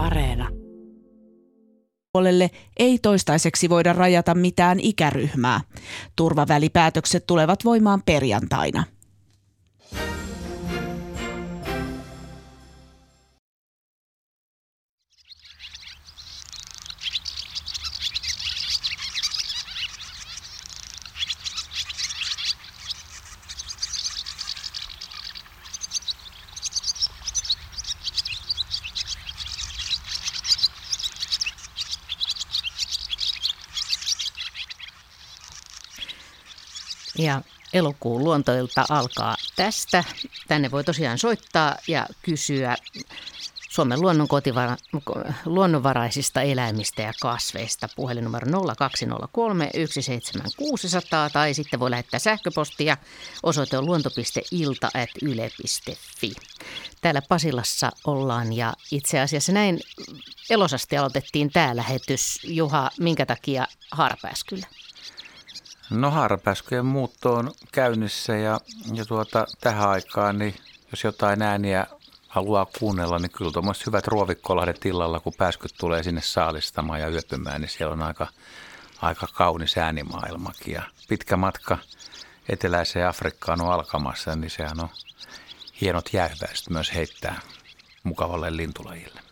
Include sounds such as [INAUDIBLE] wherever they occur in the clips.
Areena. Puolelle ei toistaiseksi voida rajata mitään ikäryhmää. Turvavälipäätökset tulevat voimaan perjantaina. Ja elokuun luontoilta alkaa tästä. Tänne voi tosiaan soittaa ja kysyä Suomen luonnon kotivara, luonnonvaraisista eläimistä ja kasveista. Puhelinnumero 0203 17600 tai sitten voi lähettää sähköpostia. Osoite on luonto.ilta.yle.fi. Täällä Pasilassa ollaan ja itse asiassa näin elosasti aloitettiin tämä lähetys. Juha, minkä takia Harpääskyllä? No haarapäskyjen muutto on käynnissä ja, ja tuota, tähän aikaan, niin jos jotain ääniä haluaa kuunnella, niin kyllä tuommoiset hyvät ruovikkolahdet illalla, kun pääskyt tulee sinne saalistamaan ja yöpymään, niin siellä on aika, aika kaunis äänimaailmakin. Ja pitkä matka eteläiseen Afrikkaan on alkamassa, niin sehän on hienot jäähyväiset myös heittää mukavalle lintulajille.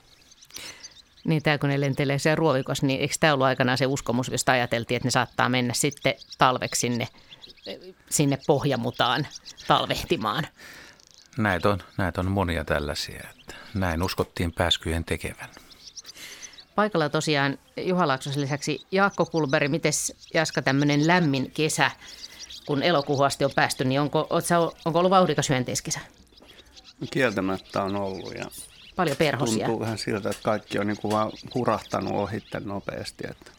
Niin tämä kun ne lentelee se ruovikossa, niin eikö tämä ollut aikanaan se uskomus, josta ajateltiin, että ne saattaa mennä sitten talveksi sinne, sinne pohjamutaan talvehtimaan? Näitä on, näitä on monia tällaisia, että näin uskottiin pääskyjen tekevän. Paikalla tosiaan Juha Laaksosen lisäksi Jaakko Kulberi, miten Jaska tämmöinen lämmin kesä, kun elokuuhun asti on päästy, niin onko, onko ollut vauhdikas hyönteiskesä? Kieltämättä on ollut ja Paljon perhosia. Tuntuu vähän siltä, että kaikki on niin kuin vaan hurahtanut ohitten nopeasti. Että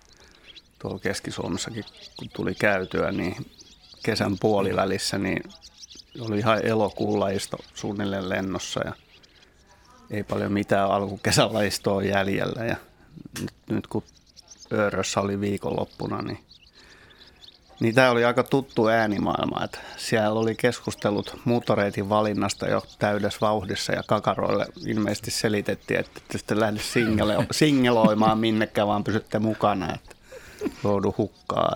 tuolla Keski-Suomessakin, kun tuli käytyä, niin kesän puolivälissä, niin oli ihan elokuun lajisto suunnilleen lennossa ja ei paljon mitään alkukesän lajistoa jäljellä. Ja nyt, nyt kun Öörössä oli viikonloppuna, niin niin tämä oli aika tuttu äänimaailma, että siellä oli keskustelut moottoreitin valinnasta jo täydessä vauhdissa ja kakaroille ilmeisesti selitettiin, että te sitten lähde singele- [LAUGHS] singeloimaan minnekään, vaan pysytte mukana, että joudu hukkaa.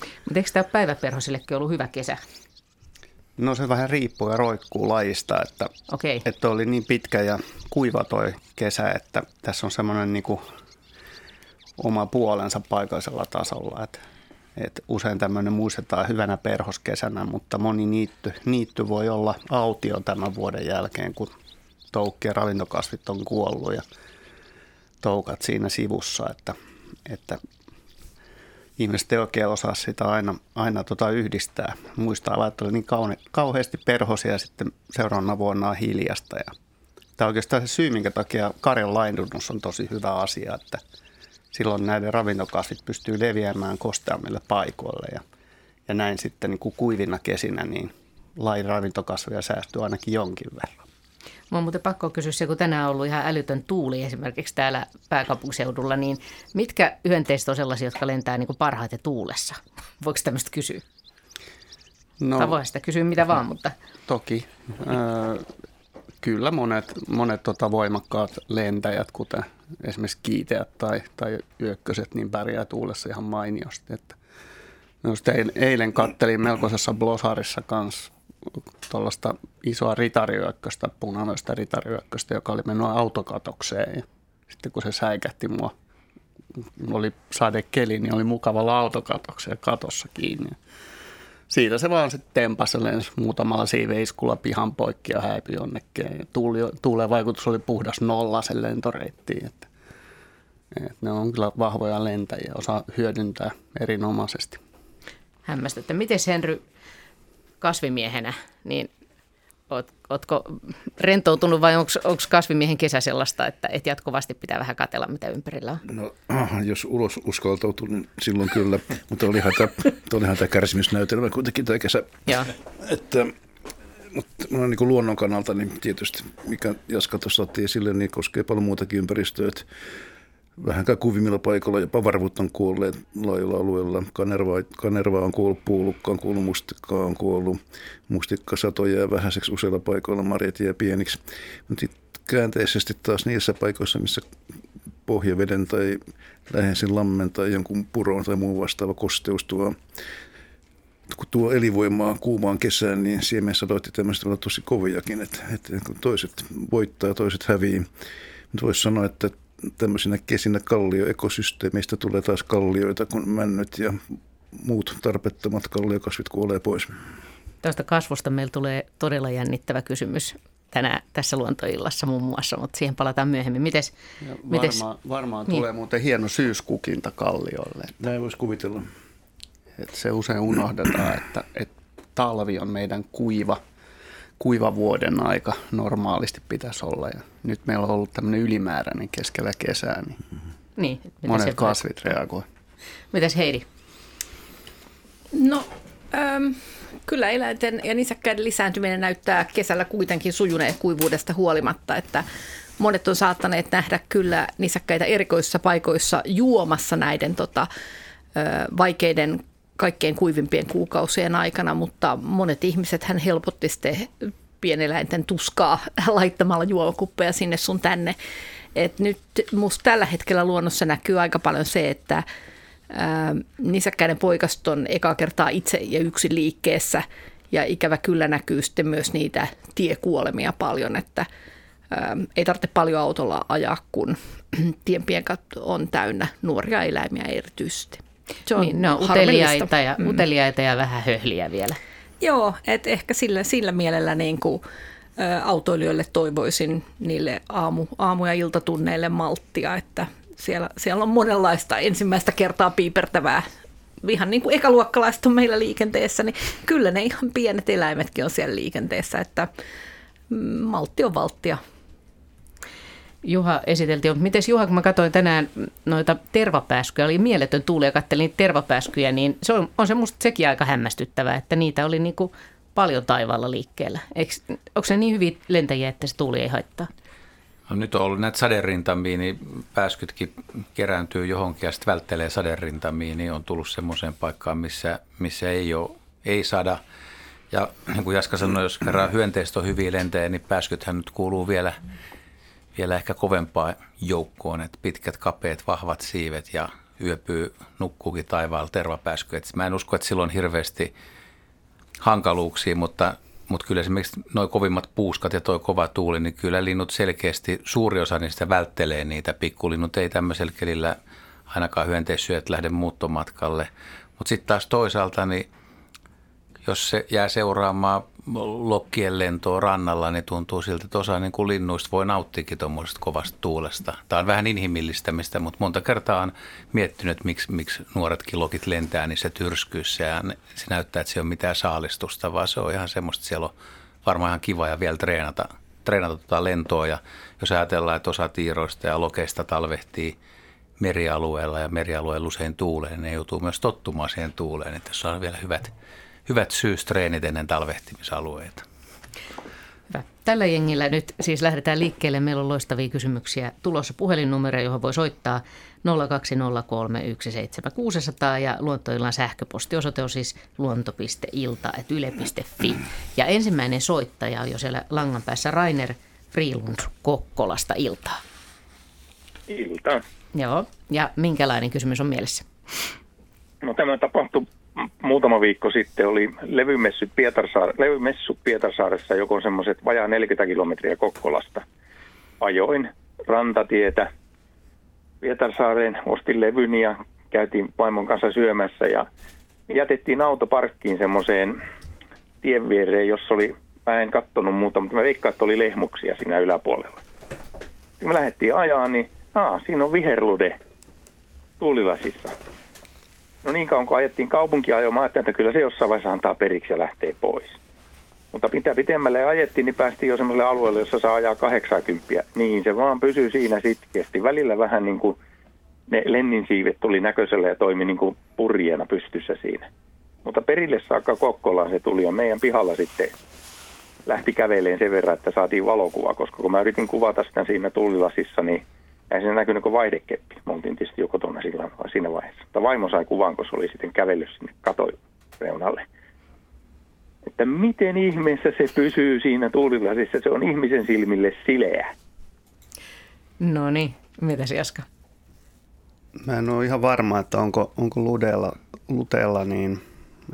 Mutta eikö tämä päiväperhosillekin ollut hyvä kesä? No se vähän riippuu ja roikkuu lajista, että, okay. että oli niin pitkä ja kuiva toi kesä, että tässä on semmoinen niin oma puolensa paikallisella tasolla, että et usein tämmöinen muistetaan hyvänä perhoskesänä, mutta moni niitty, niitty voi olla autio tämän vuoden jälkeen, kun toukkien ravintokasvit on kuollut ja toukat siinä sivussa, että, että ihmiset ei oikein osaa sitä aina, aina tota yhdistää. Muistaa että oli niin kaune, kauheasti perhosia ja sitten seuraavana vuonna on hiljasta. Ja tämä on oikeastaan se syy, minkä takia Karjan laidunnus on tosi hyvä asia, että – silloin näiden ravintokasvit pystyy leviämään kosteammille paikoille ja, ja näin sitten niin kuin kuivina kesinä niin lain ravintokasveja säästyy ainakin jonkin verran. Mä on muuten pakko kysyä se, kun tänään on ollut ihan älytön tuuli esimerkiksi täällä pääkaupunkiseudulla, niin mitkä hyönteiset on sellaisia, jotka lentää niin kuin parhaiten tuulessa? [LAUGHS] Voiko tämmöistä kysyä? No, tai voi sitä kysyä mitä vaan, mutta... Toki. Äh, kyllä monet, monet tota voimakkaat lentäjät, kuten esimerkiksi kiiteät tai, tai yökköset, niin pärjää tuulessa ihan mainiosti. Että eilen, eilen kattelin melkoisessa blosarissa kanssa tuollaista isoa ritariökköstä, punaista ritariökköstä, joka oli mennyt autokatokseen. Ja sitten kun se säikähti mua, oli sadekeli, niin oli mukavalla autokatokseen katossa kiinni. Siitä se vaan sitten tempasi muutamalla siiveiskulla pihan poikki ja häipyi jonnekin. Ja tuulen vaikutus oli puhdas nolla sen lentoreittiin. Että, että ne on kyllä vahvoja lentäjiä, osaa hyödyntää erinomaisesti. Hämmästyttä. Miten Henry kasvimiehenä, niin Oot, ootko rentoutunut vai onko kasvimiehen kesä sellaista, että et jatkuvasti pitää vähän katella, mitä ympärillä on? No, [CLEARS THROAT] jos ulos uskaltautuu, niin silloin kyllä. Mutta olihan tämä, olihan tämä kärsimysnäytelmä kuitenkin tämä kesä. Joo. Että, mutta niin luonnon kannalta, niin tietysti mikä Jaska tuossa otti esille, niin koskee paljon muutakin ympäristöä. Että vähän kuvimmilla paikoilla, jopa varvut on kuolleet laajilla alueilla. Kanerva, kanerva on kuollut, puulukka on kuollut, mustikka on kuollut, mustikkasato jää vähäiseksi useilla paikoilla, marjat jää pieniksi. Mutta käänteisesti taas niissä paikoissa, missä pohjaveden tai läheisen lammen tai jonkun puron tai muun vastaava kosteus tuo, kun tuo elinvoimaa kuumaan kesään, niin siemensadoit tämmöiset ovat tosi koviakin, että, että toiset voittaa ja toiset hävii. Nyt voisi sanoa, että tämmöisinä kesinä kallioekosysteemeistä tulee taas kallioita, kun männyt ja muut tarpeettomat kalliokasvit kuolee pois. Tästä kasvusta meillä tulee todella jännittävä kysymys tänään tässä luontoillassa muun muassa, mutta siihen palataan myöhemmin. Mites, Ja mites, varmaan varmaan Niin. tulee muuten hieno syyskukinta kalliolle. Näin voisi kuvitella. Et se usein unohdetaan, että, että talvi on meidän kuiva, kuiva vuoden aika normaalisti pitäisi olla. Ja nyt meillä on ollut tämmöinen ylimääräinen keskellä kesää, niin niin, mites monet se- kasvit reagoivat. Mites Heidi? No, äm, kyllä eläinten ja nisäkkäiden lisääntyminen näyttää kesällä kuitenkin sujuneen kuivuudesta huolimatta, että monet on saattaneet nähdä kyllä nisäkkäitä erikoisissa paikoissa juomassa näiden tota, ö, vaikeiden kaikkein kuivimpien kuukausien aikana, mutta monet ihmiset hän helpotti sitten pieneläinten tuskaa [LAUGHS] laittamalla juomakuppeja sinne sun tänne. Et nyt musta tällä hetkellä luonnossa näkyy aika paljon se, että ää, nisäkkäiden poikastot on eka kertaa itse ja yksin liikkeessä ja ikävä kyllä näkyy sitten myös niitä tiekuolemia paljon, että ää, ei tarvitse paljon autolla ajaa, kun [CLEARS THROAT] tienpiekat on täynnä nuoria eläimiä erityisesti. Se niin, ne on uteliaita ja, mm. uteliaita ja vähän höhliä vielä. Joo, että ehkä sillä, sillä mielellä niin kuin, ä, autoilijoille toivoisin niille aamu, aamu- ja iltatunneille malttia, että siellä, siellä on monenlaista ensimmäistä kertaa piipertävää ihan niin kuin ekaluokkalaiset on meillä liikenteessä, niin kyllä ne ihan pienet eläimetkin on siellä liikenteessä, että mm, maltti on valttia. Juha esiteltiin, mutta miten Juha, kun mä katsoin tänään noita tervapääskyjä, oli mieletön tuuli ja katselin niitä tervapääskyjä, niin se on, on se musta sekin aika hämmästyttävää, että niitä oli niin kuin paljon taivaalla liikkeellä. Eikö, onko se niin hyviä lentäjiä, että se tuuli ei haittaa? No nyt on ollut näitä saderintamia, niin pääskytkin kerääntyy johonkin ja sitten välttelee saderintamia, niin on tullut semmoiseen paikkaan, missä, missä ei, ole, ei sada. Ja niin kuin Jaska sanoi, jos kerran hyönteistä on hyviä lentäjiä, niin pääskythän nyt kuuluu vielä, vielä ehkä kovempaa joukkoon, että pitkät, kapeat, vahvat siivet ja yöpyy, nukkuukin taivaalla tervapääsky. Et mä en usko, että silloin hirveästi hankaluuksia, mutta, mutta kyllä esimerkiksi nuo kovimmat puuskat ja tuo kova tuuli, niin kyllä linnut selkeästi, suuri osa niistä välttelee niitä. Pikkulinnut ei tämmöisellä kelillä ainakaan hyönteissyöt lähde muuttomatkalle. Mutta sitten taas toisaalta, niin jos se jää seuraamaan lokkien lentoa rannalla, niin tuntuu siltä, että osa niin kuin linnuista voi nauttiakin tuommoisesta kovasta tuulesta. Tämä on vähän inhimillistämistä, mutta monta kertaa on miettinyt, että miksi, miksi nuoretkin lokit lentää, niin se ja se näyttää, että se ei ole mitään saalistusta, vaan se on ihan semmoista, siellä on varmaan ihan kiva ja vielä treenata, treenata tuota lentoa. Ja jos ajatellaan, että osa tiiroista ja lokeista talvehtii merialueella ja merialueella usein tuuleen, niin ne joutuu myös tottumaan siihen tuuleen, että jos on vielä hyvät, hyvät syystreenit ennen talvehtimisalueita. Hyvä. Tällä jengillä nyt siis lähdetään liikkeelle. Meillä on loistavia kysymyksiä tulossa puhelinnumero, johon voi soittaa 020317600 ja luontoillan sähköpostiosoite on siis luonto.ilta.yle.fi. Ja ensimmäinen soittaja on jo siellä langan päässä Rainer Frilund Kokkolasta iltaa. Ilta. Joo, ja minkälainen kysymys on mielessä? No tämä tapahtui muutama viikko sitten, oli levymessu, Pietarsaare, levymessu Pietarsaaressa, joko semmoiset vajaa 40 kilometriä Kokkolasta. Ajoin rantatietä Pietarsaareen, ostin levyn ja käytiin vaimon kanssa syömässä ja jätettiin auto parkkiin semmoiseen tien viereen, jossa oli, mä en kattonut muuta, mutta mä veikkaan, että oli lehmuksia siinä yläpuolella. Kun me lähdettiin ajaa, niin aa, siinä on viherlude tuulilasissa. No niin kauan kun ajettiin kaupunkiajoa, mä ajattelin, että kyllä se jossain vaiheessa antaa periksi ja lähtee pois. Mutta mitä pitemmälle ajettiin, niin päästiin jo semmoiselle alueelle, jossa saa ajaa 80. Niin se vaan pysyy siinä sitkeästi. Välillä vähän niin kuin ne lenninsiivet tuli näköiselle ja toimi niin kuin purjeena pystyssä siinä. Mutta perille saakka Kokkolaan se tuli ja meidän pihalla sitten lähti käveleen sen verran, että saatiin valokuva, koska kun mä yritin kuvata sitä siinä tullilasissa, niin ei siinä näkynyt kuin vaihdekeppi. Me oltiin tietysti jo kotona sillä, siinä vaiheessa. Mutta vaimo sai kuvan, kun se oli sitten kävellyt sinne katoreunalle. Että miten ihmeessä se pysyy siinä tuulilasissa, se on ihmisen silmille sileä. No niin, mitäs Jaska? mä en ole ihan varma, että onko, onko ludeella, luteella niin,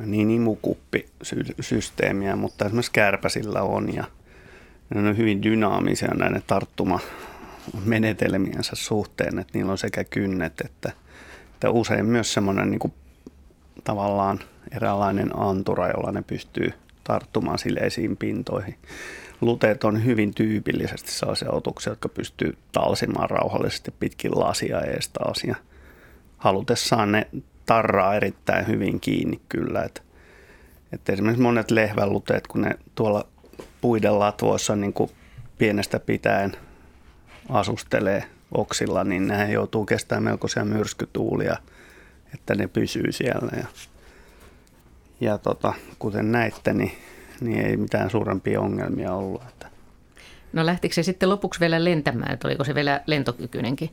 niin imukuppisysteemiä, mutta esimerkiksi kärpäsillä on ja ne on hyvin dynaamisia näiden tarttuma menetelmiensä suhteen, että niillä on sekä kynnet että, että usein myös semmoinen niin kuin, tavallaan eräänlainen antura, jolla ne pystyy tarttumaan sileisiin pintoihin. Luteet on hyvin tyypillisesti sellaisia otuksia, jotka pystyy talsimaan rauhallisesti pitkin lasia ees taas. Ja halutessaan ne tarraa erittäin hyvin kiinni kyllä. Et, et esimerkiksi monet lehväluteet, kun ne tuolla puiden latvoissa niin kuin pienestä pitäen asustelee oksilla, niin nehän joutuu kestämään melkoisia myrskytuulia, että ne pysyy siellä. Ja, ja tota, kuten näitte, niin, niin ei mitään suurempia ongelmia ollut. Että. No lähtikö se sitten lopuksi vielä lentämään, että oliko se vielä lentokykyinenkin?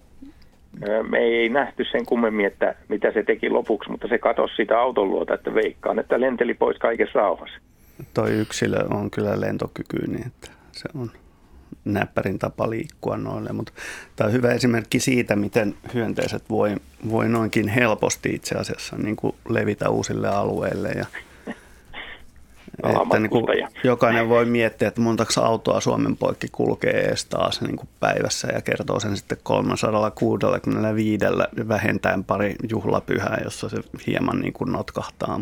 Me ei nähty sen kummemmin, että mitä se teki lopuksi, mutta se katosi sitä auton luota, että veikkaan, että lenteli pois kaikessa rauhassa. Toi yksilö on kyllä lentokykyinen, että se on näppärin tapa liikkua noille, mutta tämä on hyvä esimerkki siitä, miten hyönteiset voi, voi noinkin helposti itse asiassa niin kuin levitä uusille alueille ja [LAUGHS] että niin kuin jokainen voi miettiä, että montako autoa Suomen poikki kulkee ees taas niin kuin päivässä ja kertoo sen sitten 365 vähentäen pari juhlapyhää, jossa se hieman niin kuin notkahtaa.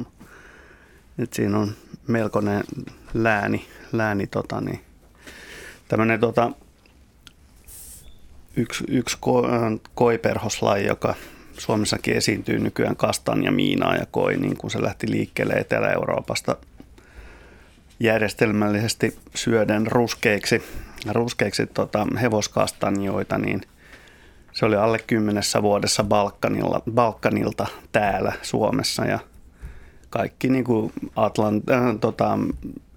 Nyt siinä on melkoinen lääni, lääni tota, niin, tämmöinen tota, yksi, yksi ko, koiperhoslaji, joka Suomessakin esiintyy nykyään kastan ja miinaa ja koi, niin kun se lähti liikkeelle Etelä-Euroopasta järjestelmällisesti syöden ruskeiksi, ruskeiksi tota, hevoskastanjoita, niin se oli alle kymmenessä vuodessa Balkanilla, Balkanilta täällä Suomessa ja kaikki niin kuin Atlant, äh, tota,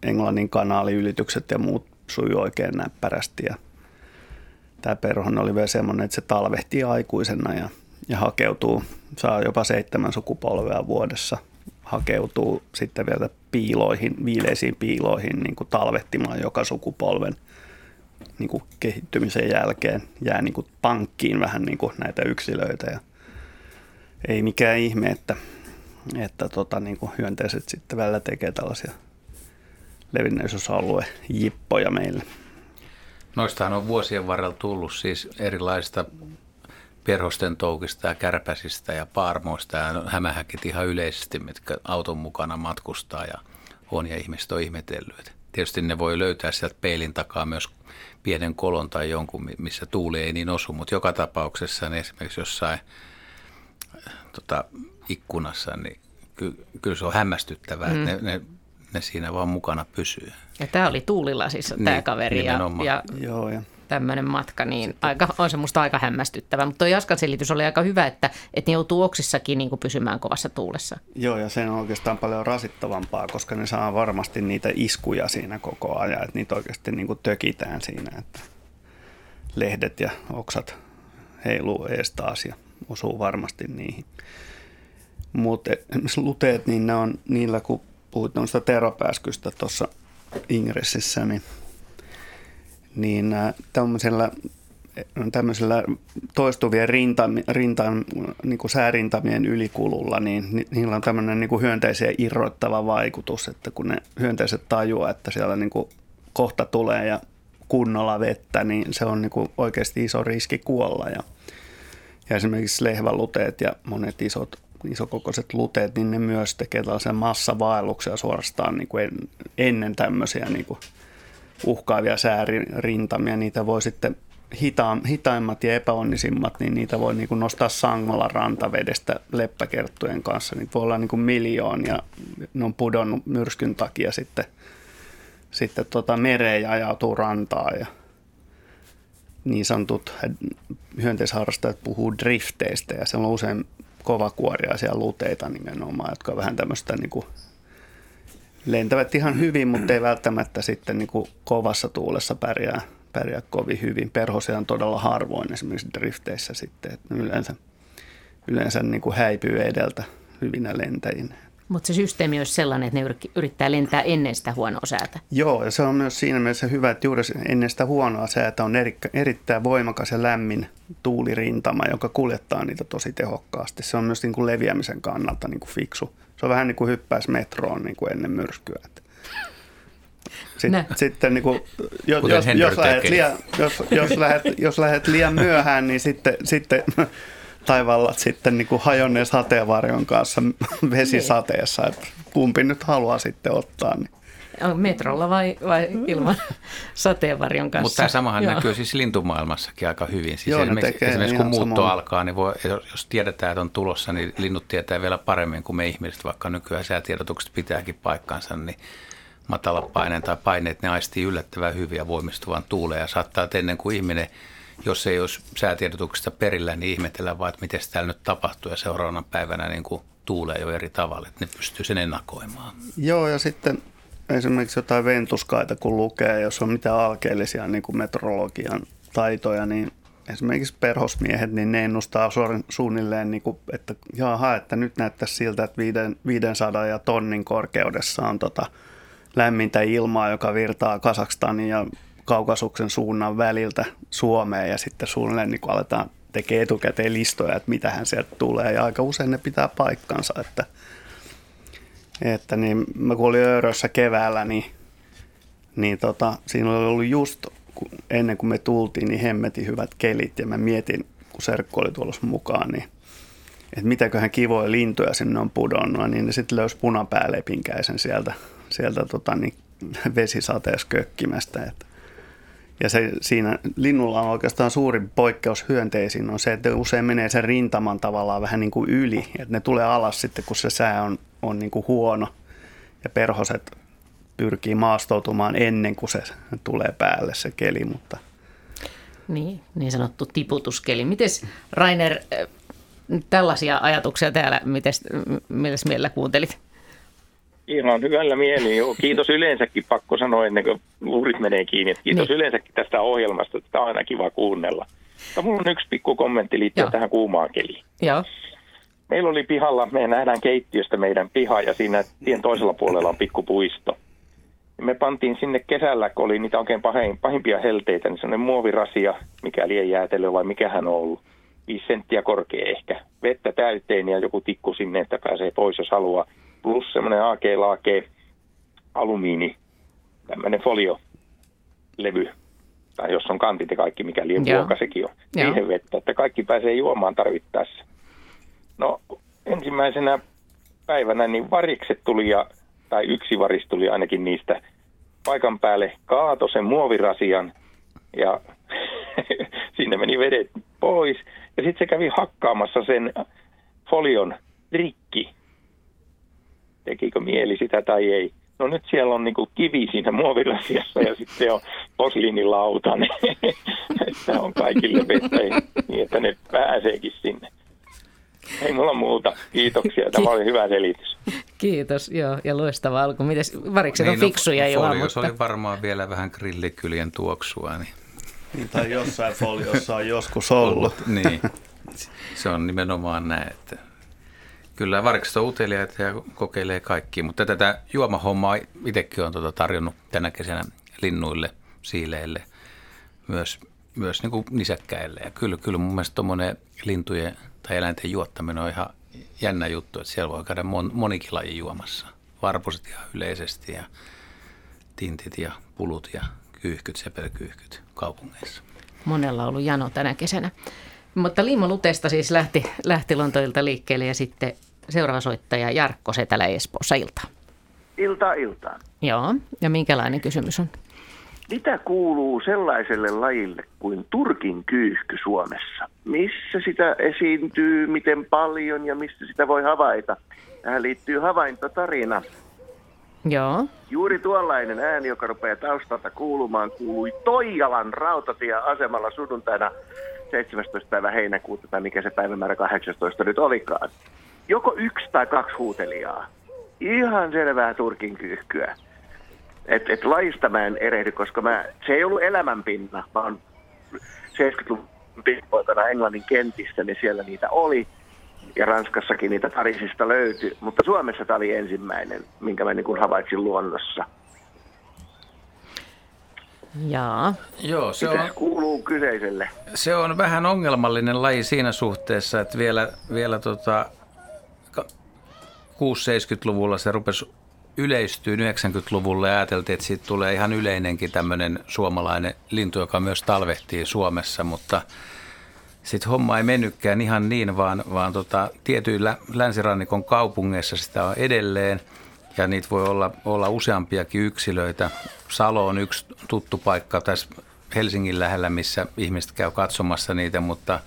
Englannin kanaaliylitykset ja muut sujui oikein näppärästi ja tämä perhon oli vielä semmoinen, että se talvehtii aikuisena ja, ja hakeutuu, saa jopa seitsemän sukupolvea vuodessa, hakeutuu sitten vielä piiloihin, viileisiin piiloihin niin kuin talvehtimaan joka sukupolven niin kuin kehittymisen jälkeen. Jää niin kuin pankkiin vähän niin kuin näitä yksilöitä ja ei mikään ihme, että, että tota, niin kuin hyönteiset sitten välillä tekee tällaisia levinneisyysalue jippoja meille. Noistahan on vuosien varrella tullut siis erilaista perhosten toukista ja kärpäsistä ja paarmoista ja hämähäkit ihan yleisesti, mitkä auton mukana matkustaa ja on ja ihmiset on ihmetellyt. Tietysti ne voi löytää sieltä peilin takaa myös pienen kolon tai jonkun, missä tuuli ei niin osu, mutta joka tapauksessa niin esimerkiksi jossain tota, ikkunassa, niin ky- kyllä se on hämmästyttävää, mm. että ne, ne ne siinä vaan mukana pysyy. Ja tämä oli tuulilasissa niin, tämä kaveri ja, ja, Joo, ja tämmöinen matka, niin aika, on se musta aika hämmästyttävä. Mutta tuo Jaskan selitys oli aika hyvä, että, että ne joutuu oksissakin niin kuin pysymään kovassa tuulessa. Joo, ja se on oikeastaan paljon rasittavampaa, koska ne saa varmasti niitä iskuja siinä koko ajan, että niitä oikeasti niin kuin tökitään siinä, että lehdet ja oksat heiluu ees taas ja osuu varmasti niihin. Mutta esimerkiksi luteet, niin ne on niillä, kun puhuit noista teropääskystä tuossa ingressissä, niin, niin tämmöisellä, tämmöisellä toistuvien rintam, rintam, niin kuin säärintamien ylikululla, niin niillä on tämmöinen niin kuin hyönteisiä irroittava vaikutus, että kun ne hyönteiset tajuaa, että siellä niin kuin kohta tulee ja kunnolla vettä, niin se on niin kuin oikeasti iso riski kuolla. Ja, ja esimerkiksi lehväluteet ja monet isot isokokoiset luteet, niin ne myös tekee tällaisen massavaelluksia suorastaan niin kuin ennen tämmöisiä niin kuin uhkaavia säärintamia. Niitä voi sitten hita, hitaimmat ja epäonnisimmat, niin niitä voi niin kuin nostaa sangolla rantavedestä leppäkerttujen kanssa. Niitä voi olla niin kuin miljoonia. Ne on pudonnut myrskyn takia sitten, sitten tota mereen ja ajautuu rantaan. Ja niin sanotut hyönteisharrastajat puhuu drifteistä ja se on usein kovakuoriaisia luteita nimenomaan, jotka on vähän tämmöistä niin kuin lentävät ihan hyvin, mutta ei välttämättä sitten niin kuin kovassa tuulessa pärjää, pärjää kovin hyvin. Perhosia on todella harvoin esimerkiksi drifteissä sitten, että yleensä, yleensä niin kuin häipyy edeltä hyvinä lentäjinä. Mutta se systeemi olisi sellainen, että ne yrittää lentää ennen sitä huonoa säätä. Joo, ja se on myös siinä mielessä hyvä, että juuri ennen sitä huonoa säätä on eri, erittäin voimakas ja lämmin tuulirintama, joka kuljettaa niitä tosi tehokkaasti. Se on myös niin kuin leviämisen kannalta niin kuin fiksu. Se on vähän niin kuin hyppäisi metroon niin kuin ennen myrskyä. [LAUGHS] Sitten, sitten niin kuin, jos, jos, jos, lähdet liian, jos, jos, lähdet, jos lähdet liian myöhään, niin sitten, sitten [LAUGHS] taivallat sitten niin kuin hajonneen sateenvarjon kanssa [LAUGHS] vesisateessa, että kumpi nyt haluaa sitten ottaa. Niin. Metrolla vai, vai ilman [LAUGHS] sateenvarjon kanssa? Mutta tämä samahan Joo. näkyy siis lintumaailmassakin aika hyvin. Siis Joo, esimerkiksi, esimerkiksi kun muutto samoin. alkaa, niin voi, jos tiedetään, että on tulossa, niin linnut tietää vielä paremmin kuin me ihmiset, vaikka nykyään säätiedotukset pitääkin paikkansa, niin matala paineen tai paineet, ne aistii yllättävän hyviä voimistuvan tuuleen ja saattaa, että ennen kuin ihminen jos ei olisi säätiedotuksesta perillä, niin ihmetellään vaan, että miten täällä nyt tapahtuu ja seuraavana päivänä niin kuin tuulee jo eri tavalla, että ne pystyy sen ennakoimaan. Joo, ja sitten esimerkiksi jotain ventuskaita kun lukee, jos on mitään alkeellisia niin kuin meteorologian taitoja, niin esimerkiksi perhosmiehet, niin ne ennustaa suunnilleen, niin kuin, että jaha, että nyt näyttäisi siltä, että 500 ja tonnin korkeudessa on tota lämmintä ilmaa, joka virtaa Kasakstanin ja Kaukasuksen suunnan väliltä Suomeen ja sitten suunnilleen niin aletaan tekee etukäteen listoja, että mitähän sieltä tulee ja aika usein ne pitää paikkansa, että, että niin, mä kun olin Öörössä keväällä, niin, niin tota, siinä oli ollut just ennen kuin me tultiin, niin hemmetin hyvät kelit ja mä mietin, kun Serkku oli tuolla mukaan, niin että mitäköhän kivoja lintuja sinne on pudonnut, niin ne sitten löysi punapäälepinkäisen sieltä, sieltä tota, niin vesisateessa kökkimästä. Että ja se, siinä linnulla on oikeastaan suurin poikkeus hyönteisiin on se, että usein menee sen rintaman tavallaan vähän niin kuin yli. Että ne tulee alas sitten, kun se sää on, on niin kuin huono. Ja perhoset pyrkii maastoutumaan ennen kuin se tulee päälle se keli. Mutta... Niin, niin sanottu tiputuskeli. Miten Rainer, tällaisia ajatuksia täällä, miten, millä mielellä kuuntelit? Ihan hyvällä mieli. Joo. Kiitos yleensäkin, pakko sanoa ennen kuin luurit menee kiinni. Kiitos niin. yleensäkin tästä ohjelmasta, että on aina kiva kuunnella. Mutta mulla on yksi pikku kommentti liittyen Joo. tähän kuumaan keliin. Joo. Meillä oli pihalla, me nähdään keittiöstä meidän piha ja siinä tien toisella puolella on pikku puisto. Me pantiin sinne kesällä, kun oli niitä oikein pahin, pahimpia helteitä, niin sellainen muovirasia, mikä liian jäätelö vai mikä hän on ollut. 5 senttiä korkea ehkä. Vettä täyteen ja joku tikku sinne, että pääsee pois, jos haluaa plus semmoinen AK-laake alumiini, tämmöinen foliolevy, tai jos on kantit ja kaikki, mikä liian vuoka sekin on, Joo. siihen vettä, että kaikki pääsee juomaan tarvittaessa. No ensimmäisenä päivänä niin varikset tuli, ja, tai yksi varis tuli ainakin niistä paikan päälle, kaato sen muovirasian, ja [LAUGHS] sinne meni vedet pois, ja sitten se kävi hakkaamassa sen folion rikki tekikö mieli sitä tai ei. No nyt siellä on niinku kivi siinä muovirasiassa ja sitten on posliinilauta, niin [LAUGHS] että on kaikille vettä niin, että ne pääseekin sinne. Ei mulla muuta. Kiitoksia. Tämä oli hyvä selitys. Kiitos, joo, ja loistava alku. Mites, varikset niin, on no, fiksuja no, jo, mutta... oli varmaan vielä vähän grillikyljen tuoksua. Niin. niin tai jossain foliossa on joskus ollut. niin, se on nimenomaan näin, että Kyllä, varikset on uteliaita ja kokeilee kaikki, mutta tätä juomahommaa itsekin on tuota tarjonnut tänä kesänä linnuille, siileille, myös, myös niin kuin nisäkkäille. Ja kyllä, kyllä mun mielestä tuommoinen lintujen tai eläinten juottaminen on ihan jännä juttu, että siellä voi käydä mon, monikin laji juomassa. Varpuset ihan yleisesti ja tintit ja pulut ja kyyhkyt, sepelkyyhkyt kaupungeissa. Monella on ollut jano tänä kesänä. Mutta Liimo Lutesta siis lähti, lähti Lontoilta liikkeelle ja sitten seuraava soittaja Jarkko Setälä Espoossa. Ilta. Ilta iltaan. Joo, ja minkälainen kysymys on? Mitä kuuluu sellaiselle lajille kuin turkin kyyhky Suomessa? Missä sitä esiintyy, miten paljon ja mistä sitä voi havaita? Tähän liittyy havaintotarina. Joo. Juuri tuollainen ääni, joka rupeaa taustalta kuulumaan, kuului Toijalan rautatieasemalla sunnuntaina 17. päivä heinäkuuta, tai mikä se päivämäärä 18 nyt olikaan joko yksi tai kaksi huutelijaa. Ihan selvää turkin kyyhkyä. Et, et laista mä en erehdy, koska mä, se ei ollut elämänpinna, vaan 70-luvun pikkupoikana Englannin kentissä, niin siellä niitä oli. ja Ranskassakin niitä Pariisista löytyi, mutta Suomessa tämä oli ensimmäinen, minkä mä niin kuin havaitsin luonnossa. Jaa. Joo, se Mitä on, kuuluu kyseiselle? se on vähän ongelmallinen laji siinä suhteessa, että vielä, vielä tota, 6-70-luvulla se rupesi yleistyy 90-luvulla ja ajateltiin, että siitä tulee ihan yleinenkin tämmöinen suomalainen lintu, joka myös talvehtii Suomessa, mutta sitten homma ei mennytkään ihan niin, vaan, vaan tota, tietyillä länsirannikon kaupungeissa sitä on edelleen ja niitä voi olla, olla useampiakin yksilöitä. Salo on yksi tuttu paikka tässä Helsingin lähellä, missä ihmiset käy katsomassa niitä, mutta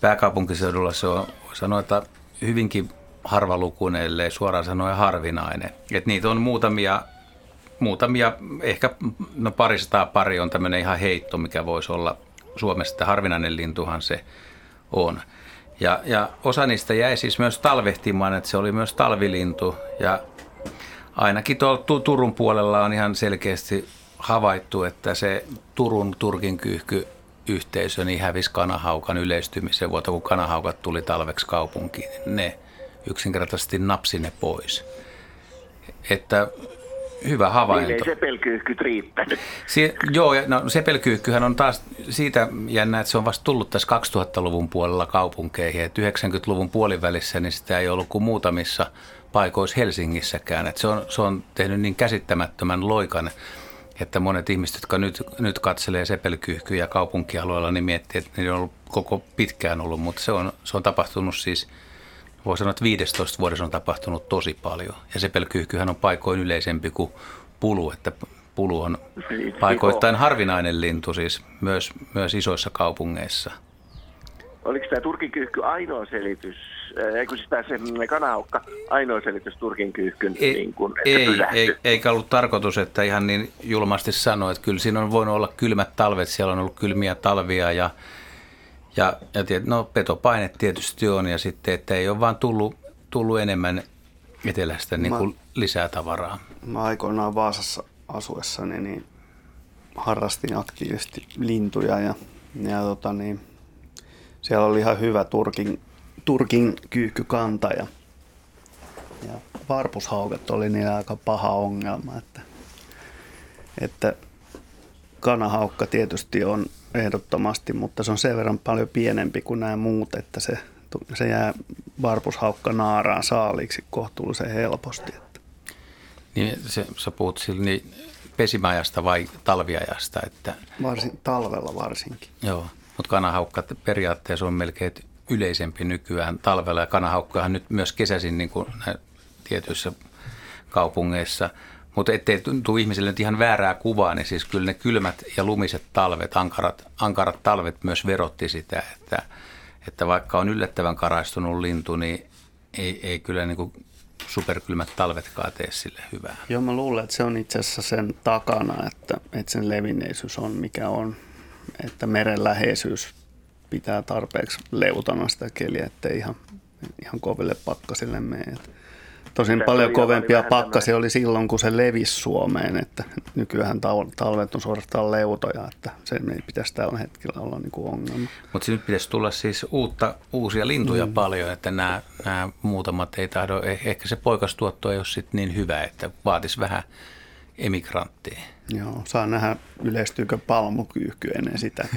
pääkaupunkiseudulla se on, että hyvinkin harvalukuinen, ellei suoraan sanoen harvinainen. Et niitä on muutamia, muutamia, ehkä no parisataa pari on tämmöinen ihan heitto, mikä voisi olla Suomessa, että harvinainen lintuhan se on. Ja, ja osa niistä jäi siis myös talvehtimaan, että se oli myös talvilintu ja ainakin tuolla Tu- Turun puolella on ihan selkeästi havaittu, että se Turun Turkin kyyhky yhteisö niin hävisi kanahaukan yleistymisen vuotta, kun kanahaukat tuli talveksi kaupunkiin. Ne yksinkertaisesti napsi ne pois. Että hyvä Niin havainto. ei sepelkyyhkyt riittänyt. Si- joo, no sepelkyykkyhän on taas siitä jännä, että se on vasta tullut tässä 2000-luvun puolella kaupunkeihin. Et 90-luvun puolivälissä niin sitä ei ollut kuin muutamissa paikoissa Helsingissäkään. Et se, on, se on tehnyt niin käsittämättömän loikan, että monet ihmiset, jotka nyt, nyt katselee sepelkyyhkyjä kaupunkialueella, niin miettii, että niillä on ollut koko pitkään ollut, mutta se on, se on tapahtunut siis voi sanoa, että 15 vuodessa on tapahtunut tosi paljon. Ja sepelkyyhkyhän on paikoin yleisempi kuin pulu, että pulu on Siis paikoittain harvinainen lintu siis myös, myös isoissa kaupungeissa. Oliko tämä Turkin kyyhky ainoa selitys, äh, eikö siis tämä se mm, kanaukka ainoa selitys Turkin kyyhkyn, Ei, niin kuin, ei, pysähtyi? ei, eikä ollut tarkoitus, että ihan niin julmasti sanoa, että kyllä siinä on voinut olla kylmät talvet, siellä on ollut kylmiä talvia ja, ja, ja tiet, no petopaine tietysti on ja sitten, että ei ole vaan tullut, tullut enemmän etelästä niin kuin lisää tavaraa. Mä aikoinaan Vaasassa asuessani niin harrastin aktiivisesti lintuja ja, ja tota niin, siellä oli ihan hyvä Turkin, Turkin kyyhkykanta ja, ja varpushaukat oli niillä aika paha ongelma, että, että kanahaukka tietysti on ehdottomasti, mutta se on sen verran paljon pienempi kuin nämä muut, että se, se jää varpushaukka naaraan saaliiksi kohtuullisen helposti. Niin se, sä puhut sillä niin pesimäajasta vai talviajasta, että Varsin, talvella varsinkin. joo, mutta kanahaukka periaatteessa on melkein yleisempi nykyään talvella ja kanahaukkahan nyt myös kesäisin niin kuin tietyissä kaupungeissa. Mutta ettei tule ihmisille nyt ihan väärää kuvaa, niin siis kyllä ne kylmät ja lumiset talvet, ankarat, ankarat talvet myös verotti sitä, että, että vaikka on yllättävän karaistunut lintu, niin ei, ei kyllä niin kuin superkylmät talvetkaan tee sille hyvää. Joo, mä luulen, että se on itse asiassa sen takana, että, että sen levinneisyys on mikä on. Että meren läheisyys pitää tarpeeksi leutana sitä keliä, ettei ihan, ihan koville pakkasille mene. Tosin paljon kovempia pakkasia oli silloin, kun se levisi Suomeen, että nykyään tal- talvet on suorastaan leutoja, että se ei pitäisi tällä hetkellä olla niin kuin ongelma. Mutta nyt pitäisi tulla siis uutta, uusia lintuja mm. paljon, että nämä, nämä muutamat ei tahdo, eh- ehkä se poikastuotto ei ole sit niin hyvä, että vaatisi vähän emigranttia. Joo, saa nähdä yleistyykö palmukyyhky ennen sitä.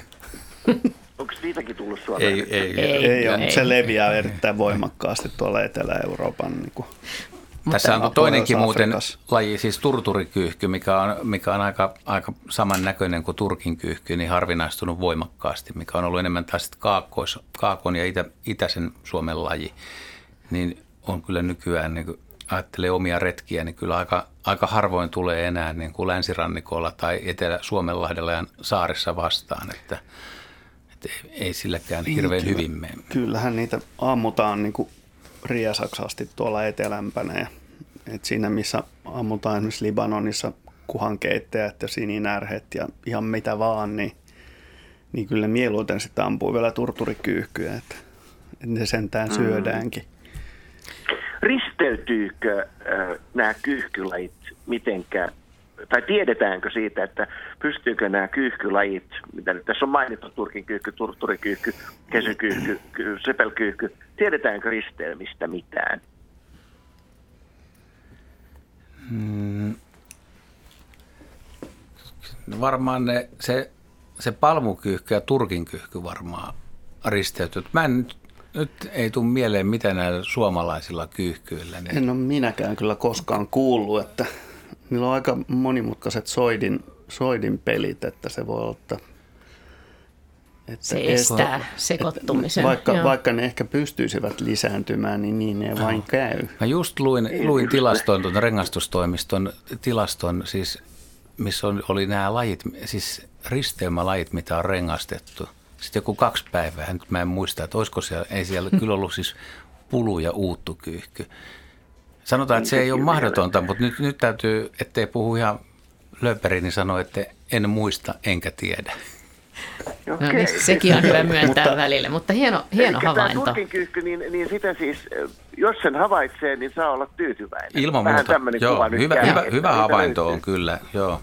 [LAUGHS] Onko siitäkin tullut Suomeen? Ei, ei, Ei. Ei ole, mutta se leviää erittäin voimakkaasti tuolla Etelä-Euroopan niin kuin Tässä on toinenkin muuten laji, siis turturikyyhky, mikä on, mikä on aika, aika samannäköinen kuin turkin kyyhky, niin harvinaistunut voimakkaasti, mikä on ollut enemmän taas kaakkois, kaakon ja itä, itäisen Suomen laji. Niin on kyllä nykyään, niin kun ajattelee omia retkiä, niin kyllä aika, aika harvoin tulee enää niin kuin länsirannikolla tai Etelä-Suomenlahdella ja saarissa vastaan, että, että ei, ei silläkään hirveän hyvin mene. Kyllähän niitä ammutaan niin kuin riesaksi asti tuolla etelämpänä. Ja, et siinä, missä ammutaan esimerkiksi Libanonissa kuhankeittäjät ja sininärhet ja ihan mitä vaan, niin, niin kyllä mieluiten sitä ampuu vielä turturikyyhkyä, että, että ne sentään Mm. syödäänkin. Risteytyykö äh, nämä kyyhkylajit mitenkään tai tiedetäänkö siitä, että pystyykö nämä kyyhkylajit, mitä nyt tässä on mainittu, turkin kyyhky, turturikyyhky, kesykyyhky, sepelkyyhky, tiedetäänkö risteilmistä mitään? Hmm. Varmaan ne, se, se palmukyyhky ja turkinkyyhky varmaan risteytyy. Mä en nyt nyt ei tule mieleen, mitä näillä suomalaisilla kyyhkyillä. Niin... En ole minäkään kyllä koskaan kuullut, että niillä on aika monimutkaiset soidin, soidin pelit, että se voi olla, että että se estää että, sekoittumisen. Vaikka, vaikka ne ehkä pystyisivät lisääntymään, niin niin ne vain käy. Mä just luin, luin tilaston, tuon rengastustoimiston tilaston, siis, missä on, oli nämä lajit, siis risteymälajit, mitä on rengastettu – sitten joku kaksi päivää, nyt mä en muista, että olisiko siellä, ei siellä kyllä ollut siis pulu ja uuttukyyhky. Sanotaan, että se ei ole mahdotonta, mutta nyt, nyt täytyy, ettei puhu ihan lööperiin, niin sanoa, että en muista enkä tiedä. No, niin, sekin on hyvä myöntää mutta, välillä, mutta hieno, hieno havainto. Tämä kyyhky, niin, niin sitä siis, jos sen havaitsee, niin saa olla tyytyväinen. Ilman muuta, joo, hyvä, hyvä, hyvä havainto on kyllä, joo.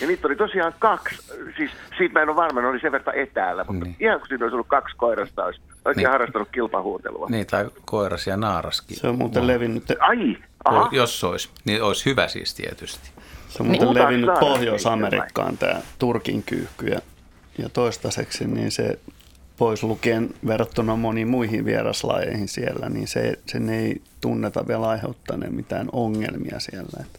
Ja niitä oli tosiaan kaksi, siis siitä mä en ole varma, ne oli sen verran etäällä, mutta niin. ihan kun siinä olisi ollut kaksi koirasta, olisi oikein niin. harrastanut kilpahuutelua. Niin, tai koiras ja naaraskin. Se on muuten no. levinnyt. Ai, aha. Jos olisi, niin olisi hyvä siis tietysti. Se on muuten niin. levinnyt Pohjois-Amerikkaan tämä Turkin kyyhky ja, ja toistaiseksi niin se pois lukien verrattuna moniin muihin vieraslajeihin siellä, niin se, sen ei tunneta vielä aiheuttaneen mitään ongelmia siellä. Että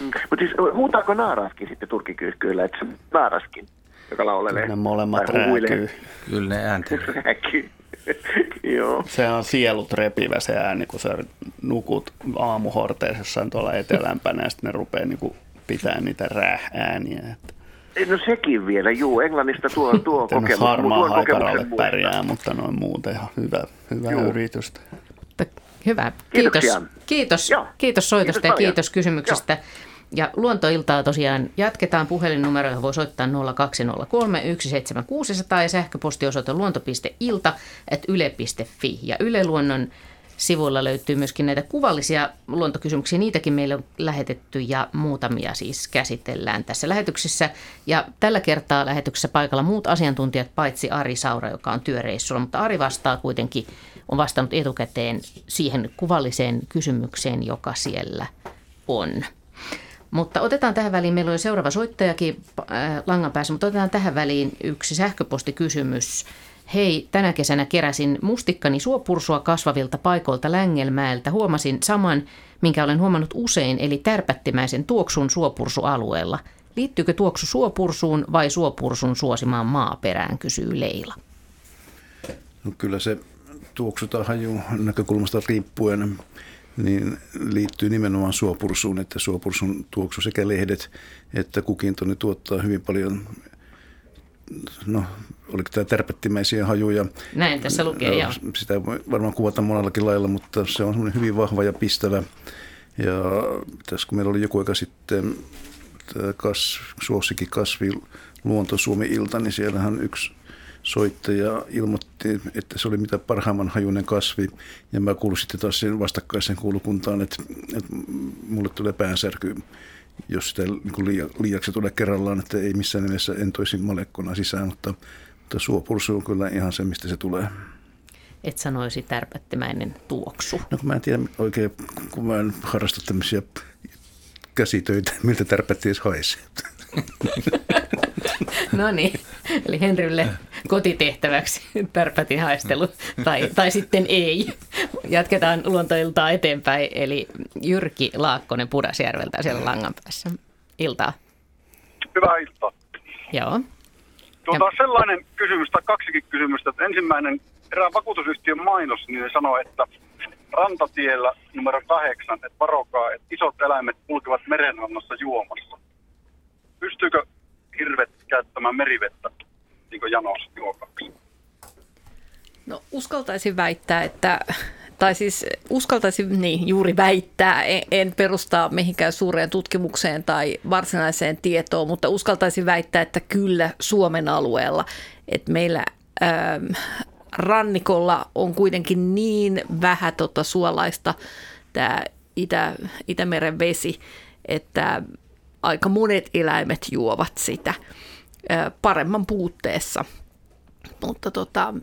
mutta siis huutaako naaraskin sitten turkikyyhkyillä, että se naaraskin, joka laulelee? Kyllä ne molemmat rääkyy. Kyllä ne ääntelee. [LAUGHS] [LAUGHS] Joo. Se on sielut repivä se ääni, kun sä nukut aamuhorteessa jossain tuolla etelämpänä ja sitten ne rupeaa niinku pitää niitä räh-ääniä. Että. No sekin vielä, juu. Englannista tuo, [LAUGHS] tuo kokemus. Harmaa haikaralle pärjää, mutta noin muuten ihan hyvä, hyvä yritystä. Hyvä. Kiitos. Kiitos, kiitos soitosta kiitos ja kiitos kysymyksestä. Joo. Ja luontoiltaa tosiaan jatketaan. Puhelinnumeroja voi soittaa 0203 17600 ja sähköpostiosoite luonto.ilta yle.fi. Ja Yle Luonnon sivuilla löytyy myöskin näitä kuvallisia luontokysymyksiä. Niitäkin meille on lähetetty ja muutamia siis käsitellään tässä lähetyksessä. Ja tällä kertaa lähetyksessä paikalla muut asiantuntijat, paitsi Ari Saura, joka on työreissulla. Mutta Ari vastaa kuitenkin, on vastannut etukäteen siihen kuvalliseen kysymykseen, joka siellä on. Mutta otetaan tähän väliin, meillä on seuraava soittajakin äh, langan päässä, mutta otetaan tähän väliin yksi sähköpostikysymys. Hei, tänä kesänä keräsin mustikkani suopursua kasvavilta paikoilta Längelmäeltä. Huomasin saman, minkä olen huomannut usein, eli tärpättimäisen tuoksun suopursualueella. Liittyykö tuoksu suopursuun vai suopursun suosimaan maaperään, kysyy Leila. No kyllä se tuoksu tai haju näkökulmasta riippuen niin liittyy nimenomaan suopursuun, että suopursun tuoksu sekä lehdet että kukintoni tuottaa hyvin paljon no, oliko tämä tärpättimäisiä hajuja. Näin tässä lukee, joo. Sitä voi varmaan kuvata monellakin lailla, mutta se on semmoinen hyvin vahva ja pistävä. Ja tässä kun meillä oli joku aika sitten kas, suosikin kasvi Luonto Suomi-ilta, niin siellähän yksi soittaja ilmoitti, että se oli mitä parhaimman hajunen kasvi. Ja mä kuulin sitten taas sen vastakkaisen kuulukuntaan, että, että mulle tulee päänsärky, jos sitä niin liiaksi tulee kerrallaan, että ei missään nimessä en toisi malekkona sisään, mutta, mutta suopursu on kyllä ihan se, mistä se tulee. Et sanoisi tärpättimäinen tuoksu. No mä en tiedä oikein, kun mä en harrasta tämmöisiä käsitöitä, miltä tärpätti edes haisee. No niin, eli Henrylle kotitehtäväksi tärpätin haistelu, tai, tai sitten ei. Jatketaan luontoiltaa eteenpäin, eli Jyrki Laakkonen Pudasjärveltä siellä langan päässä. Iltaa. Hyvää iltaa. Joo. Tuota, ja... sellainen kysymys, tai kaksikin kysymystä, että ensimmäinen erään vakuutusyhtiön mainos, niin sanoi, että rantatiellä numero kahdeksan, että varokaa, että isot eläimet kulkevat merenrannassa juomassa. Pystyykö hirvet käyttämään merivettä niin kuin janos juokaksi? No uskaltaisin väittää, että tai siis uskaltaisin niin, juuri väittää, en, en perustaa mihinkään suureen tutkimukseen tai varsinaiseen tietoon, mutta uskaltaisin väittää, että kyllä Suomen alueella, että meillä ähm, rannikolla on kuitenkin niin vähän tota suolaista tämä Itä, Itämeren vesi, että aika monet eläimet juovat sitä paremman puutteessa. Mutta tota,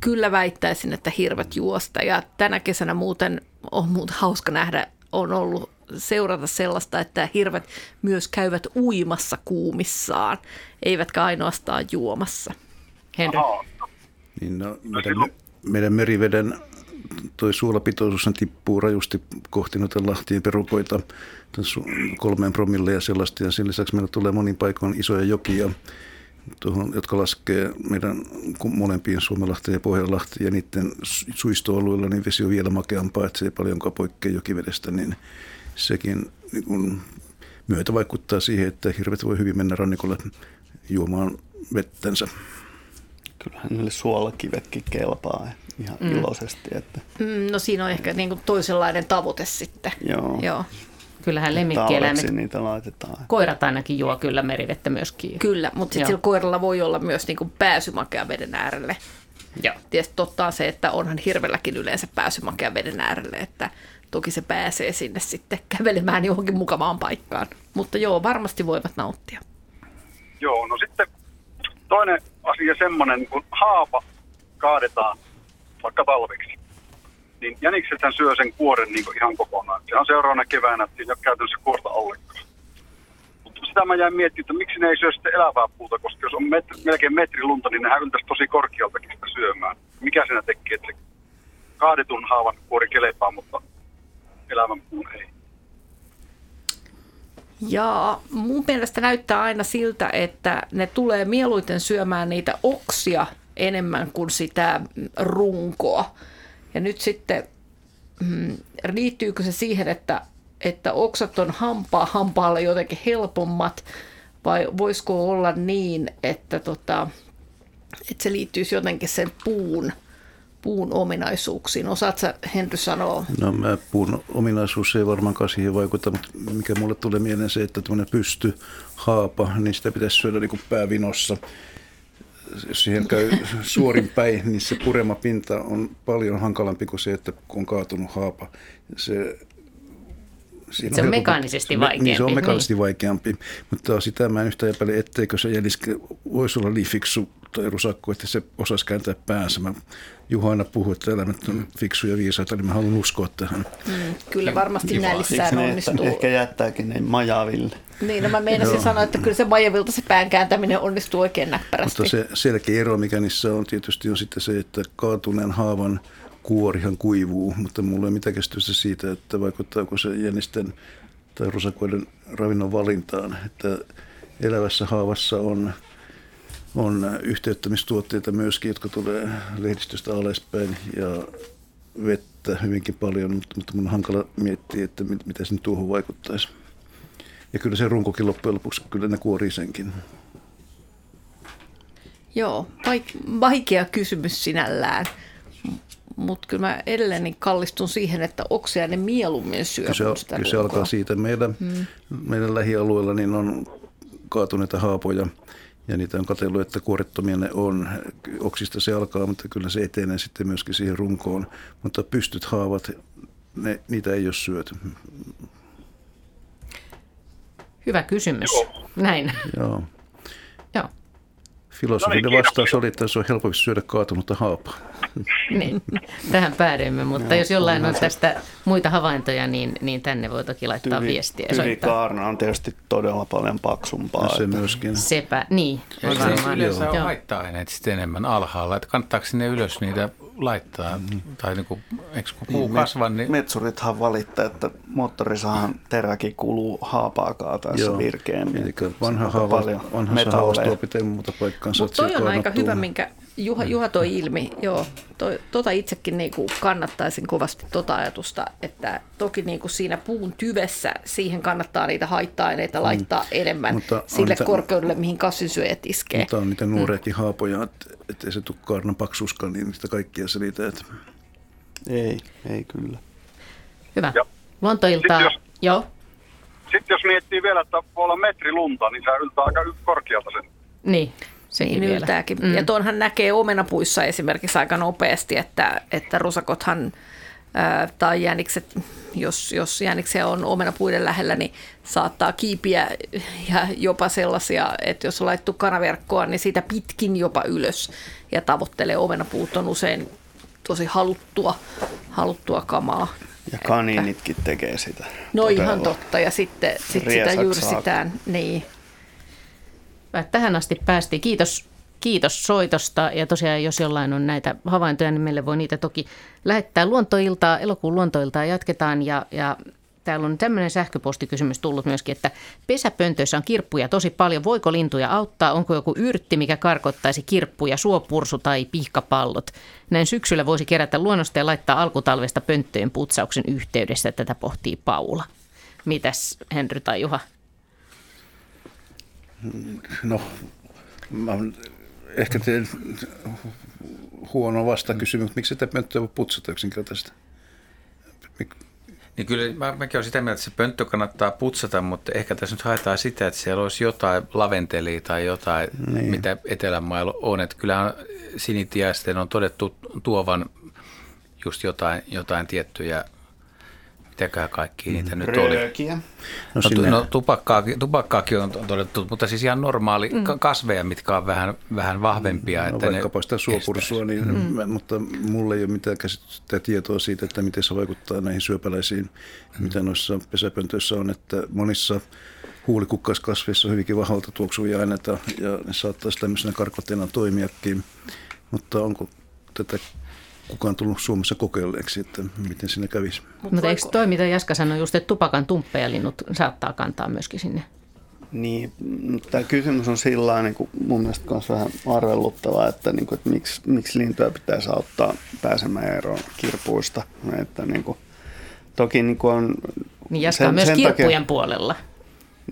kyllä väittäisin, että hirvet juosta. Ja tänä kesänä muuten on muuten hauska nähdä, on ollut seurata sellaista, että hirvet myös käyvät uimassa kuumissaan, eivätkä ainoastaan juomassa. Henry. Niin no, meidän, meidän meriveden toi suolapitoisuus tippuu rajusti kohti noita lahtien perukoita kolmeen promille ja sellaista. Ja sen lisäksi meillä tulee monin paikoin isoja jokia, tuohon, jotka laskee meidän molempiin Suomenlahteen ja Pohjanlahteen ja niiden suistoalueilla, niin vesi on vielä makeampaa, että se ei paljonkaan poikkea jokivedestä, niin sekin niin kun, myötä vaikuttaa siihen, että hirvet voi hyvin mennä rannikolle juomaan vettänsä. Kyllähän niille suolakivetkin kelpaa ihan mm. iloisesti. Että. Mm, no siinä on ehkä niin kuin toisenlainen tavoite sitten. Joo. Joo. Kyllähän lemmikkieläimet, niitä laitetaan. koirat ainakin juo kyllä merivettä myöskin. Kyllä, mutta sitten sillä koiralla voi olla myös niin kuin pääsy makean veden äärelle. Joo. Tietysti totta on se, että onhan hirvelläkin yleensä pääsy makean veden äärelle, että toki se pääsee sinne sitten kävelemään johonkin mukavaan paikkaan. Mutta joo, varmasti voivat nauttia. Joo, no sitten toinen asia semmoinen, kun haapa kaadetaan vaikka talviksi, niin jäniksethän syö sen kuoren niin ihan kokonaan. Se on seuraavana keväänä, että siinä ei ole käytännössä kuorta ollenkaan. Mutta sitä mä jäin miettimään, että miksi ne ei syö sitten elävää puuta, koska jos on metri, melkein metri lunta, niin nehän yltäisi tosi korkealtakin sitä syömään. Mikä siinä tekee, että se kaadetun haavan kuori kelepaa, mutta elävän puun ei. Ja mun mielestä näyttää aina siltä, että ne tulee mieluiten syömään niitä oksia enemmän kuin sitä runkoa. Ja nyt sitten mm, liittyykö se siihen, että, että oksat on hampaa hampaalle jotenkin helpommat, vai voisiko olla niin, että, tota, että se liittyisi jotenkin sen puun – puun ominaisuuksiin? Osaatko Henry sanoa? No mä puun ominaisuus ei varmaankaan siihen vaikuta, mutta mikä mulle tulee mieleen se, että tämmöinen pysty haapa, niin sitä pitäisi syödä niin kuin päävinossa. Jos siihen käy [LAUGHS] suorin päin, niin se purema pinta on paljon hankalampi kuin se, että kun on kaatunut haapa. Se Siinä se on, on mekaanisesti vaikeampi. Niin, se on mekaanisesti niin. vaikeampi. Mutta sitä mä en yhtä epäile, etteikö se jäliske voisi olla niin tai rusakko, että se osaisi kääntää päänsä. Mä Juha aina puhuu, että eläimet on fiksuja ja viisaita, niin mä haluan uskoa tähän. Mm, kyllä varmasti Juha. näillissään onnistuu. Ehkä jättääkin ne majaville. Niin, no mä meinasin sanoa, että kyllä se majavilta se pään kääntäminen onnistuu oikein näppärästi. Mutta se selkeä ero, mikä niissä on tietysti on sitten se, että kaatuneen haavan kuorihan kuivuu, mutta mulla ei ole mitään kestystä siitä, että vaikuttaako se jänisten tai rusakoiden ravinnon valintaan. Että elävässä haavassa on on yhteyttämistuotteita myöskin, jotka tulee lehdistöstä alaspäin ja vettä hyvinkin paljon, mutta, mutta mun on hankala miettiä, että mitä se tuohon vaikuttaisi. Ja kyllä se runkokin loppujen lopuksi, kyllä ne kuorii senkin. Joo, vaikea kysymys sinällään. Mutta kyllä mä edelleen niin kallistun siihen, että oksia ne mieluummin syö kyllä se, kyllä se alkaa siitä. Meidän, hmm. meidän lähialueella niin on kaatuneita haapoja – ja niitä on katsellut, että kuorettomia ne on. Oksista se alkaa, mutta kyllä se etenee sitten myöskin siihen runkoon. Mutta pystyt haavat, ne, niitä ei ole syöty. Hyvä kysymys. Joo. Näin. Joo. Joo. Filosofinen no niin, vastaus oli, että se on helpompi syödä kaatunutta haapaa. [LAUGHS] niin, tähän päädyimme, mutta no, jos jollain on, on tästä muita havaintoja, niin, niin tänne voi toki laittaa tyvi, viestiä. Tyvikaarna on tietysti todella paljon paksumpaa. Ja se että... myöskin. Sepä, niin. Ja se yleensä on haitta-aineet sitten enemmän alhaalla, että kannattaako sinne ylös niitä laittaa, mm. tai niin kuin, eikö kun puu niin, kasva, niin... Metsurithan valittaa, että moottorisahan teräkin kuluu haapaa kaataessa virkeämmin. Eli vanha haava, vanha haavasta tuo pitää muuta paikkaansa. Mutta toi on aika hyvä, minkä Juha, Juha toi ilmi, joo. Toi, tota itsekin niinku kannattaisin kovasti tota ajatusta, että toki niinku siinä puun tyvessä siihen kannattaa niitä haitta-aineita mm. laittaa mm. enemmän mutta sille niitä, korkeudelle, mihin kasvinsyöjät iskee. Mutta on niitä nuoriakin mm. haapoja, että et se tule kaarnan paksuskaan, niin niistä kaikkia selitä. Että... Ei, ei kyllä. Hyvä. Luontoiltaa. Sitten jos, joo. Sitten jos miettii vielä, että voi olla metri lunta, niin se yltää aika korkealta sen. Niin. Sekin niin yltääkin. Mm. Ja tuonhan näkee omenapuissa esimerkiksi aika nopeasti, että, että rusakothan ää, tai jänikset, jos, jos jäniksiä on omenapuiden lähellä, niin saattaa kiipiä ja jopa sellaisia, että jos on laittu kanaverkkoa, niin siitä pitkin jopa ylös ja tavoittelee omenapuut on usein tosi haluttua, haluttua kamaa. Ja kaniinitkin tekee sitä. No todella. ihan totta, ja sitten sit sitä jyrsitään. Niin. Tähän asti päästiin. Kiitos, kiitos soitosta ja tosiaan jos jollain on näitä havaintoja, niin meille voi niitä toki lähettää luontoiltaa, elokuun luontoiltaa jatketaan ja, ja Täällä on tämmöinen sähköpostikysymys tullut myöskin, että pesäpöntöissä on kirppuja tosi paljon. Voiko lintuja auttaa? Onko joku yrtti, mikä karkottaisi kirppuja, suopursu tai pihkapallot? Näin syksyllä voisi kerätä luonnosta ja laittaa alkutalvesta pönttöjen putsauksen yhteydessä. Tätä pohtii Paula. Mitäs Henry tai Juha? No, mä ehkä teen huono vastakysymys. Miksi sitä pönttöä voi putsata yksinkertaisesti? Niin kyllä mä, mäkin olen sitä mieltä, että se pönttö kannattaa putsata, mutta ehkä tässä nyt haetaan sitä, että siellä olisi jotain laventelia tai jotain, niin. mitä Etelämailla on. Että kyllähän sinitiaisten on todettu tuovan just jotain, jotain tiettyjä mitäköhän kaikki niitä mm. nyt oli. No, no, sinne... no tupakkaakin, tupakkaakin on todettu, mutta siis ihan normaali mm. kasveja, mitkä on vähän, vähän vahvempia. No, että vaikkapa sitä suopursua, niin, mm. mutta mulla ei ole mitään käsitystä tietoa siitä, että miten se vaikuttaa näihin syöpäläisiin, mm. mitä noissa pesäpöntöissä on, että monissa huulikukkaskasveissa on hyvinkin vahvalta tuoksuvia aineita ja ne saattaisi tämmöisenä karkotteena toimiakin, mutta onko tätä kukaan tullut Suomessa kokeilleeksi, että miten siinä kävisi. Mutta eikö toi, mitä Jaska sanoi, just, että tupakan tumppeja-linnut saattaa kantaa myöskin sinne? Niin, tämä kysymys on sillä niin kuin mun mielestä myös vähän arveluttava, että, niin kuin, että miksi, miksi lintuja pitäisi auttaa pääsemään eroon kirpuista. Että, niin kuin, toki niin kuin on... Niin Jaska sen, on myös sen kirppujen takia, puolella.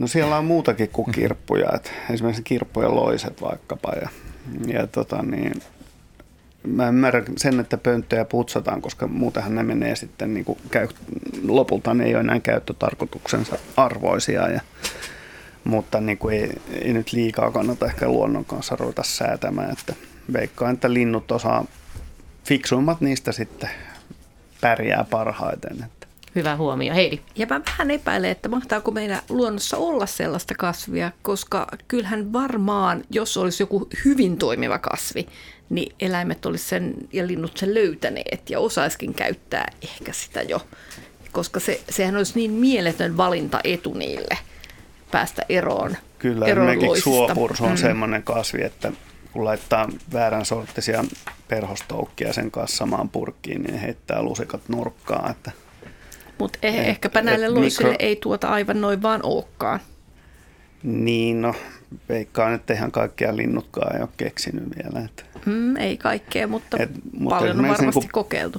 No siellä on muutakin kuin kirppuja, että esimerkiksi kirppujen loiset vaikkapa ja, ja tota niin, mä ymmärrän sen, että pönttöjä putsataan, koska muutenhan ne menee sitten, niin kuin käy, lopulta ne ei ole enää käyttötarkoituksensa arvoisia. Ja, mutta niin kuin ei, ei, nyt liikaa kannata ehkä luonnon kanssa ruveta säätämään, että veikkaan, että linnut osaa, fiksuimmat niistä sitten pärjää parhaiten. Hyvä huomio. Heidi. Ja mä vähän epäilen, että mahtaako meidän luonnossa olla sellaista kasvia, koska kyllähän varmaan, jos olisi joku hyvin toimiva kasvi, niin eläimet olisi sen ja linnut sen löytäneet ja osaiskin käyttää ehkä sitä jo, koska se, sehän olisi niin mieletön valinta etu niille päästä eroon. Kyllä, eroon esimerkiksi suopursu on mm. sellainen kasvi, että kun laittaa väärän sorttisia perhostoukkia sen kanssa samaan purkkiin, niin heittää lusikat nurkkaan. Että, Mutta eh, ehkäpä näille loisille mikro... ei tuota aivan noin vaan olekaan. Niin, no veikkaan, että ihan kaikkia linnutkaan ei ole keksinyt vielä. Että. Mm, ei kaikkea, mutta Et, mutta paljon on varmasti niin kokeiltu.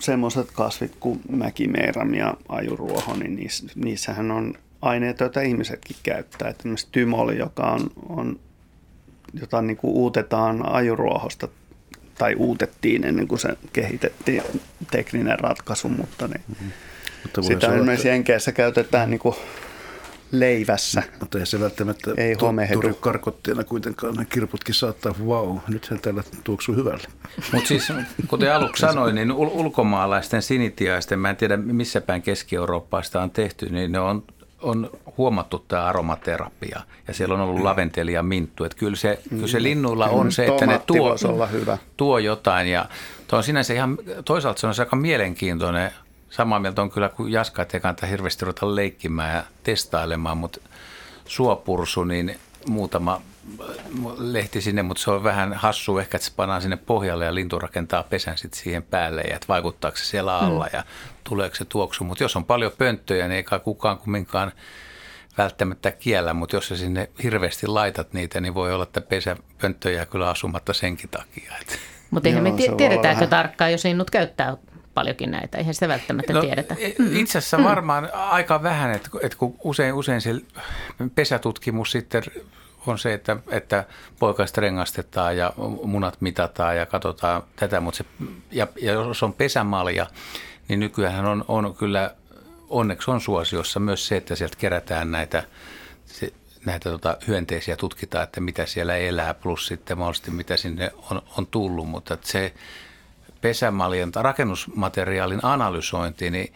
Semmoiset kasvit kuin mäkimeiram ja ajuruoho, niin niissä, niissähän on aineita, joita ihmisetkin käyttää. Esimerkiksi tymoli, joka on, on jota niin kuin uutetaan ajuruohosta tai uutettiin ennen kuin se kehitettiin tekninen ratkaisu, mutta, niin, mm-hmm. Mutta sitä esimerkiksi Jenkeissä käytetään niin kuin leivässä. Mutta ei se välttämättä ei torju karkotteena kuitenkaan. Ne kirputkin saattaa, vau, wow, nythän täällä tuoksuu hyvälle. Mutta siis, kuten aluksi [LAUGHS] sanoin, niin ul- ulkomaalaisten sinitiaisten, mä en tiedä missä päin Keski-Eurooppaa sitä on tehty, niin ne on on huomattu tämä aromaterapia ja siellä on ollut laventeli ja minttu. Että kyllä se, kyllä se linnuilla on se, että ne tuo, tuo jotain ja on sinänsä ihan, toisaalta se on aika mielenkiintoinen Samaa mieltä on kyllä kuin Jaska, että ei kannata hirveästi ruveta leikkimään ja testailemaan, mutta suopursu, niin muutama lehti sinne, mutta se on vähän hassu ehkä, että se pannaan sinne pohjalle ja lintu rakentaa pesän sitten siihen päälle ja että vaikuttaako se siellä alla mm. ja tuleeko se tuoksu. Mutta jos on paljon pönttöjä, niin ei kai kukaan kumminkaan välttämättä kiellä, mutta jos sä sinne hirveästi laitat niitä, niin voi olla, että pesäpönttöjä kyllä asumatta senkin takia. Mutta eihän me tiedetäänkö tarkkaan, jos linnut käyttää paljonkin näitä, eihän sitä välttämättä no, tiedetä. Mm-hmm. Itse asiassa mm. varmaan aika vähän, että, että kun usein, usein se pesätutkimus sitten on se, että, että poikaista rengastetaan ja munat mitataan ja katsotaan tätä, mutta se, ja, ja jos on pesämalja, niin nykyään on, on kyllä, onneksi on suosiossa myös se, että sieltä kerätään näitä, se, näitä tota, hyönteisiä, tutkitaan, että mitä siellä elää, plus sitten mahdollisesti mitä sinne on, on tullut, mutta se pesämaljan tai rakennusmateriaalin analysointi, niin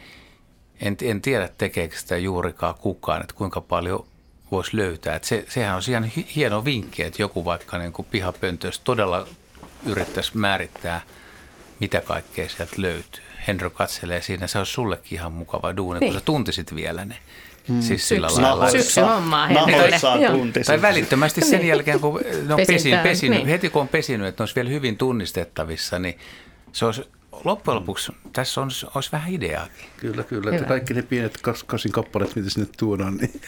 en, en tiedä tekeekö sitä juurikaan kukaan, että kuinka paljon voisi löytää. Että se, sehän on ihan hieno vinkki, että joku vaikka niin kuin pihapöntössä todella yrittäisi määrittää, mitä kaikkea sieltä löytyy. Henry katselee siinä, se olisi sullekin ihan mukava duuni, niin. kun sä tuntisit vielä ne. Hmm. Siis sillä Syksy, lailla. syksy hommaa Tai välittömästi sen jälkeen, kun ne on Pesintään, pesinyt, niin. heti kun on pesinyt, että ne olisi vielä hyvin tunnistettavissa, niin se olisi loppujen lopuksi, tässä on, olisi vähän ideaakin. Kyllä, kyllä. Että kaikki ne pienet kas, kasin kappaleet, mitä sinne tuodaan, niin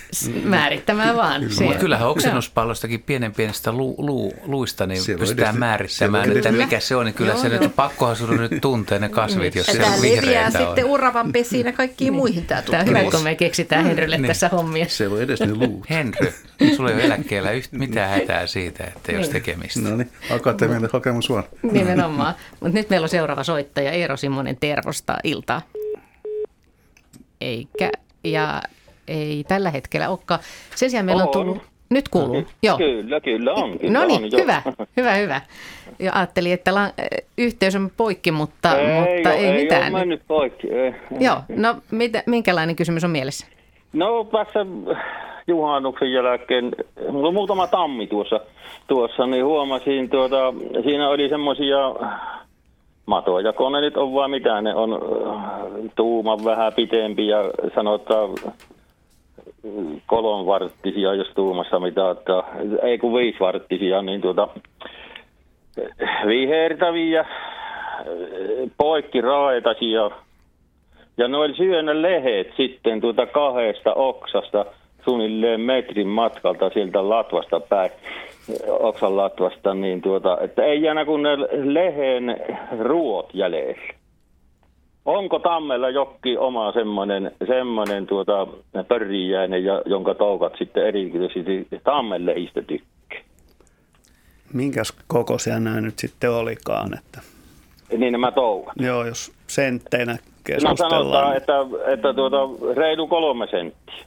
Määrittämään vaan. Kyllä. Siellä. Mutta kyllähän oksennuspallostakin pienen pienestä lu, lu, luista niin Siellä on pystytään edes- määrittämään, on että edes- mikä se on, niin kyllä Joo, se joo. nyt pakkohan sinun nyt tuntee ne kasvit, jos Ja se on leviää vihreätä sitten on. uravan pesiin ja kaikkiin muihin tämä Tämä on hyvä, kun me keksitään Henrylle Niin. tässä hommia. siellä on edes ne luut. Henry, sulla ei ole eläkkeellä yht, mitään hätää siitä, että ei olisi tekemistä. No niin, akateemialle hakemus vaan. Nimenomaan. Mutta nyt meillä on seuraava soittaja, Eero Simonen Tervosta, iltaa. Eikä, ja ei tällä hetkellä olekaan. Sen sijaan meillä on tullut, nyt kuuluu, joo. Kyllä, kyllä on. Kyllä No niin, hyvä, hyvä, hyvä. Ja ajattelin, että la- yhteys on poikki, mutta ei, mutta ole, ei, ei mitään. Ole mennyt poikki. Ei. Joo, no mitä, minkälainen kysymys on mielessä? No tässä juhannuksen jälkeen, mulla on muutama tammi tuossa, tuossa niin huomasin, tuota, siinä oli semmoisia matoja, kun ne nyt on vaan mitä, ne on äh, tuuman vähän pitempi ja sanotaan kolonvarttisia, jos tuumassa mitaattaa, ei kun viisivarttisia, niin tuota, vihertäviä, poikkiraetaisia, ja oli syönnä lehet sitten tuota kahdesta oksasta suunnilleen metrin matkalta sieltä latvasta päin, oksan latvasta, niin tuota, että ei jäänyt kuin ne lehen ruot jäljellä. Onko tammella jokki oma semmoinen, semmoinen tuota, pörriäinen, ja, jonka toukat sitten erityisesti tammellehistä tykkää? Minkäs kokoisia nämä nyt sitten olikaan? Että, Niin nämä toukat. joo, jos sentteinä No keskustellaan. sanotaan, että, että tuota, reilu kolme senttiä. ja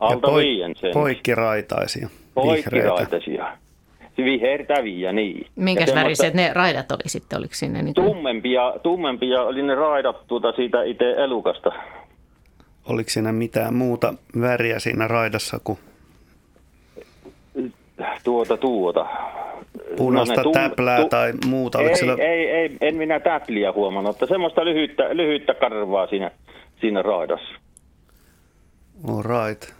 Alta poi- viien senttiä. Poikkiraitaisia. Vihreitä. Poikkiraitaisia. Vihertäviä, niin. Minkäs Ja väriset ne raidat oli sitten? Oliko sinne niin kuin... Tummempia, tummempia oli ne raidat tuota siitä itse elukasta. Oliko siinä mitään muuta väriä siinä raidassa kuin Tuota, tuota. punaista No tum- täplää tu- tai muuta? Ei, siellä... ei, ei, en minä täpliä huomannut, mutta semmoista lyhyttä, lyhyttä karvaa siinä, siinä raidassa. All right.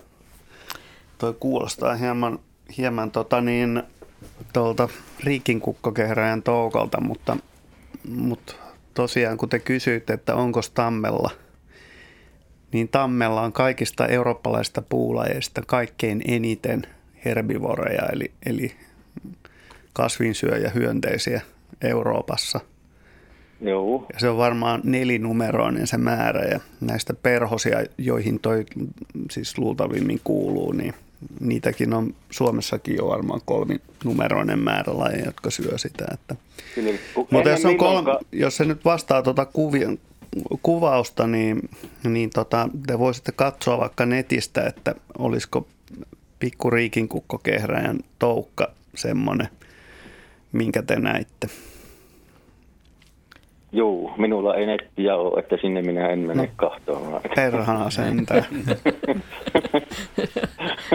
Toi kuulostaa hieman, hieman tota niin, tuolta toukalta, mutta, mutta tosiaan kun te kysyitte, että onko tammella, niin tammella on kaikista eurooppalaisista puulajeista kaikkein eniten herbivoreja, eli, eli kasvinsyöjä hyönteisiä Euroopassa. Joo. Ja se on varmaan nelinumeroinen se määrä ja näistä perhosia, joihin toi siis luultavimmin kuuluu, niin niitäkin on Suomessakin jo varmaan kolminumeroinen määrä lajeja, jotka syö sitä. Että. Kyllä, kun Mutta jos, on kolme, jos se nyt vastaa tuota kuvien, kuvausta, niin, niin tota, te voisitte katsoa vaikka netistä, että olisiko pikku riikinkukkokehräjän toukka semmoinen, minkä te näitte. Joo, minulla ei nettiä ole, että sinne minä en mene no. kahtomaan. Perhana sentään. [LAUGHS]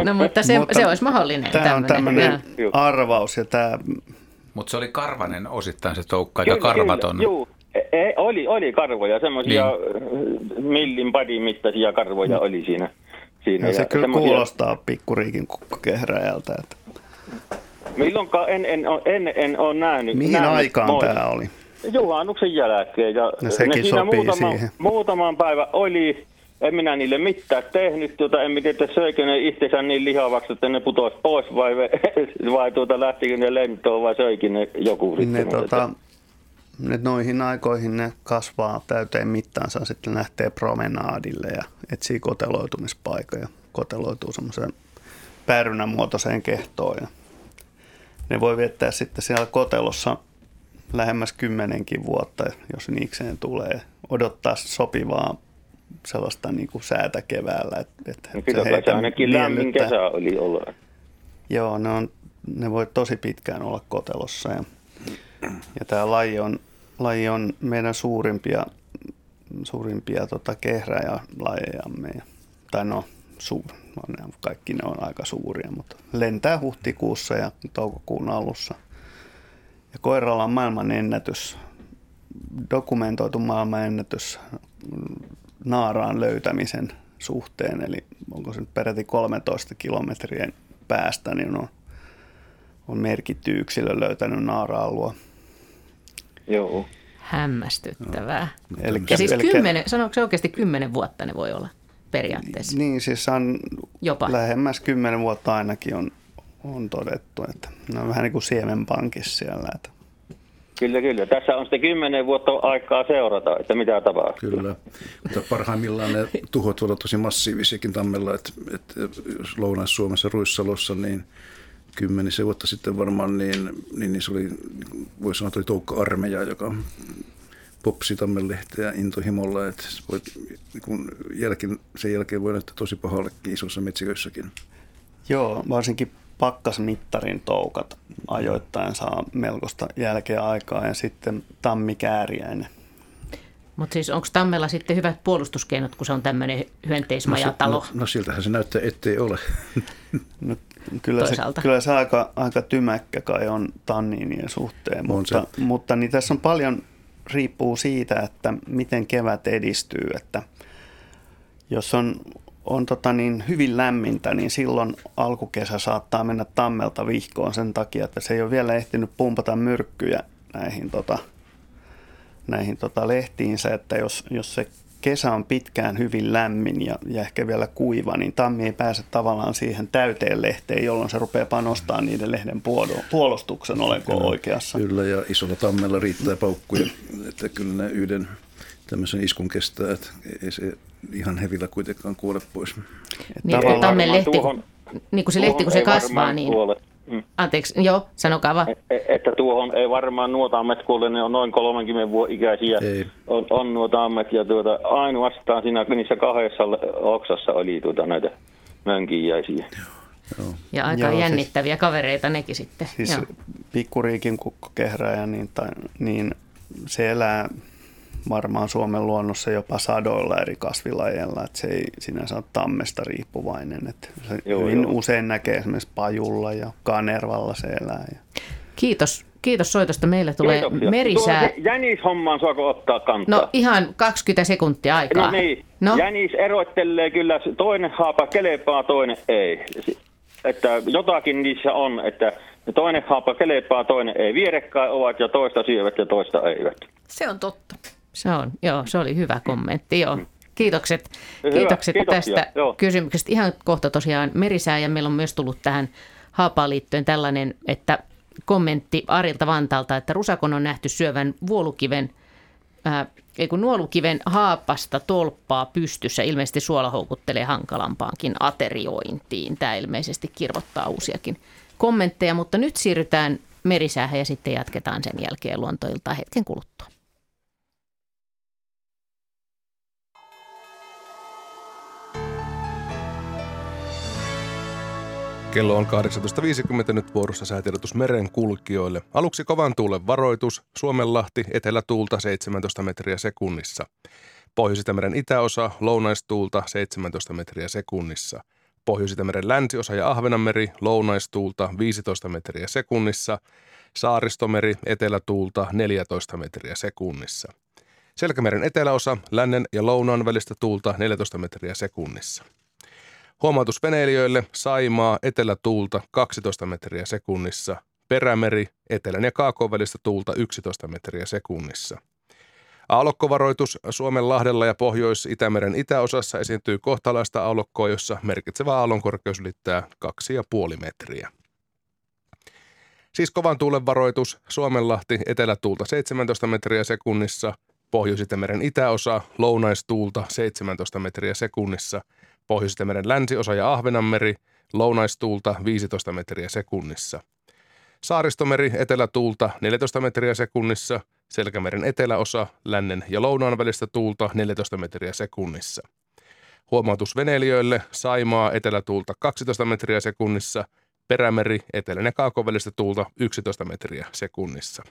No mutta se, se olisi mahdollinen. Tämä on tämmöinen. arvaus ja tämä Mutta se oli karvanen osittain se toukka, aika karvaton. Joo, e, oli, oli karvoja, semmoisia niin. millin padin mittaisia karvoja oli siinä. siinä ja se kyllä semmosia- kuulostaa pikkuriikin kukkokehräjältä. Että Milloinkaan en, en, en, en, en ole nähnyt. mihin nähnyt aikaan moi- tämä oli? Juhannuksen jälkeen. Ja No sekin ne siinä sopii muutama, siihen. muutaman päivän oli, en minä niille mitään tehnyt, tuota, en tiedä, söikö ne itsensä niin lihavaksi, että ne putoisi pois vai, [LAUGHS] vai tuota, lähtikö ne lentoon vai söikin ne joku Ne, sitten. tota, ne noihin aikoihin ne kasvaa täyteen mittaansa, sitten lähtee promenaadille ja etsii koteloitumispaikan ja koteloituu semmoiseen päärynämuotoiseen kehtoon. Ja ne voi viettää sitten siellä kotelossa lähemmäs kymmenenkin vuotta, jos niikseen tulee. Odottaa sopivaa sellaista niin kuin säätä keväällä. Että, että No kyllä kai se ainakin lämmin kesä oli olla. Joo, ne, on, ne voi tosi pitkään olla kotelossa. Ja Ja tämä laji on, laji on meidän suurimpia, suurimpia tota, kehräjälajejamme. Tai no, suur, no, kaikki ne on aika suuria, mutta lentää huhtikuussa ja toukokuun alussa. Ja koiralla on maailman ennätys, dokumentoitu maailman ennätys naaraan löytämisen suhteen, eli onko se nyt peräti 13 kilometrien päästä, niin on, on merkitty yksilö löytänyt naara-alua. Joo. Hämmästyttävää. No, eli, ja siis eli, kymmenen, sanoiko se oikeasti kymmenen vuotta ne voi olla periaatteessa? Niin, siis on Jopa. lähemmäs kymmenen vuotta ainakin on, on todettu, että ne on vähän niin kuin siemenpankissa siellä, että Kyllä, kyllä. Tässä on sitten kymmenen vuotta aikaa seurata, että mitä tapahtuu. Kyllä, mutta parhaimmillaan ne tuhot voivat tosi massiivisiakin tammella, että, että jos Lounais-Suomessa Ruissalossa, niin kymmenisen vuotta sitten varmaan, niin, niin, niin se oli, voisi sanoa, oli toukka-armeija, joka popsi tammenlehteä intohimolla, että voit, kun jälkeen, sen jälkeen voi näyttää tosi pahallekin isossa metsiköissäkin. Joo, varsinkin pakkasmittarin toukat ajoittain saa melkoista jälkeä aikaa ja sitten tammikääriäinen. Mutta siis onko Tammella sitten hyvät puolustuskeinot, kun se on tämmöinen hyönteismajatalo? No, no, no siltähän se näyttää, ettei ole. [LAUGHS] No, kyllä, se, kyllä se aika, aika tymäkkä kai on tanniinien suhteen, on mutta, se. mutta niin tässä on paljon riippuu siitä, että miten kevät edistyy, että jos on on tota niin, hyvin lämmintä, niin silloin alkukesä saattaa mennä tammelta vihkoon sen takia, että se ei ole vielä ehtinyt pumpata myrkkyjä näihin, tota, näihin tota lehtiinsä, että jos, jos se kesä on pitkään hyvin lämmin ja, ja ehkä vielä kuiva, niin tammi ei pääse tavallaan siihen täyteen lehteen, jolloin se rupeaa panostaa niiden lehden puolustuksen, olenko kyllä, oikeassa. Kyllä, ja isolla tammella riittää paukkuja, että kyllä ne yhden tämmöisen iskun kestää, että ei se ihan hevillä kuitenkaan kuole pois. Niin, tammen lehti, tuohon, niin kuin se lehti, kun se kasvaa, niin... Kuole. Mm. Anteeksi, joo, sanokaa vaan. E, e, että tuohon ei varmaan nuotaammet kuole, ne on noin 30 vuoden ikäisiä. Ei. On, on nuotaammet ja tuota, ainoastaan siinä niissä kahdessa oksassa oli tuota näitä mönkiäisiä. Joo. Ja aika Joo, siis- jännittäviä siis, kavereita nekin sitten. Siis pikkuriikin kukkokehrääjä, niin, tai, niin se elää varmaan Suomen luonnossa jopa sadoilla eri kasvilajeilla, että se ei sinänsä ole tammesta riippuvainen. Että se joo, hyvin joo. usein näkee esimerkiksi pajulla ja kanervalla se elää. Kiitos. Kiitos soitosta. Meille tulee Kiitoksia. merisää. Jänishommaan saako ottaa kantaa? No ihan 20 sekuntia aikaa. No niin. No. Jänis erottelee kyllä, toinen haapa kelepaa, toinen ei. Että jotakin niissä on, että toinen haapa kelepaa, toinen ei. Vierekkäin ovat ja toista syövät ja toista eivät. Se on totta. Se on, joo, se oli hyvä kommentti, joo. Kiitokset, hyvä, kiitokset tästä joo. kysymyksestä. Ihan kohta tosiaan merisää ja meillä on myös tullut tähän haapaan liittyen tällainen, että kommentti Arilta Vantalta, että rusakon on nähty syövän vuolukiven, äh, ei kun nuolukiven haapasta tolppaa pystyssä. Ilmeisesti suola houkuttelee hankalampaankin ateriointiin. Tämä ilmeisesti kirvottaa uusiakin kommentteja, mutta nyt siirrytään merisäähän ja sitten jatketaan sen jälkeen luontoilta hetken kuluttua. Kello on 18.50 nyt vuorossa säätiedotus meren kulkijoille. Aluksi kovan tuulen varoitus, Suomenlahti, etelätuulta 17 metriä sekunnissa. Pohjois-Itämeren itäosa, lounaistuulta 17 metriä sekunnissa. Pohjois-Itämeren länsiosa ja Ahvenanmeri, lounaistuulta 15 metriä sekunnissa. Saaristomeri, etelätuulta 14 metriä sekunnissa. Selkämeren eteläosa, lännen ja lounaan välistä tuulta 14 metriä sekunnissa. Huomautus veneilijöille, Saimaa, etelätuulta 12 metriä sekunnissa, Perämeri, etelän ja kaakon välistä tuulta 11 metriä sekunnissa. Aallokkovaroitus Suomen lahdella ja Pohjois-Itämeren itäosassa esiintyy kohtalaista aallokkoa, jossa merkitsevä aallonkorkeus ylittää 2,5 metriä. Siis kovan tuulen varoitus Suomenlahti etelätuulta 17 metriä sekunnissa, Pohjois-Itämeren itäosa lounaistuulta 17 metriä sekunnissa – Pohjois-Itämeren länsiosa ja Ahvenanmeri, lounaistuulta 15 metriä sekunnissa. Saaristomeri etelätuulta 14 metriä sekunnissa, Selkämeren eteläosa, lännen ja lounaan välistä tuulta 14 metriä sekunnissa. Huomautus veneilijöille, Saimaa etelätuulta 12 metriä sekunnissa, Perämeri etelän ja kaakon tuulta 11 metriä sekunnissa.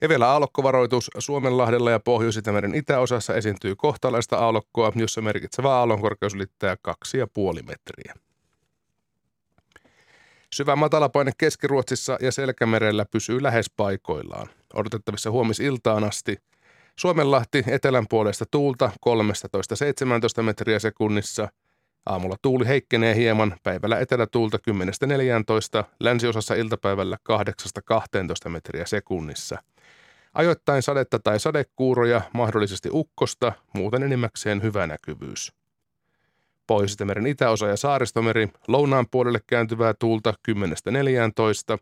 Ja vielä aallokkovaroitus. Suomenlahdella ja Pohjois-Itämeren itäosassa esiintyy kohtalaista aallokkoa, jossa merkitsevä aallonkorkeus ylittää 2,5 metriä. Syvä matalapaine Keski-Ruotsissa ja Selkämerellä pysyy lähes paikoillaan. Odotettavissa huomisiltaan asti. Suomenlahti etelän puolesta tuulta 13-17 metriä sekunnissa. Aamulla tuuli heikkenee hieman, päivällä etelätuulta 10-14, länsiosassa iltapäivällä 8-12 metriä sekunnissa. Ajoittain sadetta tai sadekuuroja, mahdollisesti ukkosta, muuten enimmäkseen hyvä näkyvyys. pohjois itäosa ja saaristomeri, lounaan puolelle kääntyvää tuulta 10-14,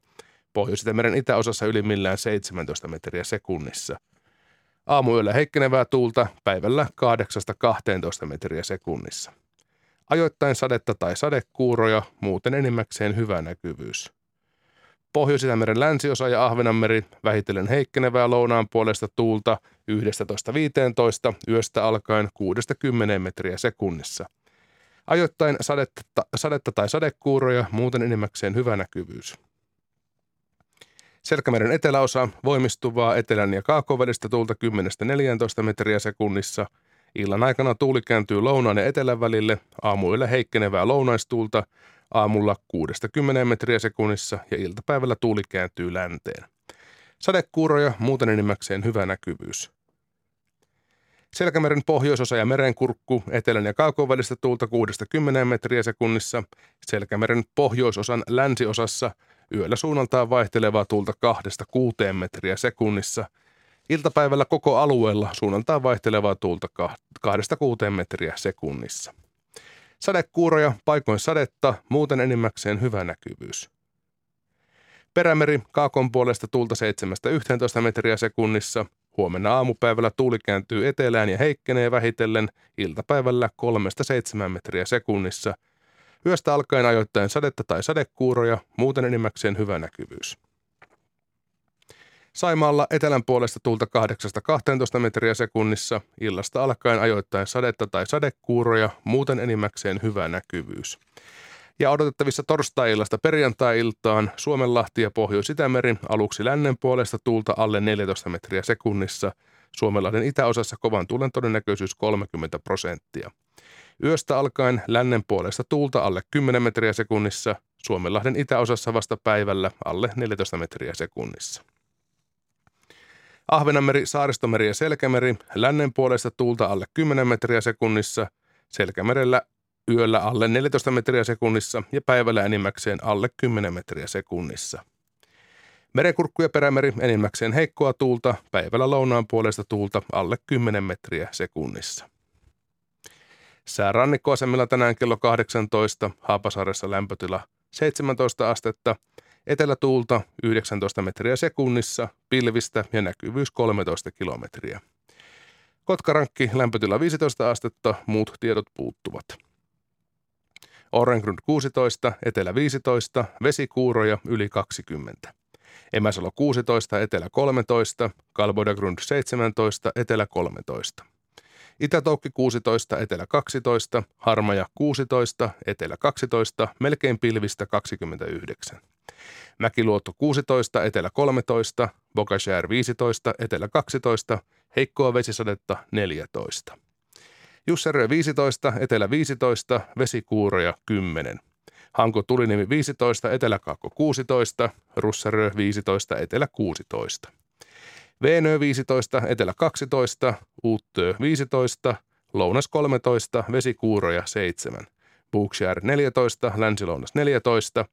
pohjois itäosassa ylimmillään 17 metriä sekunnissa. Aamuyöllä heikkenevää tuulta, päivällä 8-12 metriä sekunnissa. Ajoittain sadetta tai sadekuuroja, muuten enimmäkseen hyvä näkyvyys. Pohjois-Itämeren länsiosa ja Ahvenanmeri vähitellen heikkenevää lounaan puolesta tuulta 11-15 yöstä alkaen 6-10 metriä sekunnissa. Ajoittain sadetta, sadetta tai sadekuuroja, muuten enimmäkseen hyvä näkyvyys. Selkämeren eteläosa voimistuvaa etelän ja kaakovälistä tuulta 10-14 metriä sekunnissa. Illan aikana tuuli kääntyy lounaan ja etelän välille, aamuilla heikkenevää lounaistuulta aamulla 60 metriä sekunnissa ja iltapäivällä tuuli kääntyy länteen. Sadekuuroja, muuten enimmäkseen hyvä näkyvyys. Selkämeren pohjoisosa ja merenkurkku, etelän ja kaakon välistä tuulta 60 metriä sekunnissa. Selkämeren pohjoisosan länsiosassa yöllä suunnaltaan vaihtelevaa tuulta 2-6 metriä sekunnissa. Iltapäivällä koko alueella suunnaltaan vaihtelevaa tuulta 2-6 metriä sekunnissa. Sadekuuroja, paikoin sadetta, muuten enimmäkseen hyvä näkyvyys. Perämeri, kaakon puolesta tuulta 7-11 metriä sekunnissa. Huomenna aamupäivällä tuuli kääntyy etelään ja heikkenee vähitellen iltapäivällä 3-7 metriä sekunnissa. Yöstä alkaen ajoittain sadetta tai sadekuuroja, muuten enimmäkseen hyvä näkyvyys. Saimaalla etelän puolesta tulta 8-12 metriä sekunnissa, illasta alkaen ajoittain sadetta tai sadekuuroja, muuten enimmäkseen hyvä näkyvyys. Ja odotettavissa torstai-illasta perjantai-iltaan Suomenlahti ja Pohjois-Itämeri aluksi lännen puolesta tuulta alle 14 metriä sekunnissa, Suomenlahden itäosassa kovan tuulen todennäköisyys 30 prosenttia. Yöstä alkaen lännen puolesta tuulta alle 10 metriä sekunnissa, Suomenlahden itäosassa vasta päivällä alle 14 metriä sekunnissa. Ahvenanmeri, Saaristomeri ja Selkämeri lännen puolesta tuulta alle 10 metriä sekunnissa, Selkämerellä yöllä alle 14 metriä sekunnissa ja päivällä enimmäkseen alle 10 metriä sekunnissa. Merenkurkku ja perämeri enimmäkseen heikkoa tuulta, päivällä lounaan puolesta tuulta alle 10 metriä sekunnissa. Sää rannikkoasemilla tänään kello 18, Haapasaaressa lämpötila 17 astetta, Etelätuulta 19 metriä sekunnissa, pilvistä ja näkyvyys 13 kilometriä. Kotkarankki lämpötila 15 astetta, muut tiedot puuttuvat. Orrengrund 16, etelä 15, vesikuuroja yli 20. Emäsalo 16, etelä 13, Kalbodagrund 17, etelä 13. Itätoukki 16, etelä 12, Harmaja 16, etelä 12, melkein pilvistä 29. Mäkiluotto 16, etelä 13, Bokashär 15, etelä 12, heikkoa vesisadetta 14. Jusserö 15, etelä 15, vesikuuroja 10. Hanko Tulinimi 15, Etelä-Kaakko 16, Russerö 15, Etelä 16. Veenö 15, Etelä 12, Uuttöö 15, Lounas 13, Vesikuuroja 7. Bookshire 14, Länsi-Lounas 14,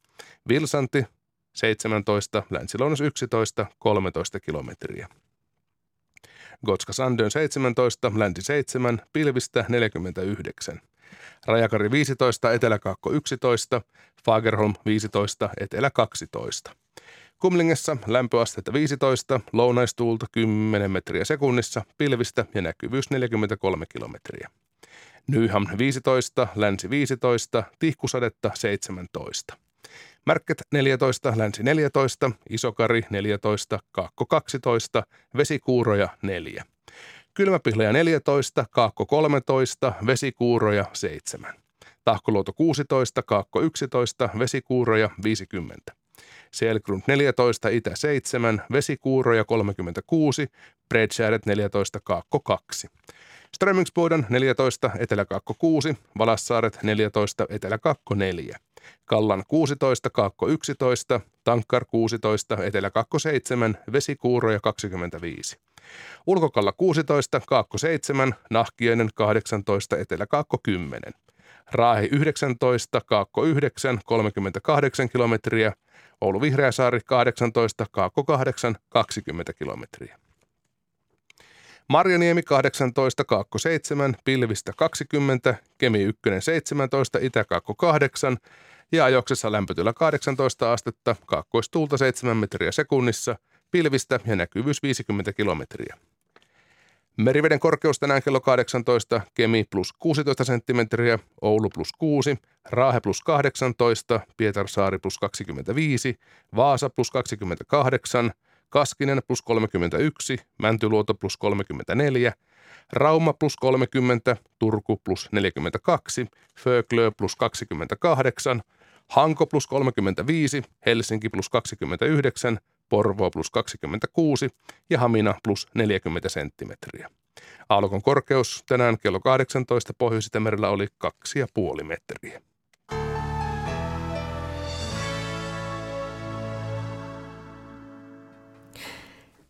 Vilsanti 17, Länsi-Lounas 11, 13 kilometriä. Gotska Sandön 17, Länsi 7, Pilvistä 49. Rajakari 15, Etelä-Kaakko 11, Fagerholm 15, Etelä 12. Kumlingessa lämpöastetta 15, lounaistuulta 10 metriä sekunnissa, pilvistä ja näkyvyys 43 kilometriä. Nyham 15, länsi 15, tihkusadetta 17. Märket 14, länsi 14, Isokari 14, Kaakko 12, vesikuuroja 4. Kylmäpihlaja 14, Kaakko 13, vesikuuroja 7. Tahkoluoto 16, Kaakko 11, vesikuuroja 50. Selgrund 14, Itä 7, Vesikuuroja 36, Bredskäret 14, Kaakko 2. Strömingsboden 14, Etelä-Kaakko 6, Valassaaret 14, Etelä-Kaakko 4. Kallan 16, Kaakko 11, Tankkar 16, Etelä-Kaakko 7, Vesikuuroja 25. Ulkokalla 16, Kaakko 7, Nahkienen 18, Etelä-Kaakko 10. Raahe 19, Kaakko 9, 38 kilometriä. Oulu Vihreäsaari 18, Kaakko 8, 20 kilometriä. Marjaniemi 18, Kaakko 7, Pilvistä 20, Kemi 1 17, Itä-Kaakko 8 ja ajoksessa lämpötila 18 astetta, kaakkoistuulta 7 metriä sekunnissa, pilvistä ja näkyvyys 50 kilometriä. Meriveden korkeus tänään kello 18, Kemi plus 16 senttimetriä, Oulu plus 6, Raahe plus 18, Pietarsaari plus 25, Vaasa plus 28, Kaskinen plus 31, Mäntyluoto plus 34, Rauma plus 30, Turku plus 42, Föglö plus 28, Hanko plus 35, Helsinki plus 29, Porvoo plus 26 ja Hamina plus 40 senttimetriä. Aallokon korkeus tänään kello 18 pohjois oli 2,5 metriä.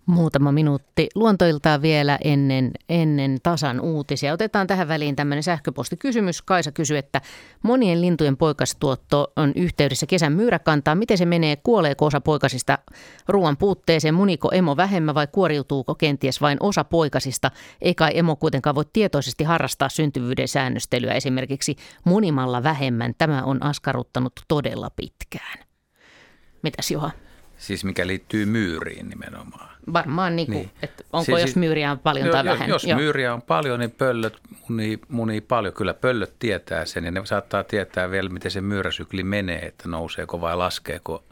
Muutama minuutti luontoiltaa vielä ennen, ennen tasan uutisia. Otetaan tähän väliin tämmöinen sähköpostikysymys. Kaisa kysyy, että monien lintujen poikastuotto on yhteydessä kesän myyräkantaan. Miten se menee? Kuoleeko osa poikasista ruoan puutteeseen? Muniko emo vähemmän vai kuoriutuuko kenties vain osa poikasista? Eikä emo kuitenkaan voi tietoisesti harrastaa syntyvyyden säännöstelyä esimerkiksi munimalla vähemmän. Tämä on askarruttanut todella pitkään. Mitäs Juha? Siis mikä liittyy myyriin nimenomaan. Varmaan, niin kuin, niin. että onko siis, jos myyriä on paljon tai jo, vähän. Jos Joo. myyriä on paljon, niin pöllöt munii, munii paljon. Kyllä pöllöt tietää sen ja ne saattaa tietää vielä, miten se myyräsykli menee, että nouseeko vai laskeeko.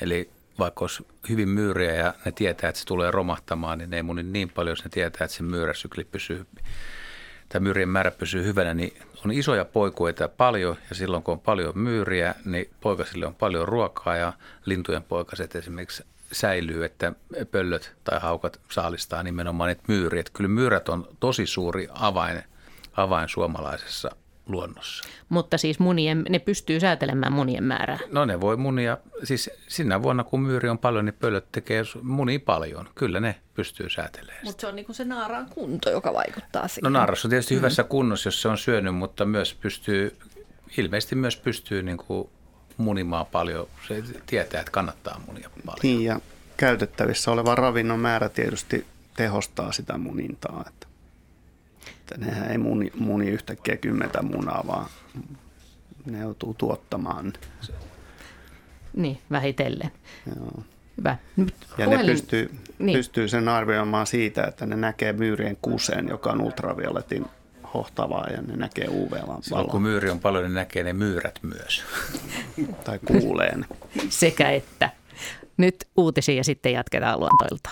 Eli vaikka olisi hyvin myyriä ja ne tietää, että se tulee romahtamaan, niin ne ei muni niin paljon, jos ne tietää, että se myyräsykli pysyy tämä myyrien määrä pysyy hyvänä, niin on isoja poikueita paljon ja silloin kun on paljon myyriä, niin poikasille on paljon ruokaa ja lintujen poikaset esimerkiksi säilyy, että pöllöt tai haukat saalistaa nimenomaan niitä myyriä. Että kyllä myyrät on tosi suuri avain, avain suomalaisessa luonnossa. Mutta siis munien, ne pystyy säätelemään munien määrää? No ne voi munia, siis sinä vuonna kun myyri on paljon, niin pöllöt tekee munia paljon. Kyllä ne pystyy säätelemään. Mutta se on niin kuin se naaraan kunto, joka vaikuttaa siihen. No naaras on tietysti mm. hyvässä kunnossa, jos se on syönyt, mutta myös pystyy, ilmeisesti myös pystyy niin kuin munimaan paljon. Se tietää, että kannattaa munia paljon. Niin ja käytettävissä oleva ravinnon määrä tietysti tehostaa sitä munintaa. Että, että nehän ei muni, muni yhtäkkiä kymmentä munaa, vaan ne joutuu tuottamaan. Niin, vähitellen. Joo. Hyvä. Nyt ja puhelin... ne pystyy, niin. pystyy sen arvioimaan siitä, että ne näkee myyrien kuseen, joka on ultravioletin hohtavaa ja ne näkee. Silloin kun myyri on paljon, niin näkee ne myyrät myös. [LAUGHS] tai kuulee ne. Sekä että. Nyt uutisia ja sitten jatketaan luontoilta.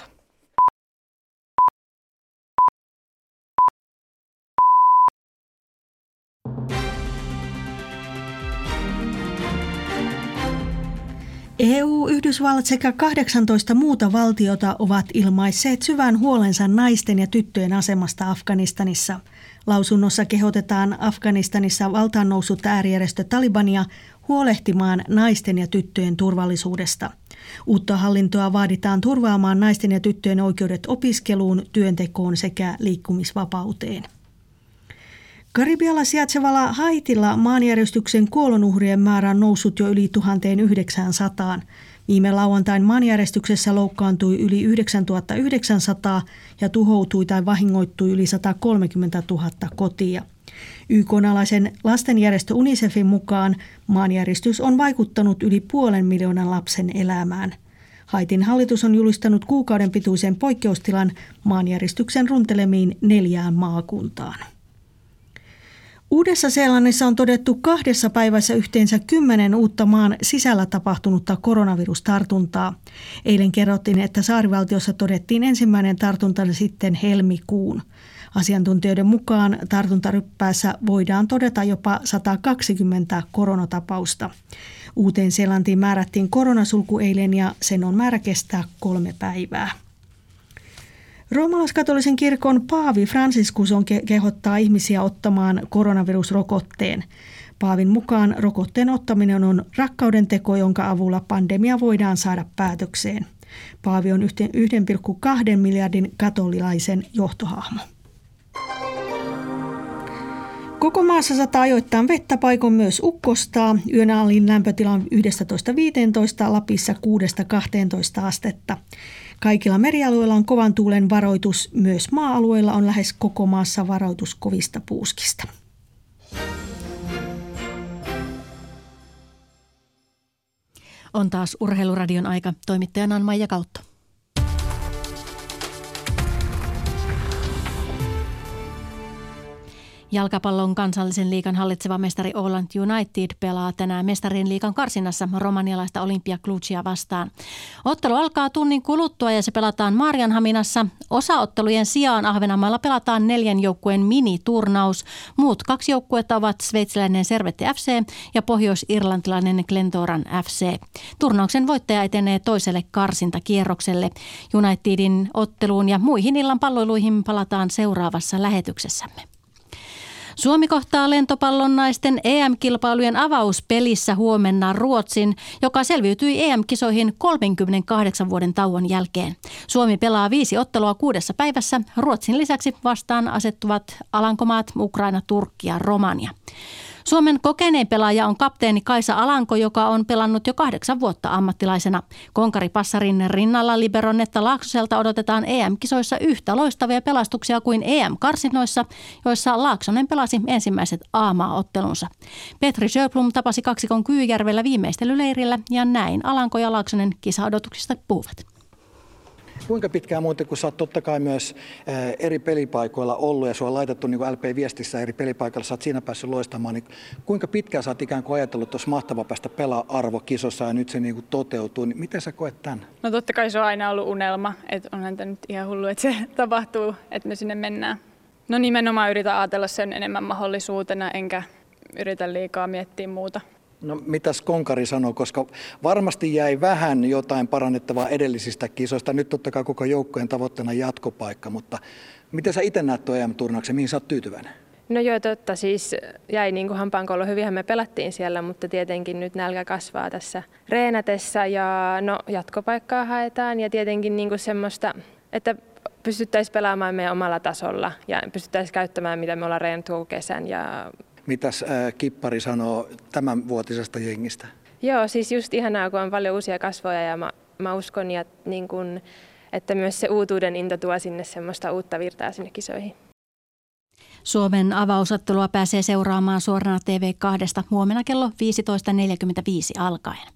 EU, Yhdysvallat sekä 18 muuta valtiota ovat ilmaisseet syvän huolensa naisten ja tyttöjen asemasta Afganistanissa. Lausunnossa kehotetaan Afganistanissa valtaan noussut äärijärjestö Talibania huolehtimaan naisten ja tyttöjen turvallisuudesta. Uutta hallintoa vaaditaan turvaamaan naisten ja tyttöjen oikeudet opiskeluun, työntekoon sekä liikkumisvapauteen. Karibialla sijaitsevalla Haitilla maanjärjestyksen kuolonuhrien määrä on noussut jo yli 1900. Viime lauantain maanjärjestyksessä loukkaantui yli 9900 ja tuhoutui tai vahingoittui yli 130 000 kotia. YK-alaisen lastenjärjestö UNICEFin mukaan maanjäristys on vaikuttanut yli puolen miljoonan lapsen elämään. Haitin hallitus on julistanut kuukauden pituisen poikkeustilan maanjäristyksen runtelemiin neljään maakuntaan. Uudessa Seelannissa on todettu kahdessa päivässä yhteensä kymmenen uutta maan sisällä tapahtunutta koronavirustartuntaa. Eilen kerrottiin, että saarivaltiossa todettiin ensimmäinen tartunta sitten helmikuun. Asiantuntijoiden mukaan tartuntaryppäässä voidaan todeta jopa 120 koronatapausta. Uuteen Seelantiin määrättiin koronasulku eilen ja sen on määrä kestää kolme päivää. Roomalaiskatolisen kirkon paavi Franciscus on ke- kehottaa ihmisiä ottamaan koronavirusrokotteen. Paavin mukaan rokotteen ottaminen on rakkauden teko, jonka avulla pandemia voidaan saada päätökseen. Paavi on 1,2 miljardin katolilaisen johtohahmo. Koko maassa sataa ajoittain vettä, paikon myös ukkostaa. Yön alin lämpötila on 11-15, Lapissa 6-12 astetta. Kaikilla merialueilla on kovan tuulen varoitus, myös maa-alueilla on lähes koko maassa varoitus kovista puuskista. On taas Urheiluradion aika. Toimittajana on Maija Kautto. Jalkapallon kansallisen liikan hallitseva mestari Oland United pelaa tänään mestarin liikan karsinassa romanialaista Olympia Clujia vastaan. Ottelu alkaa tunnin kuluttua ja se pelataan Marianhaminassa. Osaottelujen sijaan Ahvenanmaalla pelataan neljän joukkueen miniturnaus. Muut kaksi joukkuetta ovat sveitsiläinen Servette FC ja pohjois-irlantilainen Glentoran FC. Turnauksen voittaja etenee toiselle karsintakierrokselle. Unitedin otteluun ja muihin illan palloiluihin palataan seuraavassa lähetyksessämme. Suomi kohtaa lentopallon naisten EM-kilpailujen avauspelissä huomenna Ruotsin, joka selviytyi EM-kisoihin 38 vuoden tauon jälkeen. Suomi pelaa viisi ottelua kuudessa päivässä. Ruotsin lisäksi vastaan asettuvat Alankomaat, Ukraina, Turkki ja Romania. Suomen kokeneen pelaaja on kapteeni Kaisa Alanko, joka on pelannut jo kahdeksan vuotta ammattilaisena. Konkari Passarin rinnalla Liberonetta Laaksoselta odotetaan EM-kisoissa yhtä loistavia pelastuksia kuin EM-karsinoissa, joissa Laaksonen pelasi ensimmäiset aamaa-ottelunsa. Petri Sjöblom tapasi kaksikon Kyyjärvellä viimeistelyleirillä ja näin Alanko ja Laaksonen kisaodotuksista puhuvat. Kuinka pitkään muuten, kun sä oot totta kai myös eri pelipaikoilla ollut ja sua on laitettu niin LP-viestissä eri pelipaikoilla, sä oot siinä päässyt loistamaan, niin kuinka pitkään sä oot ikään kuin ajatellut, että olisi mahtava päästä pelaa arvokisossa ja nyt se niin kuin toteutuu, niin miten sä koet tämän? No totta kai se on aina ollut unelma, että onhan tämä nyt ihan hullu, että se [LAUGHS] tapahtuu, että me sinne mennään. No nimenomaan yritän ajatella sen enemmän mahdollisuutena, enkä yritä liikaa miettiä muuta. No mitäs Konkari sanoo, koska varmasti jäi vähän jotain parannettavaa edellisistä kisoista. Nyt totta kai koko joukkojen tavoitteena jatkopaikka, mutta miten sä itse näet tuon EM-turnauksen, mihin sä oot tyytyväinen? No joo, totta. Siis jäi niin kuin hampaankolo. Hyvinhän me pelattiin siellä, mutta tietenkin nyt nälkä kasvaa tässä reenatessa ja no jatkopaikkaa haetaan ja tietenkin niin kuin semmoista, että pystyttäisiin pelaamaan meidän omalla tasolla ja pystyttäisiin käyttämään, mitä me ollaan reenattu kesän ja Mitäs äh, Kippari sanoo tämän vuotisesta jengistä? Joo, siis just ihanaa, kun on paljon uusia kasvoja ja mä, mä uskon, ja niin kun, että myös se uutuuden into tuo sinne semmoista uutta virtaa sinne kisoihin. Suomen avausottelua pääsee seuraamaan suorana TV2 huomenna kello 15.45 alkaen.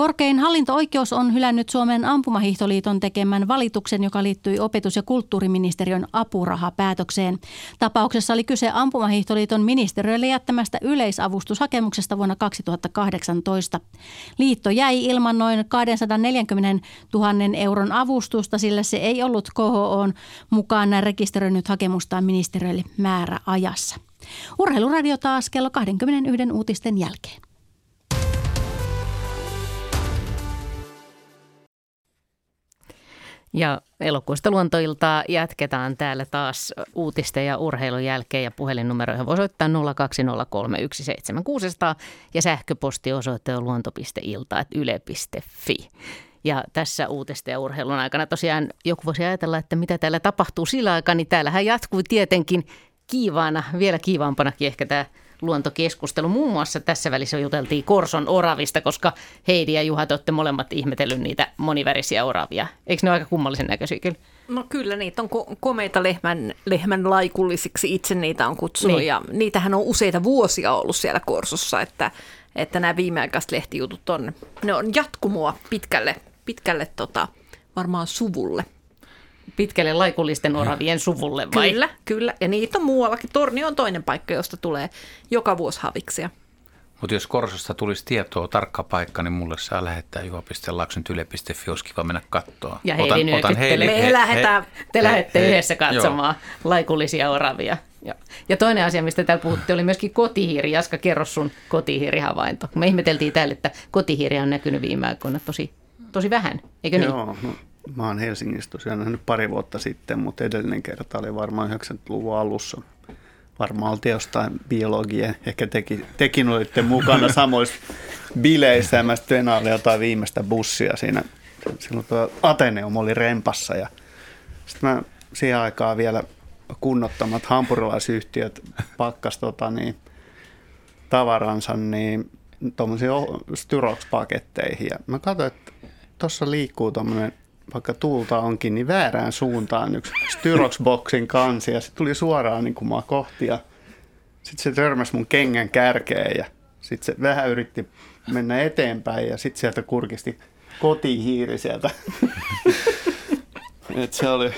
Korkein hallinto-oikeus on hylännyt Suomen ampumahiihtoliiton tekemän valituksen, joka liittyi opetus- ja kulttuuriministeriön apurahapäätökseen. Tapauksessa oli kyse ampumahiihtoliiton ministeriölle jättämästä yleisavustushakemuksesta vuonna 2018. Liitto jäi ilman noin 240 000 euron avustusta, sillä se ei ollut KHOn mukaan rekisteröinyt hakemustaan ministeriölle määräajassa. Urheiluradio taas kello 21 uutisten jälkeen. Ja elokuista luontoiltaa jatketaan täällä taas uutisten ja urheilun jälkeen ja puhelinnumeroihin voi soittaa 020317600 ja sähköpostiosoite on luonto.ilta.yle.fi. Ja tässä uutisten ja urheilun aikana tosiaan joku voisi ajatella, että mitä täällä tapahtuu sillä aikaa, niin täällähän jatkuu tietenkin kiivaana, vielä kiivaampanakin ehkä tämä luontokeskustelu. Muun muassa tässä välissä juteltiin Korson oravista, koska Heidi ja Juha, te olette molemmat ihmetellyt niitä monivärisiä oravia. Eikö ne ole aika kummallisen näköisiä kyllä? No kyllä, niitä on ko- komeita lehmän, lehmän laikullisiksi, itse niitä on kutsunut. Niin. Ja niitähän on useita vuosia ollut siellä Korsossa, että, että nämä viimeaikaiset lehtijutut on, ne on jatkumoa pitkälle, pitkälle tota, varmaan suvulle pitkälle laikullisten oravien suvulle vai? Kyllä, kyllä. Ja niitä on muuallakin. Torni on toinen paikka, josta tulee joka vuosi haviksia. Mutta jos Korsosta tulisi tietoa tarkka paikka, niin mulle saa lähettää juha.laaksontyle.fi, olisi kiva mennä kattoon. Ja Heidi otan, Heidi, Me he, lähdetään. Te lähdette yhdessä katsomaan joo. laikullisia oravia. Ja, ja toinen asia, mistä täällä puhuttiin, oli myöskin kotihiiri. Jaska, kerro sun kotihiirihavainto. Me ihmeteltiin täällä, että kotihiiri on näkynyt viime aikoina tosi, tosi vähän, eikö niin? Joo, no, mä oon Helsingissä tosiaan nähnyt pari vuotta sitten, mutta edellinen kerta oli varmaan 90-luvun alussa varmaan oltiin jostain biologia, ehkä teki, tekin olitte mukana [LAUGHS] samoissa bileissä ja mä sitten jotain viimeistä bussia siinä. Silloin tuo Ateneum oli rempassa ja sitten mä siihen aikaan vielä kunnottamat hampurilaisyhtiöt pakkas tota, niin, tavaransa niin tuommoisiin Styrox-paketteihin. Ja mä katsoin, että tuossa liikkuu tuommoinen vaikka tuulta onkin, niin väärään suuntaan yksi Styrox-boksin kansi ja se tuli suoraan niin kuin mua kohti ja sitten se törmäsi mun kengän kärkeen ja sitten se vähän yritti mennä eteenpäin ja sitten sieltä kurkisti kotihiiri sieltä. [LAUGHS] Et se oli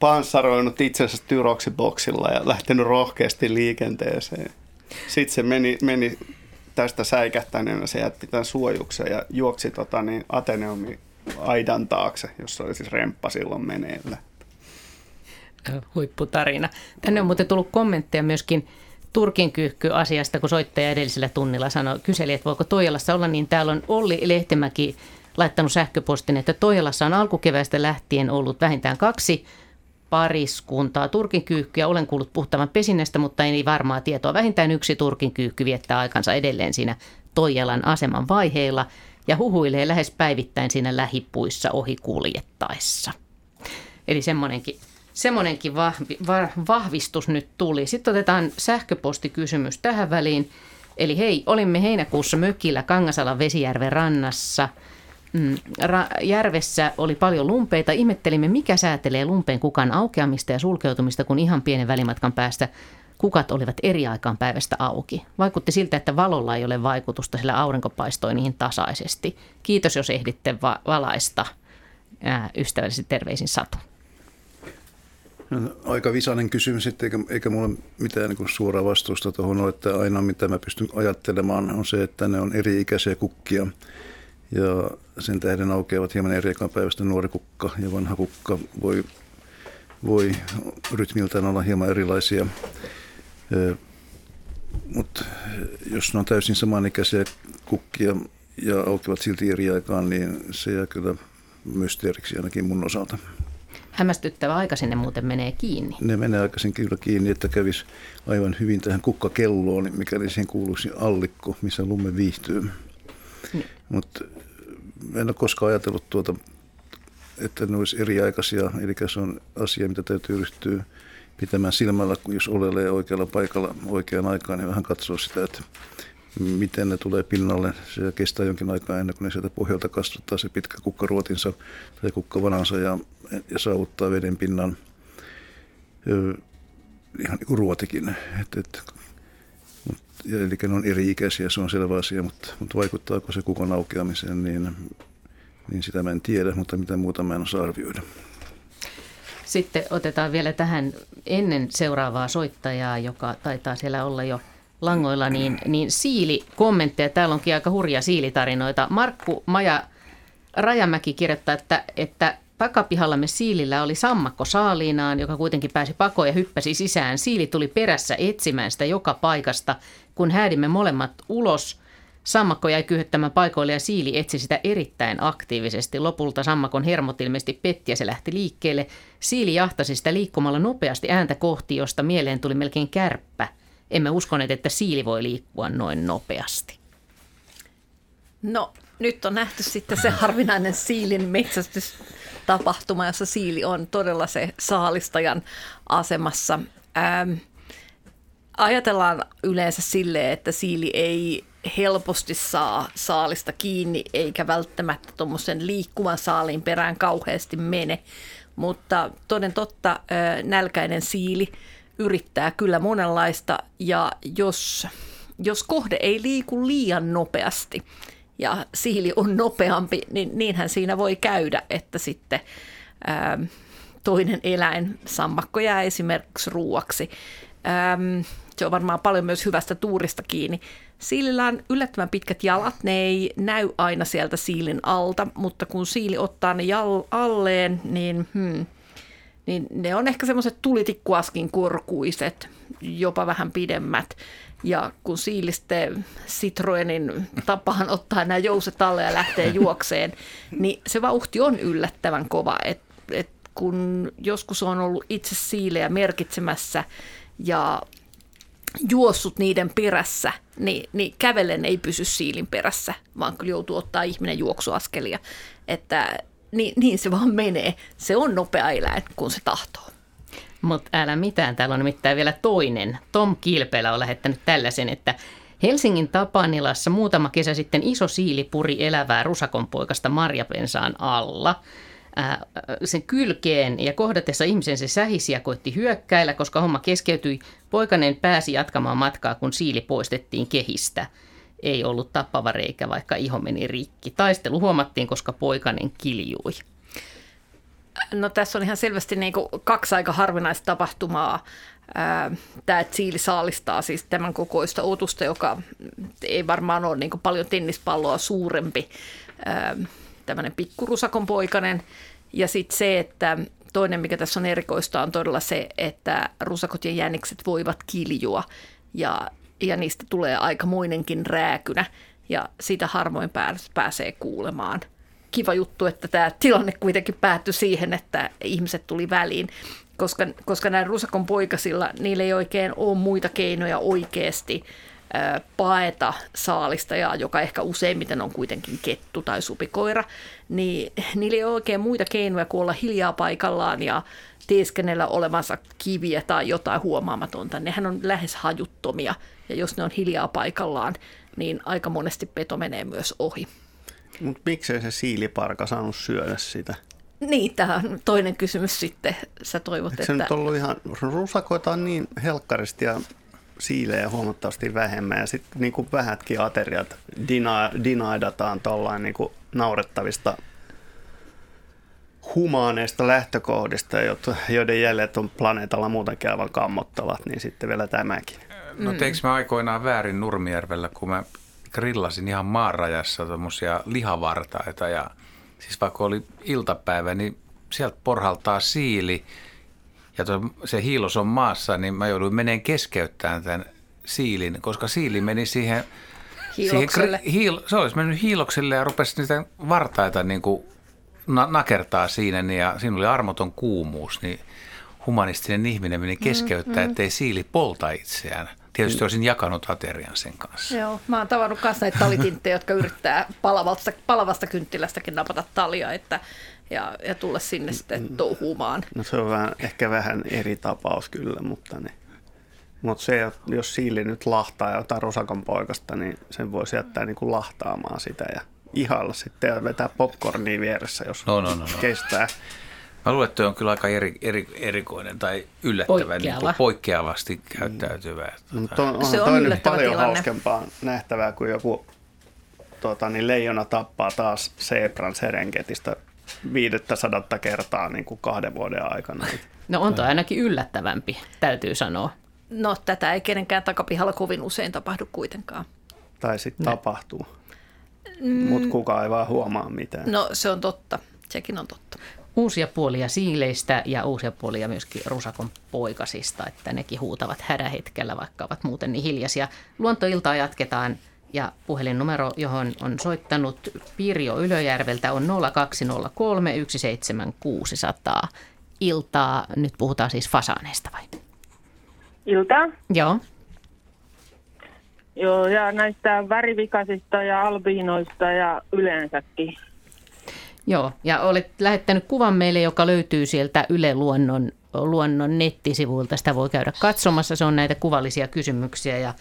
panssaroinut itsensä Styrox-boksilla ja lähtenyt rohkeasti liikenteeseen. Sitten se meni, meni tästä säikähtäneenä, se jätti tämän suojuksen ja juoksi tota, niin Ateneumin aidan taakse, jossa oli siis remppa silloin meneillä. Huipputarina. Tänne on muuten tullut kommentteja myöskin Turkin kyyhky-asiasta, kun soittaja edellisellä tunnilla sanoi, kyseli, että voiko Toijalassa olla, niin täällä on Olli Lehtimäki laittanut sähköpostin, että Toijalassa on alkukevästä lähtien ollut vähintään kaksi pariskuntaa turkin kyykkyä. Olen kuullut puhtavan pesinnästä, mutta ei varmaa tietoa. Vähintään yksi turkin kyykky viettää aikansa edelleen siinä Toijalan aseman vaiheilla – ja huhuilee lähes päivittäin siinä lähipuissa ohi kuljettaessa. Eli semmoinenkin, semmoinenkin vahvi, va, vahvistus nyt tuli. Sitten otetaan sähköpostikysymys tähän väliin. Eli hei, olimme heinäkuussa mökillä Kangasalan Vesijärven rannassa. Mm, ra- järvessä oli paljon lumpeita. Ihmettelimme, mikä säätelee lumpeen kukan aukeamista ja sulkeutumista, kun ihan pienen välimatkan päästä kukat olivat eri aikaan päivästä auki. Vaikutti siltä, että valolla ei ole vaikutusta, sillä aurinko paistoi niihin tasaisesti. Kiitos, jos ehditte va- valaista. Ää, ystävällisesti terveisin Satu. No, aika visainen kysymys, eikä, eikä mulla mitään niin suoraa vastausta tuohon ole, että aina mitä mä pystyn ajattelemaan on se, että ne on eri-ikäisiä kukkia ja sen tähden aukeavat hieman eri aikaan päivästä nuori kukka ja vanha kukka voi, voi rytmiltään olla hieman erilaisia. Mutta jos ne on täysin samanikäisiä kukkia ja aukevat silti eri aikaan, niin se jää kyllä mysteeriksi ainakin mun osalta. Hämmästyttävä aika sinne muuten menee kiinni. Ne menee aikaisin kyllä kiinni, että kävisi aivan hyvin tähän kukkakelloon, mikäli siihen kuuluisi allikko, missä lumme viihtyy. Niin. Mutta en ole koskaan ajatellut tuota, että ne olisi eriaikaisia, eli se on asia, mitä täytyy ryhtyä pitämään silmällä, kun jos olelee oikealla paikalla oikeaan aikaan, niin vähän katsoo sitä, että miten ne tulee pinnalle. Se kestää jonkin aikaa ennen kuin ne sieltä pohjalta kasvattaa se pitkä kukkaruotinsa tai kukkavanansa ja, ja saavuttaa veden pinnan. Ihan niin kuin ruotikin. Et, et, ja, eli ne on eri-ikäisiä, se on selvä asia, mutta, mutta vaikuttaako se kukon aukeamiseen, niin, niin sitä mä en tiedä, mutta mitä muuta mä en osaa arvioida. Sitten otetaan vielä tähän ennen seuraavaa soittajaa, joka taitaa siellä olla jo langoilla, niin, niin siili-kommentteja. Täällä onkin aika hurja siilitarinoita. Markku Maja Rajamäki kirjoittaa, että, että takapihallamme siilillä oli sammakko saaliinaan, joka kuitenkin pääsi pakoon ja hyppäsi sisään. Siili tuli perässä etsimään sitä joka paikasta. Kun häädimme molemmat ulos, Sammakko jäi kyhyttämään paikoille ja siili etsi sitä erittäin aktiivisesti. Lopulta sammakon hermot ilmeisesti petti ja se lähti liikkeelle. Siili jahtasi sitä liikkumalla nopeasti ääntä kohti, josta mieleen tuli melkein kärppä. Emme uskoneet, että siili voi liikkua noin nopeasti. No, nyt on nähty sitten se harvinainen siilin metsästystapahtuma, jossa siili on todella se saalistajan asemassa. Ähm, ajatellaan yleensä silleen, että siili ei helposti saa saalista kiinni, eikä välttämättä tuommoisen liikkuvan saaliin perään kauheasti mene. Mutta toden totta, nälkäinen siili yrittää kyllä monenlaista, ja jos, jos kohde ei liiku liian nopeasti, ja siili on nopeampi, niin niinhän siinä voi käydä, että sitten toinen eläin, sammakko jää esimerkiksi ruuaksi. Se on varmaan paljon myös hyvästä tuurista kiinni. Siilillä on yllättävän pitkät jalat, ne ei näy aina sieltä siilin alta, mutta kun siili ottaa ne jal- alleen, niin, hmm, niin ne on ehkä semmoiset tulitikkuaskin korkuiset, jopa vähän pidemmät. Ja kun siiliste Citroenin tapaan ottaa nämä jouset alle ja lähtee [LAUGHS] juokseen, niin se vauhti on yllättävän kova. Et, et kun joskus on ollut itse siilejä merkitsemässä ja juossut niiden perässä, niin, niin kävellen ei pysy siilin perässä, vaan kyllä joutuu ottaa ihminen juoksuaskelia. Että niin, niin se vaan menee. Se on nopea eläin, kun se tahtoo. Mutta älä mitään, täällä on nimittäin vielä toinen. Tom Kilpelä on lähettänyt tällaisen, että Helsingin Tapanilassa muutama kesä sitten iso siili puri elävää rusakonpoikasta marjapensaan alla – sen kylkeen ja kohdatessa ihmisen se sähisi ja koitti hyökkäillä, koska homma keskeytyi. Poikanen pääsi jatkamaan matkaa, kun siili poistettiin kehistä. Ei ollut tappava reikä, vaikka iho meni rikki. Taistelu huomattiin, koska poikanen kiljui. No tässä on ihan selvästi niin kuin kaksi aika harvinaista tapahtumaa. Tämä, että siili saalistaa siis tämän kokoista otusta, joka ei varmaan ole niin kuin paljon tennispalloa suurempi tämmöinen pikkurusakon poikainen. Ja sitten se, että toinen, mikä tässä on erikoista, on todella se, että rusakot ja jänikset voivat kiljua ja, ja niistä tulee aikamoinenkin rääkynä ja sitä harvoin pääsee kuulemaan. Kiva juttu, että tämä tilanne kuitenkin päättyi siihen, että ihmiset tuli väliin, koska, koska näillä rusakon poikasilla, niillä ei oikein ole muita keinoja oikeasti – paeta saalistajaa, joka ehkä useimmiten on kuitenkin kettu tai supikoira, niin niillä ei ole oikein muita keinoja kuin olla hiljaa paikallaan ja teeskennellä olevansa kiviä tai jotain huomaamatonta. Nehän on lähes hajuttomia ja jos ne on hiljaa paikallaan, niin aika monesti peto menee myös ohi. Mutta miksei se siiliparka saanut syödä sitä? Niin, tämä on toinen kysymys sitten. Sä toivot, Eikö että... se nyt ollut ihan, rusakoita on niin helkkaristi ja siilejä huomattavasti vähemmän ja sitten niin kuin vähätkin ateriat dina, dinaidataan tuollain niin naurettavista humaaneista lähtökohdista, joiden jäljet on planeetalla muutenkin aivan kammottavat, niin sitten vielä tämäkin. No teikö mä aikoinaan väärin Nurmijärvellä, kun mä grillasin ihan maanrajassa tuommoisia lihavartaita ja siis vaikka oli iltapäivä, niin sieltä porhaltaa siili ja to, se hiilos on maassa, niin mä jouduin meneen keskeyttämään tämän siilin, koska siili meni siihen... Hiilokselle. Siihen, hiil, se olisi mennyt hiilokselle ja rupesi niitä vartaita niin kuin na, nakertaa siinä, niin ja siinä oli armoton kuumuus, niin humanistinen ihminen meni keskeyttää, mm, mm. ettei siili polta itseään. Tietysti mm. olisin jakanut aterian sen kanssa. Joo, mä oon tavannut myös näitä talitintteja, jotka yrittää palavasta, palavasta kynttilästäkin napata talia, että ja, ja tulla sinne sitten mm. touhumaan. No se on vähän, ehkä vähän eri tapaus kyllä, mutta niin. Mutta se, jos siili nyt lahtaa jotain rosakon poikasta, niin sen voisi jättää niin kuin lahtaamaan sitä ja ihailla sitten ja vetää popcornia vieressä, jos no, no, no, no. kestää. Mä luulen, että on kyllä aika eri, eri, erikoinen tai yllättävä, niin kuin poikkeavasti käyttäytyvä. Mm. No, on, se on toi nyt paljon tilanne. hauskempaa nähtävää, kuin joku tuota, niin leijona tappaa taas Sebran Serengetistä 500 kertaa niin kuin kahden vuoden aikana. No on toi ainakin yllättävämpi, täytyy sanoa. No tätä ei kenenkään takapihalla kovin usein tapahdu kuitenkaan. Tai sitten tapahtuu, mm. mutta kukaan ei vaan huomaa mitään. No se on totta, sekin on totta. Uusia puolia siileistä ja uusia puolia myöskin rusakon poikasista, että nekin huutavat hädähetkellä, vaikka ovat muuten niin hiljaisia. Luontoiltaa jatketaan ja puhelinnumero, johon on soittanut Pirjo Ylöjärveltä on 0203 17600. Iltaa, nyt puhutaan siis fasaaneista vai? Iltaa. Joo. Joo, ja näistä värivikaisista ja albiinoista ja yleensäkin. Joo, ja olet lähettänyt kuvan meille, joka löytyy sieltä Yle Luonnon, Luonnon nettisivuilta. Sitä voi käydä katsomassa, se on näitä kuvallisia kysymyksiä ja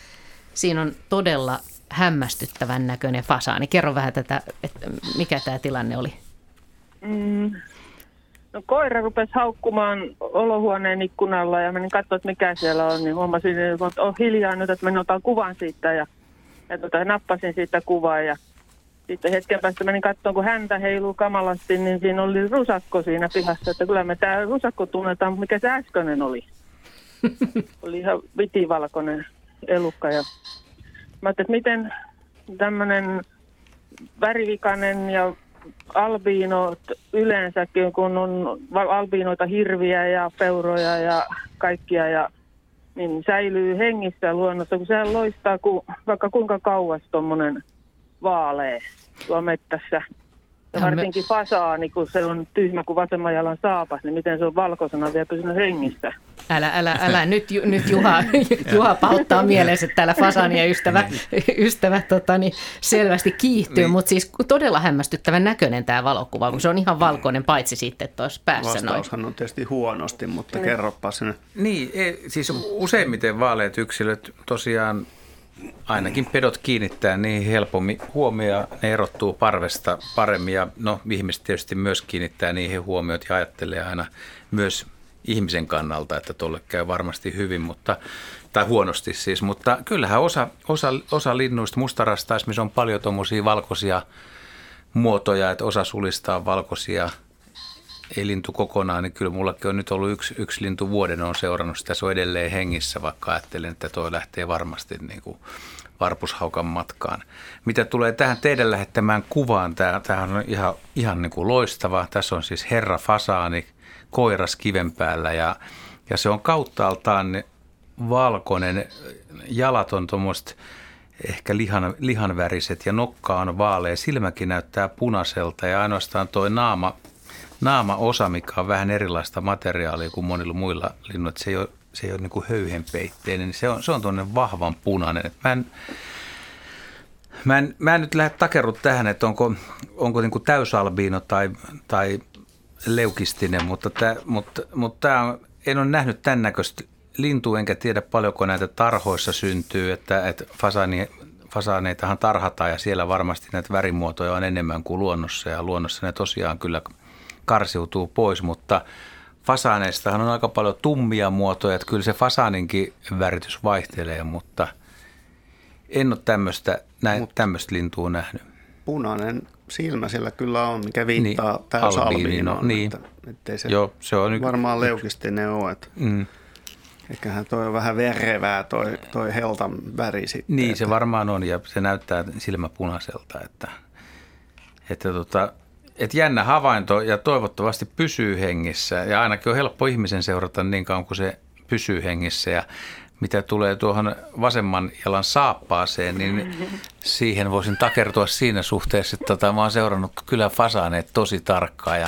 siinä on todella hämmästyttävän näköinen fasaani. Kerro vähän tätä, että mikä tämä tilanne oli. Mm. No koira rupesi haukkumaan olohuoneen ikkunalla ja menin katsoa, että mikä siellä on. Niin huomasin, että on hiljaa nyt, että menin otan kuvan siitä ja, ja tota, nappasin siitä kuvaa. Ja sitten hetken päästä menin katsomaan, kun häntä heiluu kamalasti, niin siinä oli rusakko siinä pihassa. Että kyllä me tämä rusakko tunnetaan, mikä se äskeinen oli. [LAUGHS] Oli ihan vitivalkoinen elukka. Ja mä että miten tämmöinen värivikainen ja albiinot yleensäkin, kun on albiinoita hirviä ja peuroja ja kaikkia, ja, niin säilyy hengissä luonnossa, kun sehän loistaa ku, vaikka kuinka kauas tuommoinen vaalee tuo mettässä. Ja varsinkin fasaani, kun se on tyhmä kuin vasemman jalan saapas, niin miten se on valkoisena vielä pysynyt hengissä. Älä, älä, älä. Nyt, nyt Juha, [LAUGHS] Juha pauttaa mielessä, että täällä Fasania ystävä, ystävä tota, niin selvästi kiihtyy, niin. mutta siis todella hämmästyttävän näköinen tämä valokuva, kun se on ihan valkoinen paitsi sitten tuossa päässä. Vastaushan noin. on tietysti huonosti, mutta niin. kerropa sinne. Niin, ei, siis useimmiten vaaleat yksilöt tosiaan ainakin pedot kiinnittää niin helpommin huomioon, ne erottuu parvesta paremmin. Ja no ihmiset tietysti myös kiinnittää niihin huomiot ja ajattelee aina myös ihmisen kannalta, että tuolle käy varmasti hyvin, mutta, tai huonosti siis, mutta kyllähän osa, osa, osa linnuista, mustarasta on paljon tuommoisia valkoisia muotoja, että osa sulistaa valkoisia, ei lintu kokonaan, niin kyllä mullakin on nyt ollut yksi, yksi lintu vuoden on seurannut sitä, se on edelleen hengissä, vaikka ajattelen, että tuo lähtee varmasti niin kuin varpushaukan matkaan. Mitä tulee tähän teidän lähettämään kuvaan, tämähän on ihan, ihan niin kuin loistava. Tässä on siis herra fasaani, koiras kiven päällä ja, ja se on kauttaaltaan valkoinen, jalat on tuommoista ehkä lihan, lihanväriset ja nokka on vaalea, silmäkin näyttää punaiselta ja ainoastaan tuo naama, naama-osa, mikä on vähän erilaista materiaalia kuin monilla muilla linnuilla, se ei ole, se ei ole niin höyhenpeitteinen, niin se on, se on tuonne vahvan punainen. mä en, Mä en, mä en nyt lähde takerut tähän, että onko, onko niin kuin täysalbiino tai, tai leukistinen, mutta, tämä, mutta, mutta tämä on, en ole nähnyt tämän näköistä lintua, enkä tiedä paljonko näitä tarhoissa syntyy, että, että fasani, fasaaneitahan tarhataan ja siellä varmasti näitä värimuotoja on enemmän kuin luonnossa ja luonnossa ne tosiaan kyllä karsiutuu pois, mutta fasaaneistahan on aika paljon tummia muotoja, että kyllä se fasaaninkin väritys vaihtelee, mutta en ole tämmöistä, näin, tämmöistä lintua nähnyt. Punainen silmä sillä kyllä on, mikä viittaa niin, täysalbiinoon. Niin. Että, ettei se Joo, se on varmaan yksi. leukistinen ole. Että. Mm. Eiköhän toi on vähän verevää toi, toi heltan väri sitten. Niin, että. se varmaan on ja se näyttää silmä punaiselta. Että, että tota, että jännä havainto ja toivottavasti pysyy hengissä. Ja ainakin on helppo ihmisen seurata niin kauan kuin se pysyy hengissä. Ja mitä tulee tuohon vasemman jalan saappaaseen, niin siihen voisin takertua siinä suhteessa, että tota, mä oon seurannut kyllä fasaaneet tosi tarkkaan ja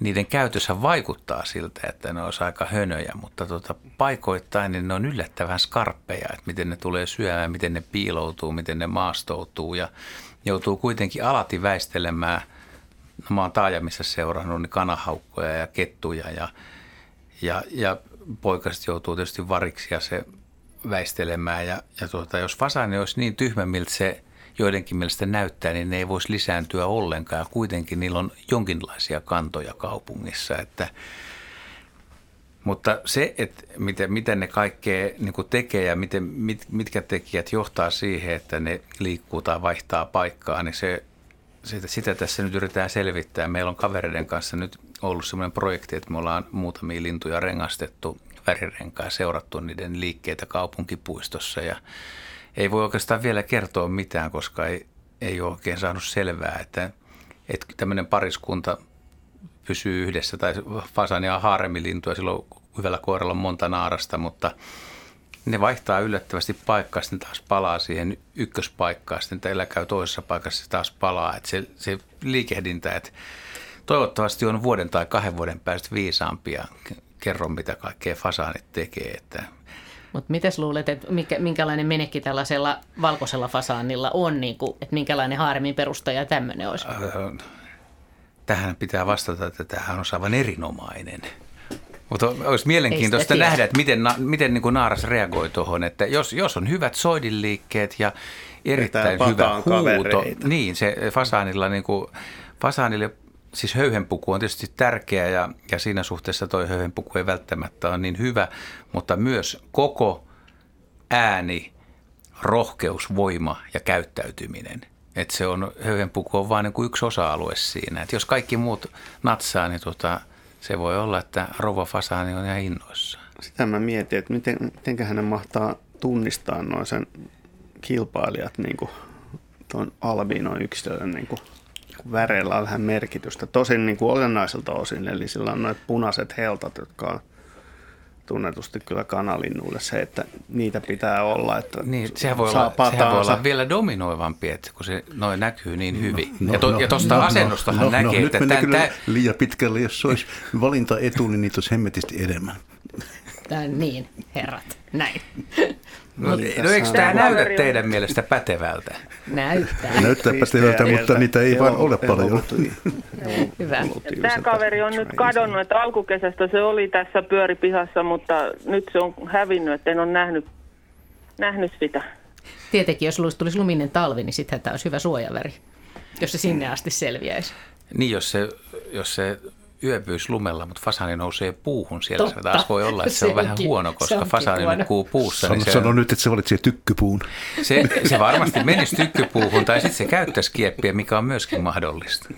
niiden käytössä vaikuttaa siltä, että ne olisi aika hönöjä, mutta tota, paikoittain niin ne on yllättävän skarppeja, että miten ne tulee syömään, miten ne piiloutuu, miten ne maastoutuu ja joutuu kuitenkin alati väistelemään. No, mä oon taajamissa seurannut niin kanahaukkoja ja kettuja ja, ja, ja poikaset joutuu tietysti variksi ja se väistelemään. Ja, ja tuota, jos fasaani olisi niin tyhmä, miltä se joidenkin mielestä näyttää, niin ne ei voisi lisääntyä ollenkaan. Kuitenkin niillä on jonkinlaisia kantoja kaupungissa. Että, mutta se, että miten, miten ne kaikkea niin tekee ja miten, mit, mitkä tekijät johtaa siihen, että ne liikkuu tai vaihtaa paikkaa, niin se, sitä, sitä tässä nyt yritetään selvittää. Meillä on kavereiden kanssa nyt ollut sellainen projekti, että me ollaan muutamia lintuja rengastettu värirenkaa seurattu niiden liikkeitä kaupunkipuistossa ja ei voi oikeastaan vielä kertoa mitään, koska ei, ei ole oikein saanut selvää, että, että tämmöinen pariskunta pysyy yhdessä tai fasania ja silloin hyvällä koiralla on monta naarasta, mutta ne vaihtaa yllättävästi paikkaa, sitten taas palaa siihen ykköspaikkaan, sitten teillä käy toisessa paikassa, se taas palaa. Että se, se liikehdintä, että toivottavasti on vuoden tai kahden vuoden päästä viisaampia kerro, mitä kaikkea fasaanit tekee. Että mutta mitäs luulet, että mikä, minkälainen menekki tällaisella valkoisella fasaanilla on, niin kuin, että minkälainen haaremin perustaja tämmöinen olisi? Äh, tähän pitää vastata, että tähän on aivan erinomainen. Mutta olisi mielenkiintoista nähdä, että miten, miten niin kuin naaras reagoi tuohon, että jos, jos on hyvät soidinliikkeet ja erittäin hyvä huuto, kavereita. niin se fasaanilla, niin kuin, fasaanille siis höyhenpuku on tietysti tärkeä ja, ja siinä suhteessa toi höyhenpuku ei välttämättä ole niin hyvä, mutta myös koko ääni, rohkeus, voima ja käyttäytyminen. Että se on, höyhenpuku on vain niin kuin yksi osa-alue siinä. Että jos kaikki muut natsaa, niin tota, se voi olla, että rova fasaani on ihan innoissaan. sitä mä mietin, että miten, miten hänen mahtaa tunnistaa noin sen kilpailijat niin kuin tuon albinon yksilön niin kuin väreillä on vähän merkitystä. Tosin niin kuin olennaiselta osin, eli sillä on noin punaiset heltat, jotka on tunnetusti kyllä kanalinnuille se, että niitä pitää olla. Että niin, sehän voi, olla, sehän voi olla vielä dominoivampi, että kun se noin näkyy niin no, hyvin. No, ja, to, no, ja tuosta no, asennostahan no, näkee, no, että... Nyt tämän, kyllä tämän... liian pitkälle, jos se olisi valintaetu, niin niitä olisi hemmetisti enemmän. Tää, niin, herrat, näin. No, niin, no eikö tämä näytä teidän mielestä pätevältä? Näyttää. Näyttää pätevältä, mutta niitä ei vaan ole paljon. Hyvä. Tämä kaveri on nyt kadonnut, että alkukesästä se oli tässä pyöripihassa, mutta nyt se on hävinnyt, että en ole nähnyt, nähnyt sitä. Tietenkin, jos tulisi luminen talvi, niin sittenhän tämä olisi hyvä suojaväri, jos se sinne asti selviäisi. Niin, jos se, jos se yöpyys lumella, mutta fasani nousee puuhun siellä. Totta. Se taas voi olla, että se, se on vähän huono, koska fasani huono. nukkuu puussa. Sano, niin se, sano nyt, että se valitsee tykkypuun. Se, se varmasti menisi tykkypuuhun tai sitten se käyttäisi kieppiä, mikä on myöskin mahdollista.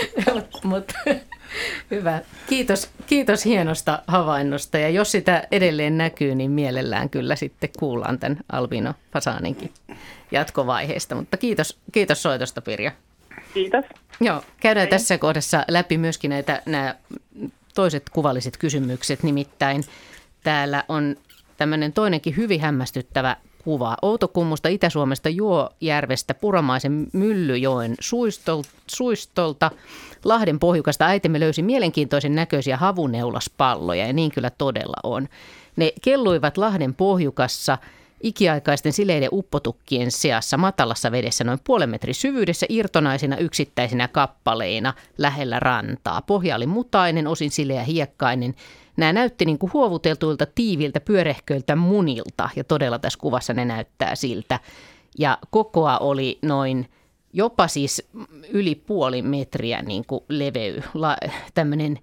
[LAUGHS] mutta hyvä. Kiitos, kiitos hienosta havainnosta ja jos sitä edelleen näkyy, niin mielellään kyllä sitten kuullaan tämän Albino Fasaninkin jatkovaiheesta. Mutta kiitos, kiitos soitosta Pirja. Kiitos. Joo, käydään tässä kohdassa läpi myöskin näitä nämä toiset kuvalliset kysymykset. Nimittäin täällä on tämmöinen toinenkin hyvin hämmästyttävä kuva. Outokummusta Itä-Suomesta Juojärvestä Puramaisen Myllyjoen suistolta Lahden pohjukasta äitimme löysi mielenkiintoisen näköisiä havuneulaspalloja ja niin kyllä todella on. Ne kelluivat Lahden pohjukassa – ikiaikaisten sileiden uppotukkien seassa matalassa vedessä noin puolen metrin syvyydessä irtonaisina yksittäisinä kappaleina lähellä rantaa. Pohja oli mutainen, osin sileä hiekkainen. Nämä näytti niin kuin huovuteltuilta tiiviltä pyörehköiltä munilta ja todella tässä kuvassa ne näyttää siltä. Ja kokoa oli noin jopa siis yli puoli metriä niin kuin levey, la, tämmöinen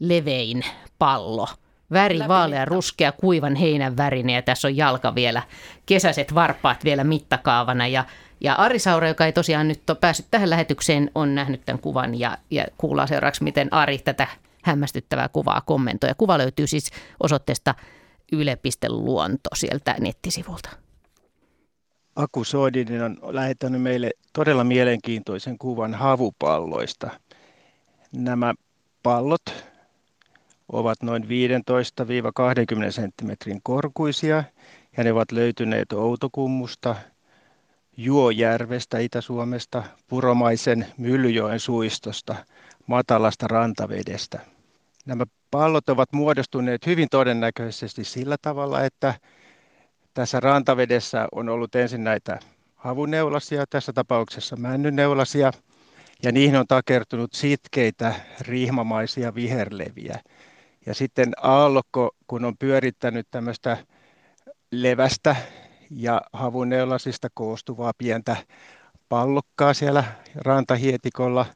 levein pallo – Väri vaalea, ruskea, kuivan heinän värinen ja tässä on jalka vielä, kesäiset varpaat vielä mittakaavana. Ja, ja Ari Saura, joka ei tosiaan nyt ole päässyt tähän lähetykseen, on nähnyt tämän kuvan ja, ja kuullaan seuraavaksi, miten Ari tätä hämmästyttävää kuvaa kommentoi. Ja kuva löytyy siis osoitteesta yle.luonto sieltä nettisivulta. Aku Soidinen on lähettänyt meille todella mielenkiintoisen kuvan havupalloista. Nämä pallot ovat noin 15-20 cm korkuisia ja ne ovat löytyneet Outokummusta, Juojärvestä Itä-Suomesta, Puromaisen Myllyjoen suistosta, matalasta rantavedestä. Nämä pallot ovat muodostuneet hyvin todennäköisesti sillä tavalla, että tässä rantavedessä on ollut ensin näitä havuneulasia, tässä tapauksessa männyneulasia, ja niihin on takertunut sitkeitä rihmamaisia viherleviä. Ja sitten aallokko, kun on pyörittänyt tämmöistä levästä ja havuneulasista koostuvaa pientä pallokkaa siellä rantahietikolla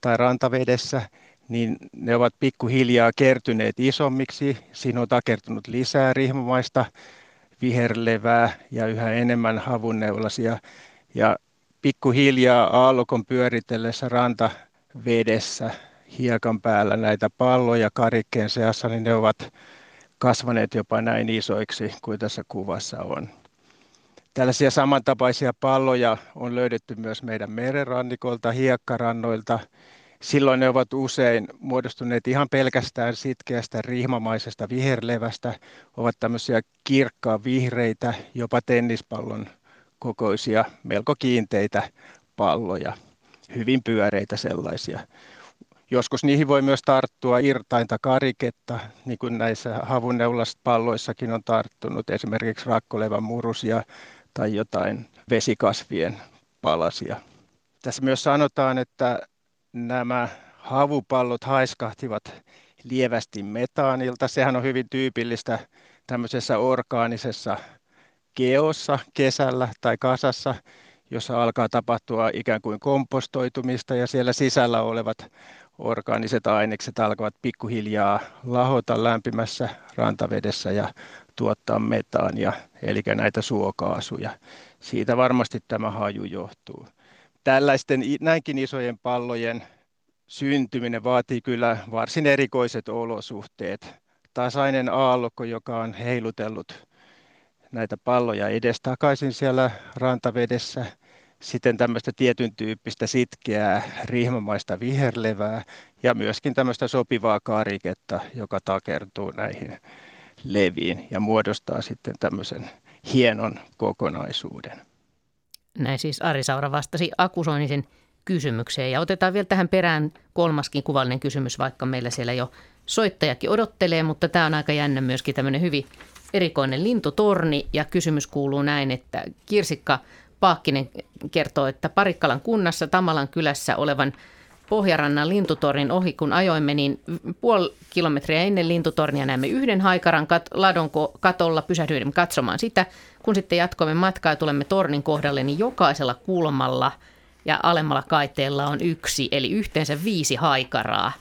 tai rantavedessä, niin ne ovat pikkuhiljaa kertyneet isommiksi. Siinä on takertunut lisää rihmamaista viherlevää ja yhä enemmän havunneulasia. Ja pikkuhiljaa aallokon pyöritellessä rantavedessä hiekan päällä näitä palloja karikkeen seassa, niin ne ovat kasvaneet jopa näin isoiksi kuin tässä kuvassa on. Tällaisia samantapaisia palloja on löydetty myös meidän merenrannikolta, hiekkarannoilta. Silloin ne ovat usein muodostuneet ihan pelkästään sitkeästä rihmamaisesta viherlevästä, ovat tämmöisiä kirkkaa vihreitä, jopa tennispallon kokoisia, melko kiinteitä palloja, hyvin pyöreitä sellaisia. Joskus niihin voi myös tarttua irtainta kariketta, niin kuin näissä havuneulaspalloissakin on tarttunut, esimerkiksi rakkolevän murusia tai jotain vesikasvien palasia. Tässä myös sanotaan, että nämä havupallot haiskahtivat lievästi metaanilta. Sehän on hyvin tyypillistä tämmöisessä orgaanisessa geossa kesällä tai kasassa, jossa alkaa tapahtua ikään kuin kompostoitumista ja siellä sisällä olevat orgaaniset ainekset alkavat pikkuhiljaa lahota lämpimässä rantavedessä ja tuottaa metaania, eli näitä suokaasuja. Siitä varmasti tämä haju johtuu. Tällaisten näinkin isojen pallojen syntyminen vaatii kyllä varsin erikoiset olosuhteet. tasainen aallokko, joka on heilutellut näitä palloja edestakaisin siellä rantavedessä. Sitten tämmöistä tietyn tyyppistä sitkeää rihmamaista viherlevää ja myöskin tämmöistä sopivaa kariketta, joka takertuu näihin leviin ja muodostaa sitten tämmöisen hienon kokonaisuuden. Näin siis Ari Saura vastasi akusoinisen kysymykseen. Ja otetaan vielä tähän perään kolmaskin kuvallinen kysymys, vaikka meillä siellä jo soittajakin odottelee, mutta tämä on aika jännä myöskin tämmöinen hyvin erikoinen lintutorni. Ja kysymys kuuluu näin, että Kirsikka Paakkinen kertoo, että Parikkalan kunnassa Tamalan kylässä olevan Pohjarannan lintutornin ohi, kun ajoimme, niin puoli kilometriä ennen lintutornia näemme yhden haikaran kat- ladon katolla, pysähdyimme katsomaan sitä. Kun sitten jatkoimme matkaa ja tulemme tornin kohdalle, niin jokaisella kulmalla ja alemmalla kaiteella on yksi, eli yhteensä viisi haikaraa.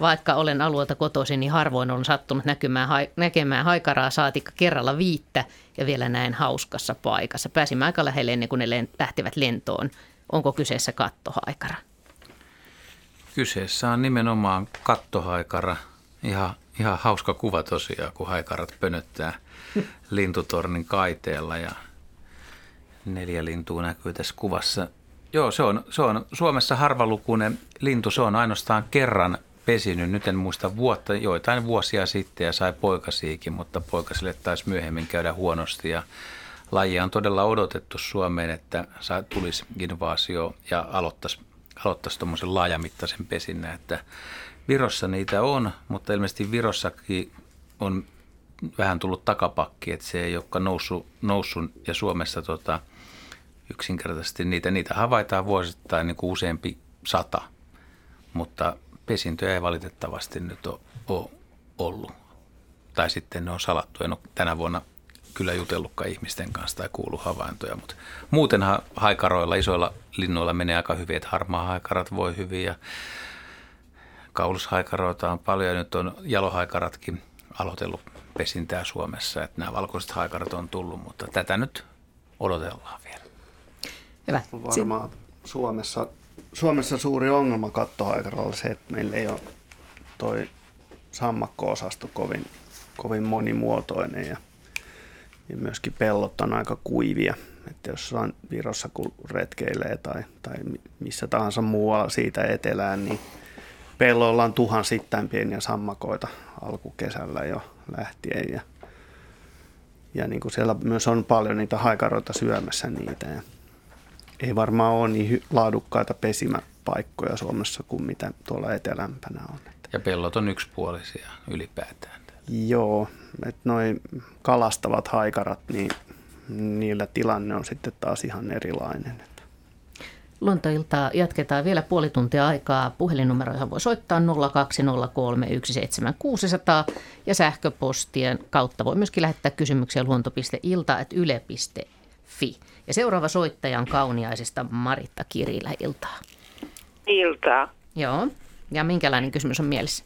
Vaikka olen alueelta kotoisin, niin harvoin on sattunut näkemään, näkemään haikaraa saatikka kerralla viittä ja vielä näin hauskassa paikassa. Pääsimme aika lähelle ennen kuin ne lähtivät lentoon. Onko kyseessä kattohaikara? Kyseessä on nimenomaan kattohaikara. Ihan, ihan hauska kuva tosiaan, kun haikarat pönöttää lintutornin kaiteella ja neljä lintua näkyy tässä kuvassa. Joo, se on, se on Suomessa harvalukuinen lintu. Se on ainoastaan kerran pesinyt, nyt en muista vuotta, joitain vuosia sitten ja sai poikasiikin, mutta poikasille taisi myöhemmin käydä huonosti. Ja lajia on todella odotettu Suomeen, että tulisi invaasio ja aloittaisi aloittaisi tuommoisen laajamittaisen pesinnän, että Virossa niitä on, mutta ilmeisesti Virossakin on vähän tullut takapakki, että se ei olekaan noussut, noussut ja Suomessa tota, yksinkertaisesti niitä, niitä havaitaan vuosittain niin kuin useampi sata, mutta pesintöjä ei valitettavasti nyt ole, ole ollut. Tai sitten ne on salattu. En ole tänä vuonna kyllä jutellutkaan ihmisten kanssa tai kuulu havaintoja, mutta muutenhan haikaroilla, isoilla linnoilla menee aika hyvin, että harmaa haikarat voi hyvin ja kaulushaikaroita on paljon ja nyt on jalohaikaratkin aloitellut pesintää Suomessa, että nämä valkoiset haikarat on tullut, mutta tätä nyt odotellaan vielä. Hyvä. Varmaan Suomessa, Suomessa suuri ongelma kattohaikaralla se, että meillä ei ole toi sammakko-osasto kovin, kovin monimuotoinen ja ja myöskin pellot on aika kuivia. Että jos on Virossa kun retkeilee tai, tai missä tahansa muualla siitä etelään, niin pelloilla on tuhansittain pieniä sammakoita alkukesällä jo lähtien. Ja, ja niin kuin siellä myös on paljon niitä haikaroita syömässä niitä. Ja ei varmaan ole niin laadukkaita pesimäpaikkoja Suomessa kuin mitä tuolla etelämpänä on. Ja pellot on yksipuolisia ylipäätään. Joo, että noin kalastavat haikarat, niin niillä tilanne on sitten taas ihan erilainen. Luontoiltaa jatketaan vielä puoli tuntia aikaa. Puhelinnumeroihin voi soittaa 020317600 ja sähköpostien kautta voi myöskin lähettää kysymyksiä luonto.ilta.yle.fi. Ja seuraava soittaja on Kauniaisesta Maritta Kirilä. Iltaa. Iltaa. Joo. Ja minkälainen kysymys on mielessä?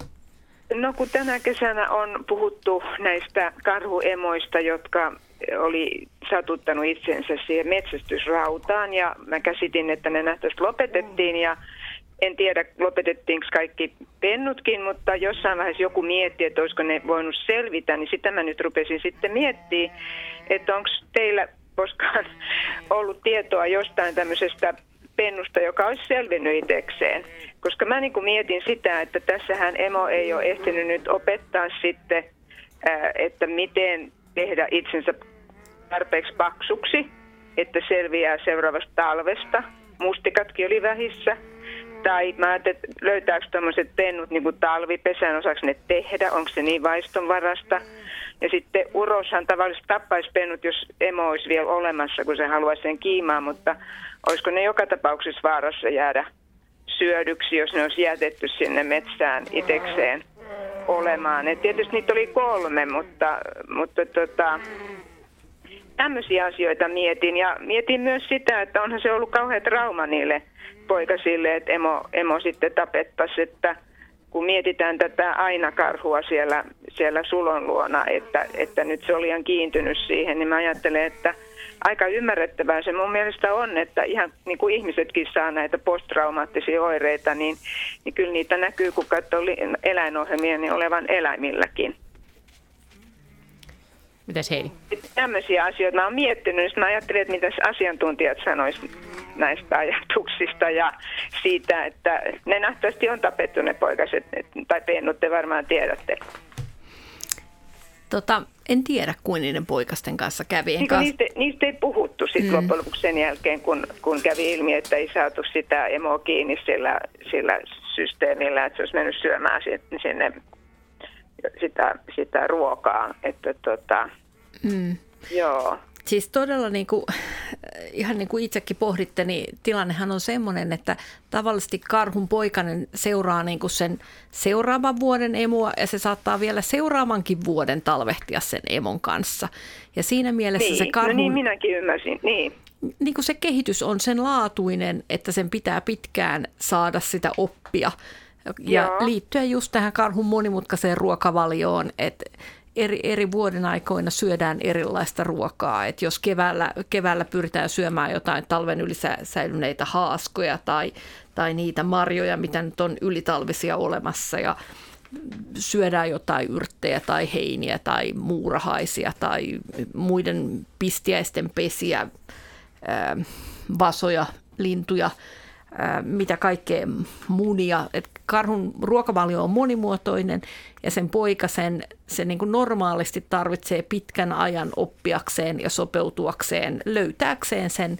No kun tänä kesänä on puhuttu näistä karhuemoista, jotka oli satuttanut itsensä siihen metsästysrautaan ja mä käsitin, että ne nähtävästi lopetettiin ja en tiedä lopetettiinko kaikki pennutkin, mutta jossain vaiheessa joku mietti, että olisiko ne voinut selvitä, niin sitä mä nyt rupesin sitten miettimään, että onko teillä koskaan [LAUGHS] ollut tietoa jostain tämmöisestä pennusta, joka olisi selvinnyt itsekseen. Koska mä niin kuin mietin sitä, että tässähän emo ei ole ehtinyt nyt opettaa sitten, että miten tehdä itsensä tarpeeksi paksuksi, että selviää seuraavasta talvesta. Mustikatkin oli vähissä. Tai mä ajattelin, että löytääkö tämmöiset pennut niin kuin talvipesän, osaksi ne tehdä, onko se niin vaistonvarasta. Ja sitten uroshan tavallisesti tappaisi pennut, jos emo olisi vielä olemassa, kun se haluaisi sen kiimaa, mutta olisiko ne joka tapauksessa vaarassa jäädä syödyksi, jos ne olisi jätetty sinne metsään itekseen olemaan. Et tietysti niitä oli kolme, mutta, mutta tota, tämmöisiä asioita mietin. Ja mietin myös sitä, että onhan se ollut kauhean trauma niille poikasille, että emo, emo sitten tapettaisi, että kun mietitään tätä ainakarhua siellä, siellä sulon luona, että, että nyt se oli ihan kiintynyt siihen, niin mä ajattelen, että – aika ymmärrettävää se mun mielestä on, että ihan niin kuin ihmisetkin saa näitä posttraumaattisia oireita, niin, niin kyllä niitä näkyy, kun katsoo eläinohjelmia, niin olevan eläimilläkin. Mitäs Heidi? Tämmöisiä asioita mä oon miettinyt, niin mä ajattelin, että mitä asiantuntijat sanois näistä ajatuksista ja siitä, että ne nähtävästi on tapettu ne poikaset, tai pennut, te varmaan tiedätte. Tota, en tiedä, kuin niiden poikasten kanssa kävi. Niin kanssa... niistä, niistä ei puhuttu sitten mm. loppujen lopuksi sen jälkeen, kun, kun kävi ilmi, että ei saatu sitä emoa kiinni sillä, sillä systeemillä, että se olisi mennyt syömään sinne sitä, sitä ruokaa. Että tota, mm. Joo. Siis todella niin kuin, ihan niin kuin itsekin pohditte, niin tilannehan on semmoinen, että tavallisesti karhun poikainen seuraa niin kuin sen seuraavan vuoden emua ja se saattaa vielä seuraavankin vuoden talvehtia sen emon kanssa. Ja siinä mielessä niin, se karhun... No niin, minäkin ymmärsin, niin. Niin kuin se kehitys on sen laatuinen, että sen pitää pitkään saada sitä oppia. Ja Joo. liittyen just tähän karhun monimutkaiseen ruokavalioon, että eri, eri vuoden aikoina syödään erilaista ruokaa. Et jos keväällä, keväällä pyritään syömään jotain talven yli säilyneitä haaskoja tai, tai niitä marjoja, mitä nyt on ylitalvisia olemassa ja syödään jotain yrttejä tai heiniä tai muurahaisia tai muiden pistiäisten pesiä, vasoja, lintuja – mitä kaikkea munia. Et karhun ruokavalio on monimuotoinen ja sen poika sen, sen niin kuin normaalisti tarvitsee pitkän ajan oppiakseen ja sopeutuakseen, löytääkseen sen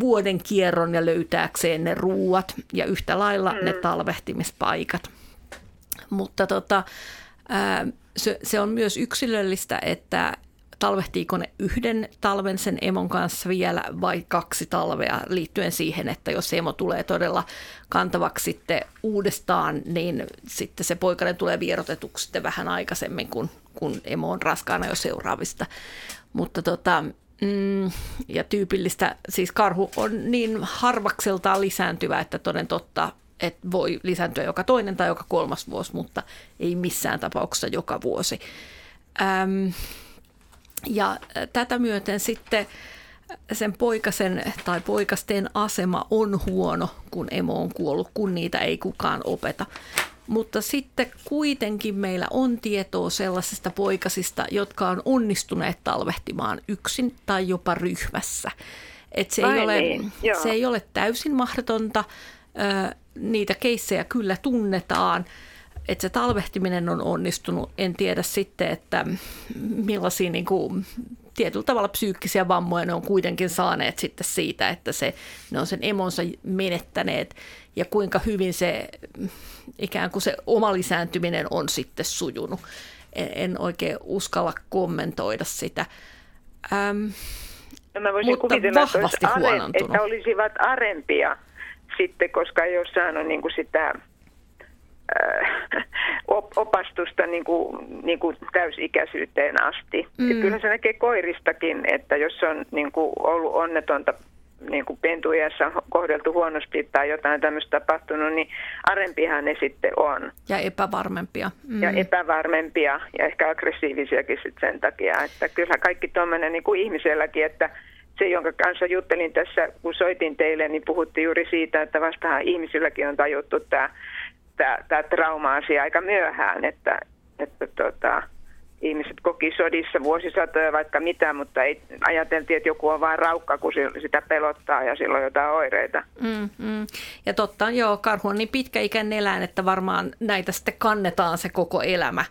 vuoden kierron ja löytääkseen ne ruuat ja yhtä lailla mm. ne talvehtimispaikat. Mutta tota, se, se on myös yksilöllistä, että talvehtiiko ne yhden talven sen emon kanssa vielä vai kaksi talvea liittyen siihen, että jos emo tulee todella kantavaksi sitten uudestaan, niin sitten se poikainen tulee vierotetuksi sitten vähän aikaisemmin, kun, kun emo on raskaana jo seuraavista. Mutta tota, mm, ja tyypillistä, siis karhu on niin harvakseltaan lisääntyvä, että toden totta, että voi lisääntyä joka toinen tai joka kolmas vuosi, mutta ei missään tapauksessa joka vuosi. Öm, ja tätä myöten sitten sen poikasen tai poikasten asema on huono, kun emo on kuollut, kun niitä ei kukaan opeta. Mutta sitten kuitenkin meillä on tietoa sellaisista poikasista, jotka on onnistuneet talvehtimaan yksin tai jopa ryhmässä. Et se, ei ole, niin, se ei ole täysin mahdotonta. Niitä keissejä kyllä tunnetaan että se talvehtiminen on onnistunut. En tiedä sitten, että millaisia niin kuin, tietyllä tavalla psyykkisiä vammoja ne on kuitenkin saaneet sitten siitä, että se, ne on sen emonsa menettäneet ja kuinka hyvin se ikään kuin se oma lisääntyminen on sitten sujunut. En, en oikein uskalla kommentoida sitä. Ähm, no mä voisin mutta kuvitella, että, are, että olisivat arempia sitten, koska ei ole saanut niin kuin sitä [LAUGHS] opastusta niin kuin, niin kuin täysikäisyyteen asti. Mm. Ja kyllä se näkee koiristakin, että jos on niin kuin ollut onnetonta niin kuin pentuijassa kohdeltu huonosti tai jotain tämmöistä tapahtunut, niin arempihan ne sitten on. Ja epävarmempia. Mm. Ja epävarmempia ja ehkä aggressiivisiakin sitten sen takia. Että kyllä kaikki tuommoinen niin kuin ihmiselläkin, että se, jonka kanssa juttelin tässä, kun soitin teille, niin puhuttiin juuri siitä, että vastahan ihmisilläkin on tajuttu tämä tämä, trauma-asia aika myöhään, että, että tota, ihmiset koki sodissa vuosisatoja vaikka mitä, mutta ei, ajateltiin, että joku on vain raukka, kun sitä pelottaa ja silloin jotain oireita. Mm, mm. Ja totta, joo, karhu on niin pitkäikäinen eläin, että varmaan näitä sitten kannetaan se koko elämä,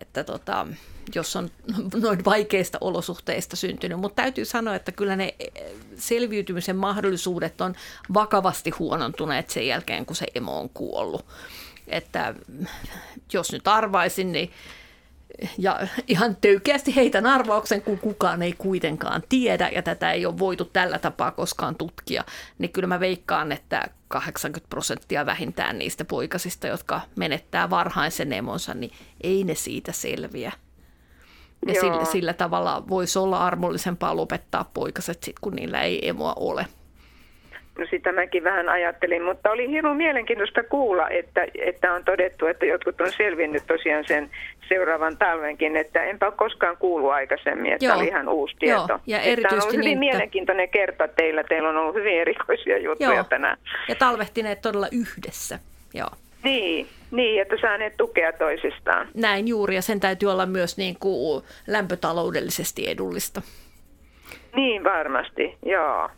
että tota, jos on [LAUGHS] noin vaikeista olosuhteista syntynyt. Mutta täytyy sanoa, että kyllä ne selviytymisen mahdollisuudet on vakavasti huonontuneet sen jälkeen, kun se emo on kuollut. Että jos nyt arvaisin, niin ja ihan töykeästi heitän arvauksen, kun kukaan ei kuitenkaan tiedä ja tätä ei ole voitu tällä tapaa koskaan tutkia, niin kyllä mä veikkaan, että 80 prosenttia vähintään niistä poikasista, jotka menettää varhaisen emonsa, niin ei ne siitä selviä. Ja sillä, sillä tavalla voisi olla armollisempaa lopettaa poikaset, sit, kun niillä ei emoa ole. No sitä mäkin vähän ajattelin, mutta oli hirveän mielenkiintoista kuulla, että, että on todettu, että jotkut on selvinnyt tosiaan sen seuraavan talvenkin, että enpä ole koskaan kuullut aikaisemmin, että Joo. oli ihan uusi tieto. Joo. Ja erityisesti Tämä on ollut hyvin niin, mielenkiintoinen kerta teillä, teillä on ollut hyvin erikoisia juttuja Joo. tänään. Ja talvehtineet todella yhdessä. Joo. Niin, niin, että saaneet tukea toisistaan. Näin juuri, ja sen täytyy olla myös niin kuin lämpötaloudellisesti edullista. Niin varmasti, joo.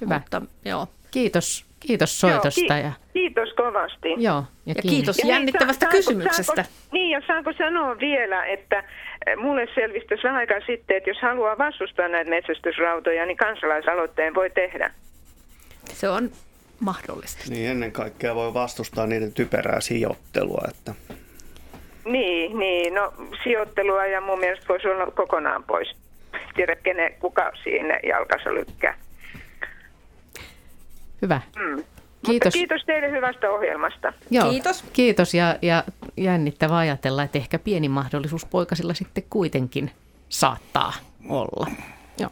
Hyvä. Mutta, joo. Kiitos, kiitos soitosta. Joo, ki- ja, kiitos kovasti. joo, ja, Ja kiitos hei, jännittävästä saanko- kysymyksestä. Saanko, niin, ja saanko sanoa vielä, että eh, mulle selvisi tässä vähän aikaa sitten, että jos haluaa vastustaa näitä metsästysrautoja, niin kansalaisaloitteen voi tehdä. Se on mahdollista. Niin ennen kaikkea voi vastustaa niiden typerää sijoittelua, että Niin, niin, no sijoittelua ja mun mielestä voisi olla kokonaan pois. Tiedä, kenen, kuka siinä jalkansa lykkää. Hyvä. Mm. Kiitos. Mutta kiitos teille hyvästä ohjelmasta. Joo, kiitos. Kiitos ja, ja jännittävää ajatella, että ehkä pieni mahdollisuus poikasilla sitten kuitenkin saattaa olla. Joo.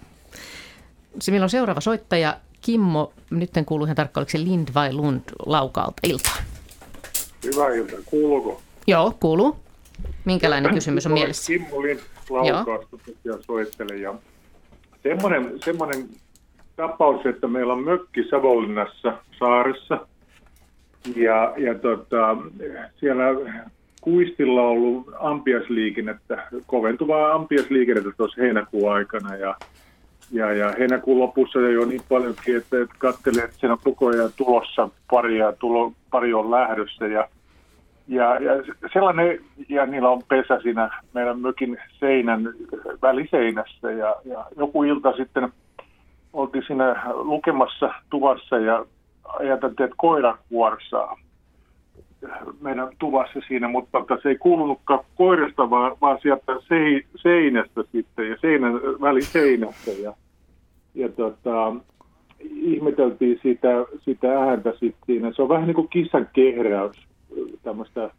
Se meillä on seuraava soittaja Kimmo, nyt en kuulu ihan tarkkaan, oliko se Lind vai Lund Laukaalta iltaa. Hyvää iltaa. Kuuluuko? Joo, kuuluu. Minkälainen kysymys on mielessä? Kimmo Lind Laukaasta soittelen. Ja semmoinen, semmoinen tapaus, että meillä on mökki Savonlinnassa saaressa. Ja, ja tota, siellä kuistilla on ollut ampiasliikennettä, koventuvaa ampiasliikennettä tuossa heinäkuun aikana. Ja, ja, ja heinäkuun lopussa jo niin paljonkin, että, että katselee, että siinä on koko ajan tulossa pari ja tulo, pari on lähdössä. Ja, ja, ja sellainen, ja niillä on pesä siinä meidän mökin seinän väliseinässä. Ja, ja joku ilta sitten oltiin siinä lukemassa tuvassa ja ajateltiin, että koira kuorsaa meidän tuvassa siinä, mutta tota, se ei kuulunutkaan koirasta, vaan, vaan sieltä sei, seinästä sitten ja seinän väliseinästä. Ja, ja tota, ihmeteltiin sitä, sitä ääntä sitten siinä. Se on vähän niin kuin kissan kehräys, tämmöistä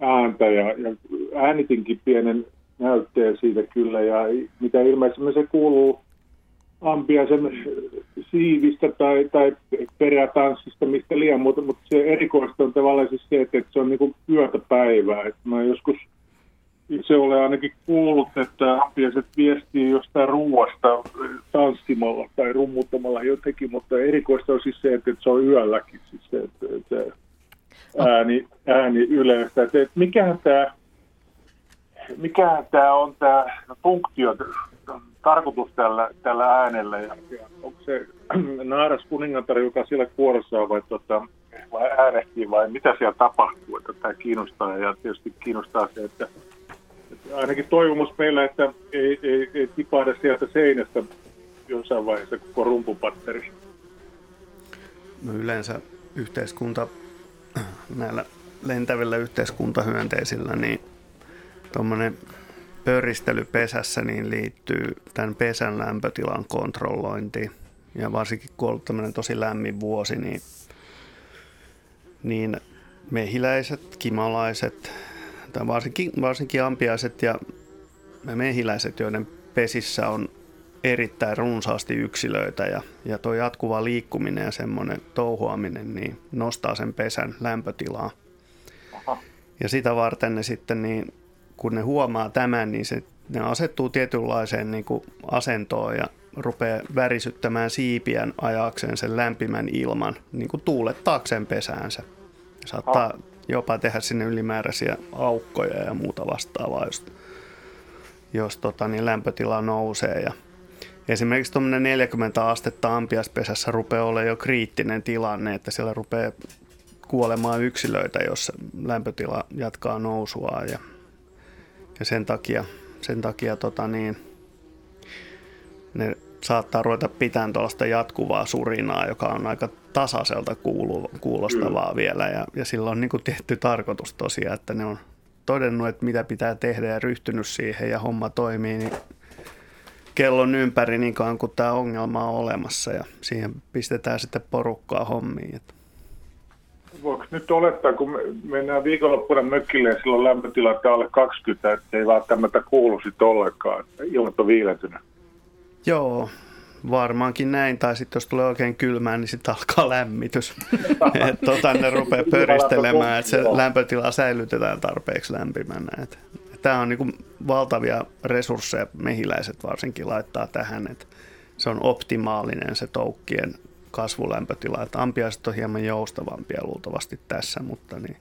ääntä ja, ja äänitinkin pienen näytteen siitä kyllä ja mitä ilmeisemmin se kuuluu ampiaisen siivistä tai, tai perätanssista, mistä liian muuta, mutta se erikoista on tavallaan siis se, että, että se on niin yötä päivää. Että mä joskus itse olen ainakin kuullut, että ampiaiset viestii jostain ruuasta tanssimalla tai rummuttamalla jotenkin, mutta erikoista on siis se, että, että se on yölläkin siis se, että, että ääni, ääni yleistä. Että, että mikähän tämä mikähän tämä on tämä funktio, tarkoitus tällä, tällä äänellä ja, ja onko se [CLEARS THROAT] naaras kuningatar, joka siellä kuorossa on vai, tota, vai äänehtii vai mitä siellä tapahtuu, että tämä kiinnostaa ja tietysti kiinnostaa se, että, että ainakin toivomus meillä, että ei, ei, ei tipahda sieltä seinästä jossain vaiheessa koko rumpupatteri. no yleensä yhteiskunta [CLEARS THROAT] näillä lentävillä yhteiskuntahyönteisillä, niin tuommoinen pöristely pesässä niin liittyy tämän pesän lämpötilan kontrollointiin. Ja varsinkin kun on ollut tämmöinen tosi lämmin vuosi, niin, niin mehiläiset, kimalaiset, tai varsinkin, varsinkin ampiaiset ja mehiläiset, joiden pesissä on erittäin runsaasti yksilöitä ja, ja tuo jatkuva liikkuminen ja semmoinen touhuaminen niin nostaa sen pesän lämpötilaa. Ja sitä varten ne sitten niin kun ne huomaa tämän, niin se, ne asettuu tietynlaiseen niin kuin asentoon ja rupeaa värisyttämään siipiän ajakseen sen lämpimän ilman niin kuin tuulettaakseen pesäänsä. Saattaa ah. jopa tehdä sinne ylimääräisiä aukkoja ja muuta vastaavaa, jos, jos tota, niin lämpötila nousee. Ja esimerkiksi tuommoinen 40 astetta ampiaspesässä rupeaa olemaan jo kriittinen tilanne, että siellä rupeaa kuolemaan yksilöitä, jos lämpötila jatkaa nousua ja ja sen takia, sen takia tota niin, ne saattaa ruveta pitämään tuollaista jatkuvaa surinaa, joka on aika tasaiselta kuulu, kuulostavaa mm. vielä. Ja, ja sillä on niin kuin tietty tarkoitus tosiaan, että ne on todennut, että mitä pitää tehdä ja ryhtynyt siihen ja homma toimii niin kellon ympäri niin kauan kuin tämä ongelma on olemassa ja siihen pistetään sitten porukkaa hommiin. Että voiko nyt olettaa, kun me mennään viikonloppuna mökille ja silloin lämpötilat alle 20, että ei välttämättä kuulu sitten ollenkaan, ilmat on viilentynyt. Joo, varmaankin näin. Tai sitten jos tulee oikein kylmään, niin sitten alkaa lämmitys. [LAUGHS] että tota, ne rupeaa pöristelemään, että se lämpötila säilytetään tarpeeksi lämpimänä. Tämä on niinku valtavia resursseja, mehiläiset varsinkin laittaa tähän, että se on optimaalinen se toukkien kasvulämpötila. Että ampiaiset on hieman joustavampia luultavasti tässä, mutta niin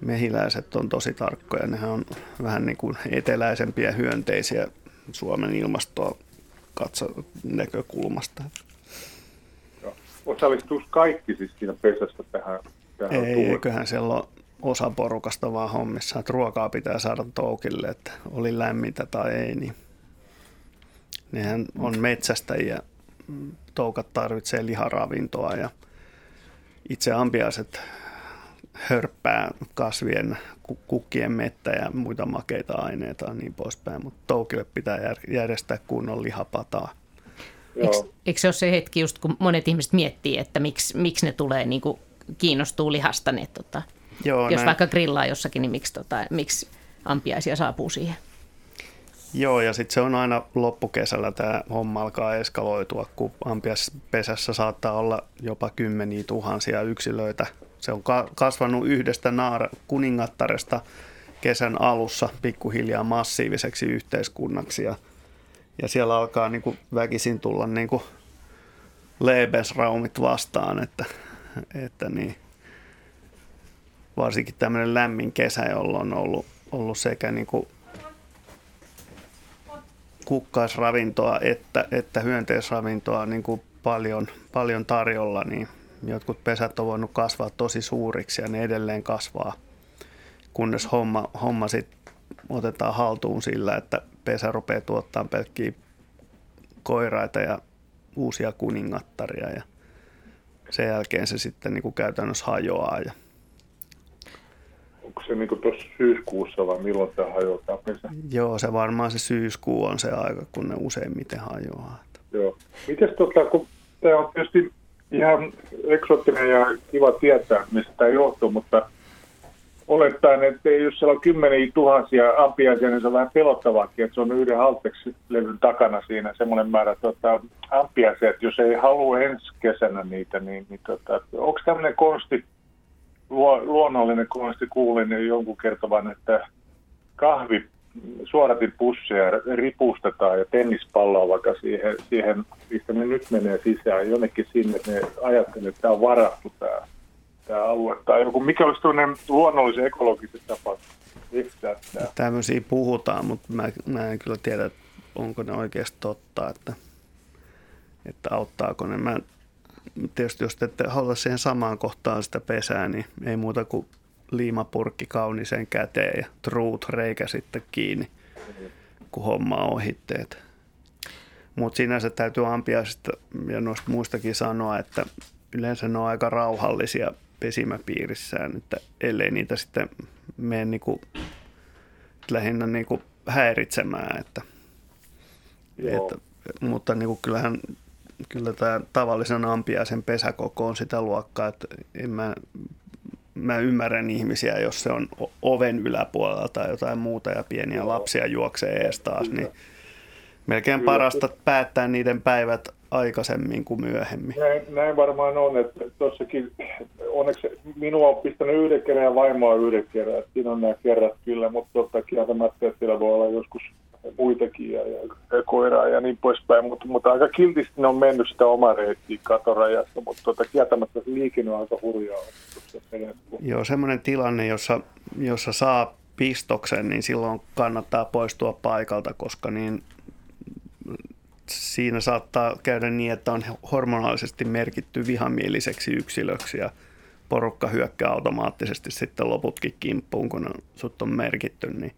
mehiläiset on tosi tarkkoja. Nehän on vähän niin kuin eteläisempiä hyönteisiä Suomen ilmastoa katso näkökulmasta. Osallistuisi kaikki siis siinä pesässä tähän? tähän Ei, eiköhän siellä ole osa porukasta vaan hommissa, että ruokaa pitää saada toukille, että oli lämmintä tai ei, niin nehän on metsästäjiä. Toukat tarvitsee liharavintoa ja itse ampiaiset hörppää kasvien, kukkien mettä ja muita makeita aineita ja niin poispäin, mutta toukille pitää järjestää kunnon lihapataa. Eikö, eikö se ole se hetki, just kun monet ihmiset miettii, että miksi, miksi ne tulee niin kuin kiinnostuu lihasta, niin tota, Joo, jos näin. vaikka grillaa jossakin, niin miksi, tota, miksi ampiaisia saapuu siihen? Joo, ja sitten se on aina loppukesällä tämä homma alkaa eskaloitua, kun ampiaspesässä saattaa olla jopa kymmeniä tuhansia yksilöitä. Se on kasvanut yhdestä naara, kuningattaresta kesän alussa pikkuhiljaa massiiviseksi yhteiskunnaksi. Ja, ja siellä alkaa niin kuin väkisin tulla niin kuin Lebensraumit vastaan, että, että niin, varsinkin tämmöinen lämmin kesä, jolloin on ollut, ollut sekä niin kuin kukkaisravintoa että, että hyönteisravintoa niin kuin paljon, paljon tarjolla, niin jotkut pesät on voinut kasvaa tosi suuriksi ja ne edelleen kasvaa, kunnes homma, homma sitten otetaan haltuun sillä, että pesä rupeaa tuottamaan pelkkiä koiraita ja uusia kuningattaria ja sen jälkeen se sitten niin kuin käytännössä hajoaa ja onko se niin tuossa syyskuussa vai milloin tämä hajoaa? Joo, se varmaan se syyskuu on se aika, kun ne useimmiten hajoaa. Joo. Mites tota, kun tämä on tietysti ihan eksoottinen ja kiva tietää, mistä tämä johtuu, mutta olettaen, että jos siellä on kymmeniä tuhansia ampiaisia, niin se on vähän pelottavaakin, että se on yhden Haltex-levyn takana siinä semmoinen määrä tota, ampiaisia, että jos ei halua ensi kesänä niitä, niin, niin tota, onko tämmöinen konsti luonnollinen konsti kuulin niin jonkun kertovan, että kahvi suoratin pusseja ripustetaan ja tennispalloa vaikka siihen, siihen, mistä ne nyt menee sisään, jonnekin sinne, ne ajattelee, että tämä on varattu tämä, tämä alue. Tai joku, mikä olisi tuollainen luonnollisen ekologisen tapa tämä? Tämmöisiä puhutaan, mutta mä, mä en kyllä tiedä, onko ne oikeasti totta, että, että auttaako ne. Mä tietysti jos te ette halua siihen samaan kohtaan sitä pesää, niin ei muuta kuin liimapurkki kauniseen käteen ja truut reikä sitten kiinni, kun homma on ohitteet. Mutta sinänsä täytyy ampiaisista ja noista muistakin sanoa, että yleensä ne on aika rauhallisia pesimäpiirissään, että ellei niitä sitten mene niinku, lähinnä niinku häiritsemään. Että, että, mutta niinku kyllähän kyllä tämä tavallisen ampiaisen pesäkoko on sitä luokkaa, että en mä, mä ymmärrän ihmisiä, jos se on oven yläpuolella tai jotain muuta ja pieniä Joo. lapsia juoksee ees taas, niin melkein kyllä. parasta päättää niiden päivät aikaisemmin kuin myöhemmin. Näin, näin varmaan on, että tuossakin onneksi minua on pistänyt yhden kerran ja vaimoa yhden kerran, että siinä on nämä kerrat kyllä, mutta totta kieltämättä, että siellä voi olla joskus muitakin ja, ja, koiraa ja niin poispäin, mutta, mutta aika kiltisti ne on mennyt sitä omaa reittiä katorajasta, mutta tuota, kieltämättä se liikenne on aika hurjaa. Joo, semmoinen tilanne, jossa, jossa saa pistoksen, niin silloin kannattaa poistua paikalta, koska niin siinä saattaa käydä niin, että on hormonaalisesti merkitty vihamieliseksi yksilöksi ja porukka hyökkää automaattisesti sitten loputkin kimppuun, kun on, sut on merkitty, niin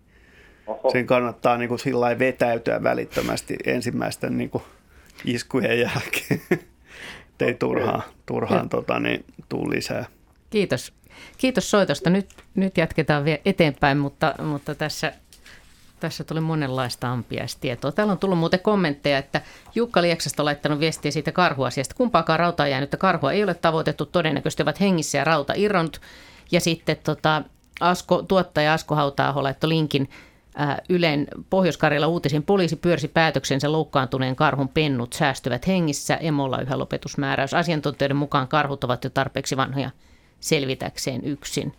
Oho. sen kannattaa niin kuin sillä vetäytyä välittömästi ensimmäisten niin kuin iskujen jälkeen. ei turhaan, turhaan tota, niin, tuu lisää. Kiitos. Kiitos soitosta. Nyt, nyt jatketaan vielä eteenpäin, mutta, mutta tässä, tässä tuli monenlaista ampiaistietoa. Täällä on tullut muuten kommentteja, että Jukka Lieksasta on laittanut viestiä siitä karhuasiasta. Kumpaakaan rautaa jäänyttä karhua ei ole tavoitettu, todennäköisesti ovat hengissä ja rauta irronnut. Ja sitten tota, Asko, tuottaja Asko hauta laittoi linkin Ylen pohjois uutisin poliisi pyörsi päätöksensä loukkaantuneen karhun pennut säästyvät hengissä. Emolla yhä lopetusmääräys. Asiantuntijoiden mukaan karhut ovat jo tarpeeksi vanhoja selvitäkseen yksin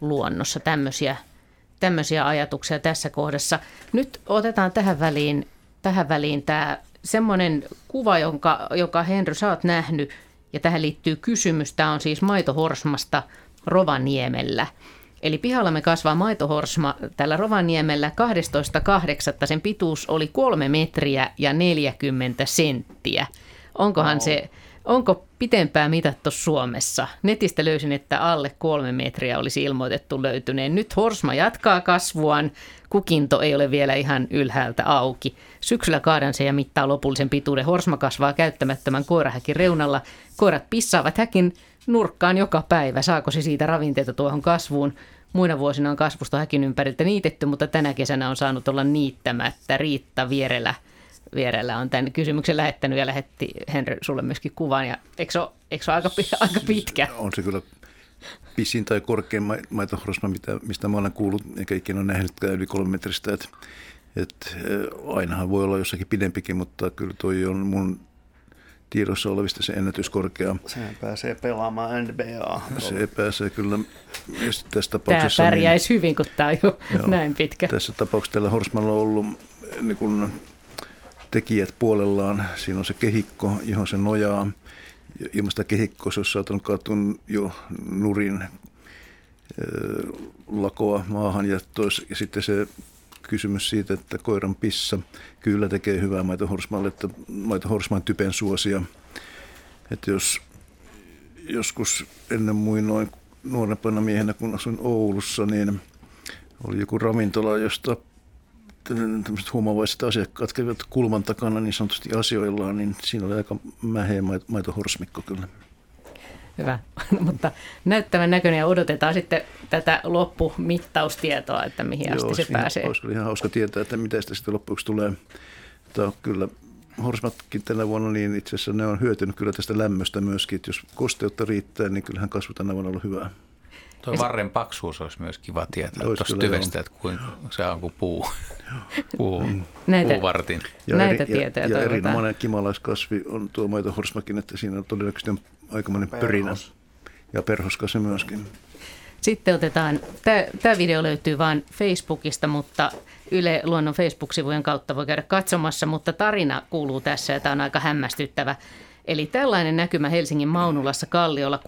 luonnossa. Tämmöisiä, tämmöisiä ajatuksia tässä kohdassa. Nyt otetaan tähän väliin, tähän väliin tämä semmoinen kuva, jonka, joka Henry sä oot nähnyt, ja tähän liittyy kysymys. Tämä on siis maitohorsmasta Rovaniemellä. Eli pihallamme kasvaa maitohorsma tällä Rovaniemellä 12.8. Sen pituus oli 3 metriä ja 40 senttiä. Onkohan wow. se, onko pitempää mitattu Suomessa? Netistä löysin, että alle kolme metriä olisi ilmoitettu löytyneen. Nyt horsma jatkaa kasvuaan. Kukinto ei ole vielä ihan ylhäältä auki. Syksyllä kaadan se ja mittaa lopullisen pituuden. Horsma kasvaa käyttämättömän koirahäkin reunalla. Koirat pissaavat häkin nurkkaan joka päivä. Saako se siitä ravinteita tuohon kasvuun? Muina vuosina on kasvusta häkin ympäriltä niitetty, mutta tänä kesänä on saanut olla niittämättä. Riitta Vierelä, Vierellä on tämän kysymyksen lähettänyt ja lähetti Henry sulle myöskin kuvan. Ja eikö se ole, eikö se ole aika, aika pitkä? On se kyllä pisin tai korkein maitohrosma, mitä, mistä mä olen kuullut, eikä ikinä ole nähnytkään yli kolme metristä. Et, et, ainahan voi olla jossakin pidempikin, mutta kyllä toi on mun tiedossa olevista se ennätyskorkea. Se pääsee pelaamaan NBA. Se pääsee kyllä. Tässä tapauksessa, tämä pärjäisi niin, hyvin, kun tämä on jo joo, näin pitkä. Tässä tapauksessa tällä Horsmalla on ollut niin kun, tekijät puolellaan. Siinä on se kehikko, johon se nojaa. Ilman sitä kehikkoa se olisi saattanut kaatua jo nurin lakoa maahan ja, tois, ja sitten se kysymys siitä, että koiran pissa kyllä tekee hyvää maitohorsmalle, että maitohorsman typen suosia. Että jos joskus ennen muinoin nuorempana miehenä, kun asuin Oulussa, niin oli joku ravintola, josta tämmöiset huomavaiset asiakkaat kävivät kulman takana niin sanotusti asioillaan, niin siinä oli aika mäheä maitohorsmikko kyllä. Hyvä, [LAUGHS] mutta näyttävän näköinen ja odotetaan sitten tätä loppumittaustietoa, että mihin Joo, asti se pääsee. Olisi ihan hauska tietää, että mitä sitä sitten loppuksi tulee. Mutta kyllä horsmatkin tänä vuonna, niin itse asiassa ne on hyötynyt kyllä tästä lämmöstä myöskin, että jos kosteutta riittää, niin kyllähän kasvu tänä vuonna on ollut hyvää. Tuo varren paksuus olisi myös kiva tietää tuosta tyvestä, että kuinka se on kuin puu, puu, näitä, puuvartin. Ja näitä eri, tietoja Ja, ja erinomainen kimalaiskasvi on tuo maitohorsmakin, että siinä on todennäköisesti aikamoinen pörinä. Ja perhoskasvi myöskin. Sitten otetaan, tämä video löytyy vain Facebookista, mutta Yle Luonnon Facebook-sivujen kautta voi käydä katsomassa, mutta tarina kuuluu tässä ja tämä on aika hämmästyttävä. Eli tällainen näkymä Helsingin Maunulassa Kalliolla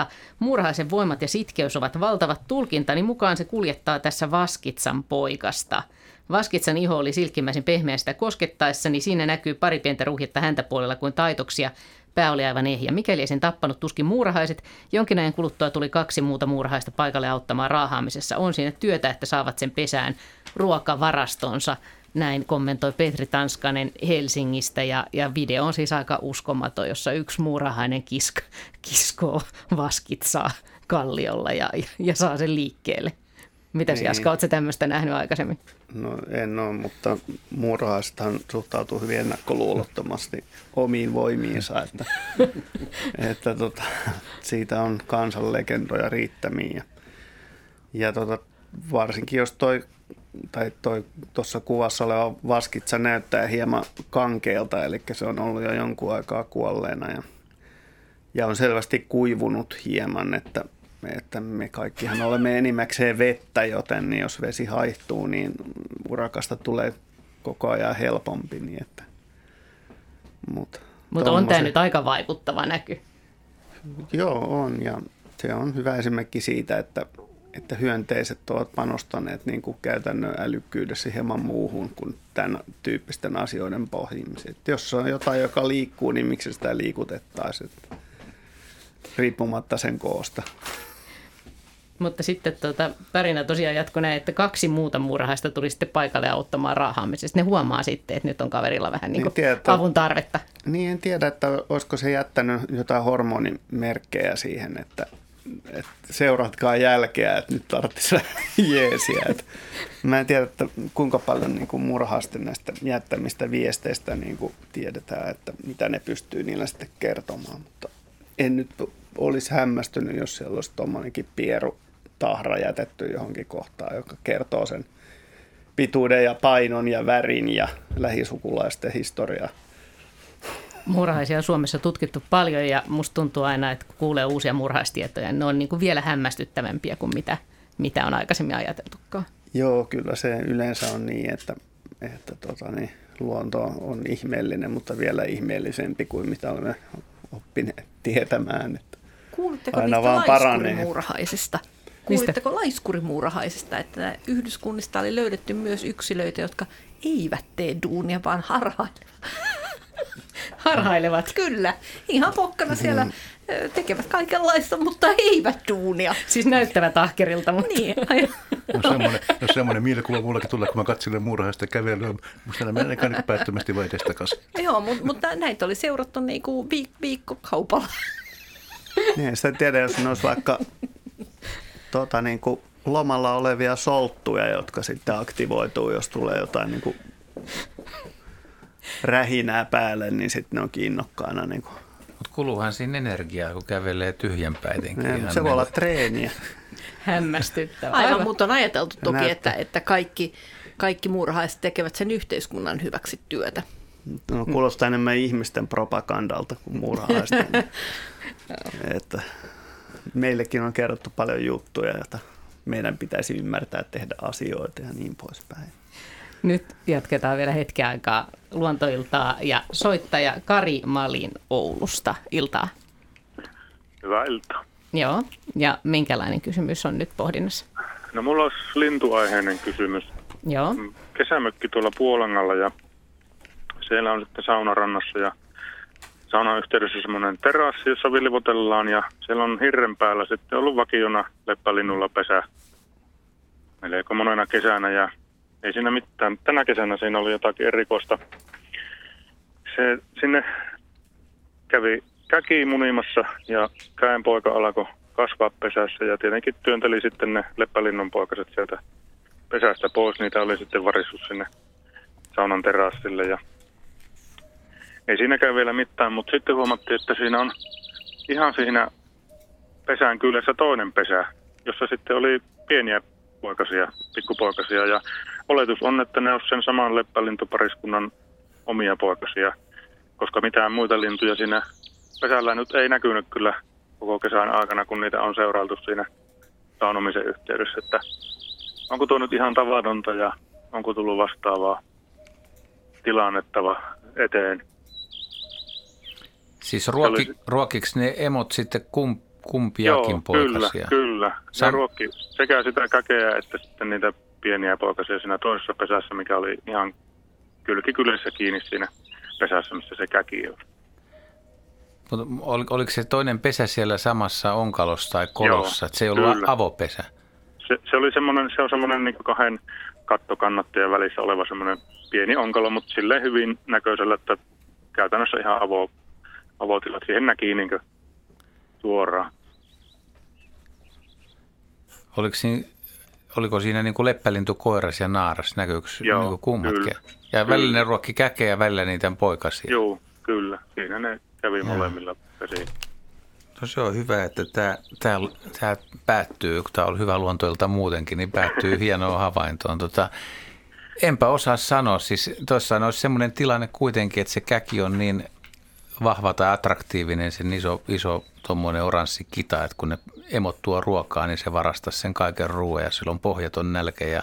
16.8. Murhaisen voimat ja sitkeys ovat valtavat. Tulkintani mukaan se kuljettaa tässä Vaskitsan poikasta. Vaskitsan iho oli silkkimäisen pehmeä sitä koskettaessa, niin siinä näkyy pari pientä ruhjetta häntä puolella kuin taitoksia. Pää oli aivan ehjä. Mikäli ei sen tappanut tuskin muurahaiset, jonkin ajan kuluttua tuli kaksi muuta muurahaista paikalle auttamaan raahaamisessa. On siinä työtä, että saavat sen pesään ruokavarastonsa. Näin kommentoi Petri Tanskanen Helsingistä ja, ja video on siis aika uskomaton, jossa yksi muurahainen kisk, kiskoo vaskitsaa kalliolla ja, ja saa sen liikkeelle. Mitä niin. Jaska, oletko tämmöistä nähnyt aikaisemmin? No en ole, mutta muurahaisethan suhtautuu hyvin ennakkoluulottomasti omiin voimiinsa, että, [LAUGHS] että tota, siitä on kansanlegendoja riittämiin. Ja, ja tota, varsinkin jos toi tai tuossa kuvassa oleva vaskitsa näyttää hieman kankeelta, eli se on ollut jo jonkun aikaa kuolleena ja, ja on selvästi kuivunut hieman, että, että me kaikkihan olemme enimmäkseen vettä, joten niin jos vesi haihtuu, niin urakasta tulee koko ajan helpompi. Niin että, mutta mutta on tämä nyt aika vaikuttava näky. Joo, on ja se on hyvä esimerkki siitä, että että hyönteiset ovat panostaneet niin kuin käytännön älykkyydessä hieman muuhun kuin tämän tyyppisten asioiden pohjimiseen. Jos on jotain, joka liikkuu, niin miksi sitä liikutettaisiin, riippumatta sen koosta. Mutta sitten tuota, tarina tosiaan jatkoi näin, että kaksi muuta muurahaista tuli sitten paikalle auttamaan raahaamisesta. Ne huomaa sitten, että nyt on kaverilla vähän niin, niin tiedä, avun tarvetta. Niin en tiedä, että olisiko se jättänyt jotain hormonimerkkejä siihen, että että seuratkaa jälkeä, että nyt tarvitsisi [LAUGHS] jeesiä. Että mä en tiedä, että kuinka paljon niin kuin murhaasti näistä jättämistä viesteistä niin kuin tiedetään, että mitä ne pystyy niillä sitten kertomaan. Mutta en nyt olisi hämmästynyt, jos siellä olisi tuommoinenkin pieru tahra jätetty johonkin kohtaan, joka kertoo sen pituuden ja painon ja värin ja lähisukulaisten historiaa murhaisia on Suomessa tutkittu paljon ja musta tuntuu aina, että kun kuulee uusia murhaistietoja, niin ne on niin kuin vielä hämmästyttävämpiä kuin mitä, mitä on aikaisemmin ajateltukaan. Joo, kyllä se yleensä on niin, että, että tota, niin, luonto on ihmeellinen, mutta vielä ihmeellisempi kuin mitä olemme oppineet tietämään. Että Kuulitteko aina vaan paranee. murhaisista? Kuulitteko laiskurimuurahaisesta, että yhdyskunnista oli löydetty myös yksilöitä, jotka eivät tee duunia, vaan harhailevat. [LAUGHS] harhailevat, kyllä. Ihan pokkana siellä mm. tekevät kaikenlaista, mutta eivät duunia. Siis näyttävät ahkerilta, mutta... Niin, [LAUGHS] no semmoinen, no semmoinen mielikuva mullakin tulee, kun mä katselen muurahaista kävelyä. Musta nämä menee niin päättömästi vai edestakaisin. [LAUGHS] Joo, mutta, mutta näitä oli seurattu niin kuin viik- viikkokaupalla. Niin, sitä tiedä, jos ne olisi vaikka tota, niin kuin lomalla olevia solttuja, jotka sitten aktivoituu, jos tulee jotain niin kuin rähinää päälle, niin sitten ne on kiinnokkaana. Niin kuin. Mutta kuluuhan siinä energiaa, kun kävelee tyhjänpäitenkin. Ne, se voi olla treeniä. [LAUGHS] Hämmästyttävää. Aivan, mutta on ajateltu toki, että, että kaikki, kaikki muurahaiset tekevät sen yhteiskunnan hyväksi työtä. No, kuulostaa enemmän ihmisten propagandalta kuin muurahaisten. [LAUGHS] että meillekin on kerrottu paljon juttuja, joita meidän pitäisi ymmärtää tehdä asioita ja niin poispäin. Nyt jatketaan vielä hetken aikaa luontoiltaa ja soittaja Kari Malin Oulusta. Iltaa. Hyvää iltaa. Joo, ja minkälainen kysymys on nyt pohdinnassa? No mulla olisi lintuaiheinen kysymys. Joo. Kesämökki tuolla Puolangalla ja siellä on sitten saunarannassa ja saunan yhteydessä semmoinen terassi, jossa vilvotellaan ja siellä on hirren päällä sitten ollut vakiona leppälinnulla pesä melko monena kesänä ja ei siinä mitään. Tänä kesänä siinä oli jotakin erikoista. Se sinne kävi käki munimassa ja käenpoika alkoi kasvaa pesässä ja tietenkin työnteli sitten ne leppälinnun poikaset sieltä pesästä pois. Niitä oli sitten varissut sinne saunan terassille ja ei siinäkään vielä mitään, mutta sitten huomattiin, että siinä on ihan siinä pesään kylässä toinen pesä, jossa sitten oli pieniä poikasia, pikkupoikasia ja oletus on, että ne on sen saman leppälintupariskunnan omia poikasia, koska mitään muita lintuja siinä pesällä nyt ei näkynyt kyllä koko kesän aikana, kun niitä on seurailtu siinä saunomisen yhteydessä, että onko tuo nyt ihan tavatonta ja onko tullut vastaavaa tilannettava eteen. Siis ruoki, oli... ruokiksi ne emot sitten kum, kumpiakin Joo, poikasia? kyllä, kyllä. Sam... Ne ruokki sekä sitä käkeä että sitten niitä pieniä poikasia siinä toisessa pesässä, mikä oli ihan kylkikylässä kiinni siinä pesässä, missä se käki on. Mutta ol, oliko se toinen pesä siellä samassa onkalossa tai kolossa? Joo, että se ei ollut kyllä. avopesä? Se, se, oli semmoinen, se on semmoinen niin kahden kattokannattajien välissä oleva semmoinen pieni onkalo, mutta silleen hyvin näköisellä, että käytännössä ihan avo, avotilat. Siihen näki niin suoraan. Oliko siinä, oliko siinä niin kuin leppälintu, koiras ja naaras? Näkyykö Joo, niin kummatkin? kyllä. Ja välillä ne ruokki käkeä ja välillä niitä poikasia? Joo, kyllä. Siinä ne kävi Joo. molemmilla pesiin. No se on hyvä, että tämä, tämä, tämä päättyy, kun tämä on hyvä luontoilta muutenkin, niin päättyy [LAUGHS] hienoa havaintoon. Tota, enpä osaa sanoa, siis tuossa olisi semmoinen tilanne kuitenkin, että se käki on niin vahva tai attraktiivinen, sen iso, iso tuommoinen oranssi kita, että kun ne emot tuo ruokaa, niin se varastaa sen kaiken ruoan ja silloin pohjaton nälkä ja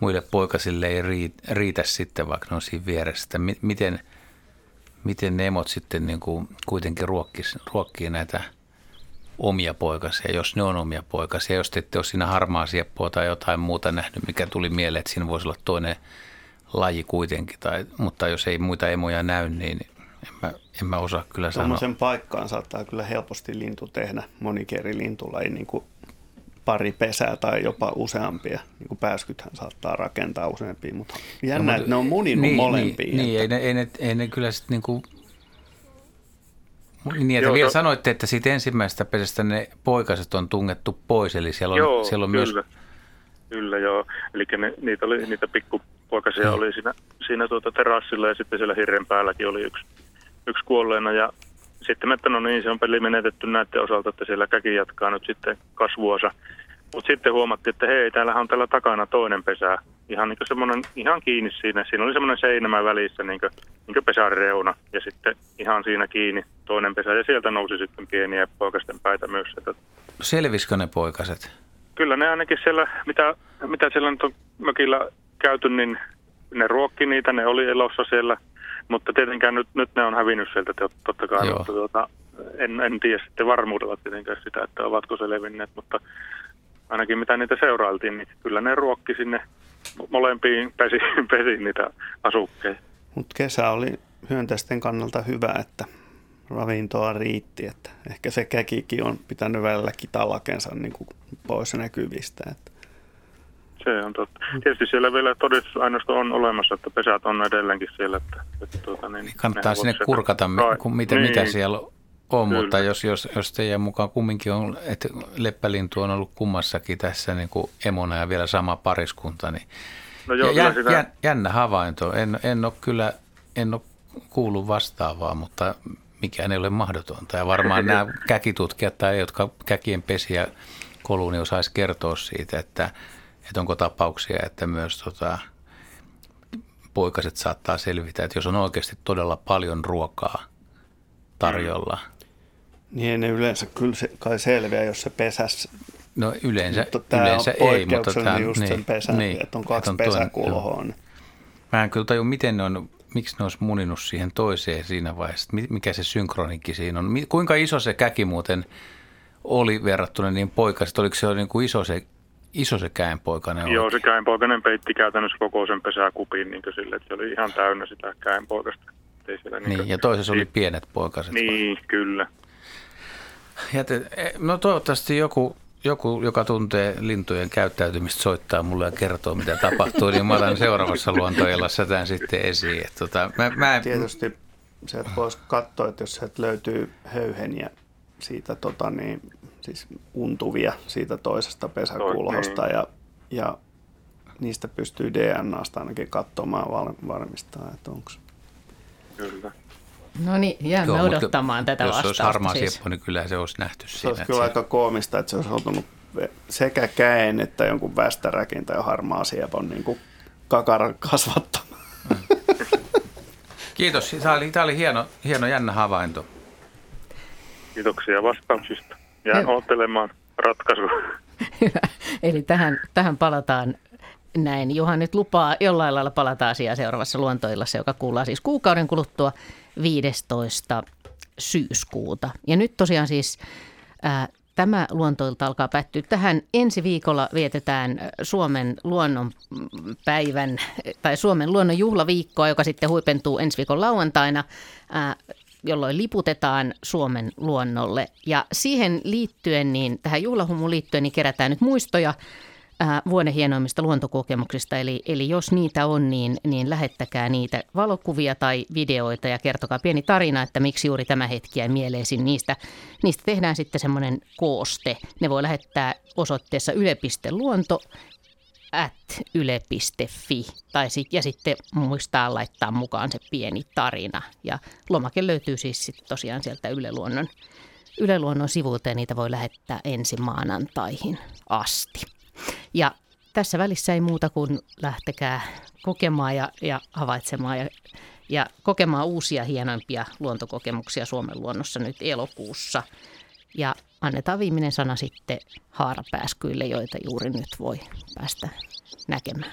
muille poikasille ei riitä sitten, vaikka ne on siinä vieressä. Miten, miten ne emot sitten niin kuin kuitenkin ruokkis, ruokkii näitä omia poikasia, jos ne on omia poikasia. Jos te ette ole siinä harmaa sieppoa tai jotain muuta nähnyt, mikä tuli mieleen, että siinä voisi olla toinen laji kuitenkin. Tai, mutta jos ei muita emoja näy, niin en mä, en mä osaa kyllä sanoa. Tuommoisen paikkaan saattaa kyllä helposti lintu tehdä. Monikin eri lintulaji, niin kuin pari pesää tai jopa useampia. Niin kuin pääskythän saattaa rakentaa useampia, mutta jännä, no, että ne on muninut niin, molempia. Niin, niin ei, ne, ei, ne, ei ne kyllä sitten niin kuin niin, että Joo, vielä to... sanoitte, että siitä ensimmäisestä pesästä ne poikaset on tungettu pois, eli siellä on, joo, siellä on kyllä. myös... Kyllä, joo. Eli ne, niitä, oli, niitä pikkupoikasia hmm. oli siinä, siinä tuota terassilla ja sitten siellä hirren päälläkin oli yksi yksi kuolleena ja sitten me, että no niin, se on peli menetetty näiden osalta, että siellä käki jatkaa nyt sitten kasvuosa. Mutta sitten huomattiin, että hei, täällähän on tällä takana toinen pesä. Ihan, niin semmoinen, ihan kiinni siinä. Siinä oli semmoinen seinämä välissä, niin kuin, niin pesän reuna. Ja sitten ihan siinä kiinni toinen pesä. Ja sieltä nousi sitten pieniä poikasten päitä myös. Että... Selvisikö ne poikaset? Kyllä ne ainakin siellä, mitä, mitä siellä nyt on mökillä käyty, niin ne ruokki niitä. Ne oli elossa siellä – mutta tietenkään nyt, nyt ne on hävinnyt sieltä totta kai, mutta tuota, en, en tiedä sitten varmuudella tietenkään sitä, että ovatko se levinneet, mutta ainakin mitä niitä seurailtiin, niin kyllä ne ruokki sinne molempiin [LAUGHS] pesi, pesi niitä asukkeja. Mutta kesä oli hyönteisten kannalta hyvä, että ravintoa riitti, että ehkä se käkikin on pitänyt välilläkin talakensa niin kuin pois näkyvistä. Että. Se on totta. Tietysti siellä vielä todistusaineisto on olemassa, että pesät on edelleenkin siellä. Että, että tuota, niin, niin Kannattaa sinne kurkata, kun miten, niin. mitä siellä on, Kyllä. mutta jos, jos, jos teidän mukaan kumminkin on, että leppälintu on ollut kummassakin tässä niin kuin emona ja vielä sama pariskunta, niin no joo, jä, sitä... jä, jännä havainto. En, en ole kyllä, en ole kuullut vastaavaa, mutta mikään ei ole mahdotonta. Ja varmaan [LAUGHS] nämä käkitutkijat tai jotka käkien pesiä koluun, niin osaisi kertoa siitä, että, että onko tapauksia, että myös tota, poikaset saattaa selvitä, että jos on oikeasti todella paljon ruokaa tarjolla. Niin ne yleensä kyllä se, kai selviää, jos se pesäs. No yleensä, mutta yleensä ei, mutta tämä just niin, sen pesä, niin, että on kaksi että on pesäkulhoa. Mä en kyllä tajua, miten ne on miksi ne olisi muninut siihen toiseen siinä vaiheessa? Mikä se synkronikki siinä on? Kuinka iso se käki muuten oli verrattuna niin poikaset? Oliko se niin kuin iso se iso se käenpoikainen Joo, se käenpoikainen peitti käytännössä koko sen pesäkupin niin sille, että se oli ihan täynnä sitä käenpoikasta. Ei siellä niin, niin ja toisessa oli pienet poikaset. Niin, vai? kyllä. Ja te, e, no toivottavasti joku joku, joka tuntee lintujen käyttäytymistä, soittaa mulle ja kertoo, mitä tapahtuu, niin mä otan seuraavassa luontoillassa tämän sitten esiin. Että tota, mä, mä en... Tietysti sieltä voisi katsoa, että jos sieltä löytyy höyheniä siitä tota niin, siis untuvia siitä toisesta pesäkulhosta ja, ja niistä pystyy DNAsta ainakin katsomaan varmistaa, että onko Kyllä. No niin, jäämme Joo, odottamaan tätä jos vastausta. Jos olisi harmaa siis. sieppo, niin kyllä se olisi nähty se siinä. Olisi kyllä se... aika koomista, että se olisi ollut sekä käen että jonkun västäräkin tai harmaa siepon niin kuin kakaran kasvattama. [LAUGHS] Kiitos. Tämä oli, tämä oli hieno, hieno jännä havainto. Kiitoksia vastauksista. Jään odottelemaan ratkaisua. [LAUGHS] Hyvä. Eli tähän, tähän palataan näin. Johan nyt lupaa jollain lailla palata asiaan seuraavassa luontoillassa, joka kuullaan siis kuukauden kuluttua 15. syyskuuta. Ja nyt tosiaan siis ää, tämä luontoilta alkaa päättyä tähän. Ensi viikolla vietetään Suomen luonnon päivän tai Suomen luonnon juhlaviikkoa, joka sitten huipentuu ensi viikon lauantaina, ää, jolloin liputetaan Suomen luonnolle. Ja siihen liittyen, niin tähän juhlahumuun liittyen, niin kerätään nyt muistoja Äh, vuoden hienoimmista luontokokemuksista. Eli, eli jos niitä on, niin, niin lähettäkää niitä valokuvia tai videoita ja kertokaa pieni tarina, että miksi juuri tämä hetki jäi mieleisiin. Niistä, niistä tehdään sitten semmoinen kooste. Ne voi lähettää osoitteessa yle.luonto at yle.fi tai sit, ja sitten muistaa laittaa mukaan se pieni tarina. Ja lomake löytyy siis sit tosiaan sieltä Yle Luonnon, Yle Luonnon sivuilta ja niitä voi lähettää ensi maanantaihin asti. Ja tässä välissä ei muuta kuin lähtekää kokemaan ja, ja havaitsemaan ja, ja kokemaan uusia hienoimpia luontokokemuksia Suomen luonnossa nyt elokuussa. Ja annetaan viimeinen sana sitten haarapääskyille, joita juuri nyt voi päästä näkemään.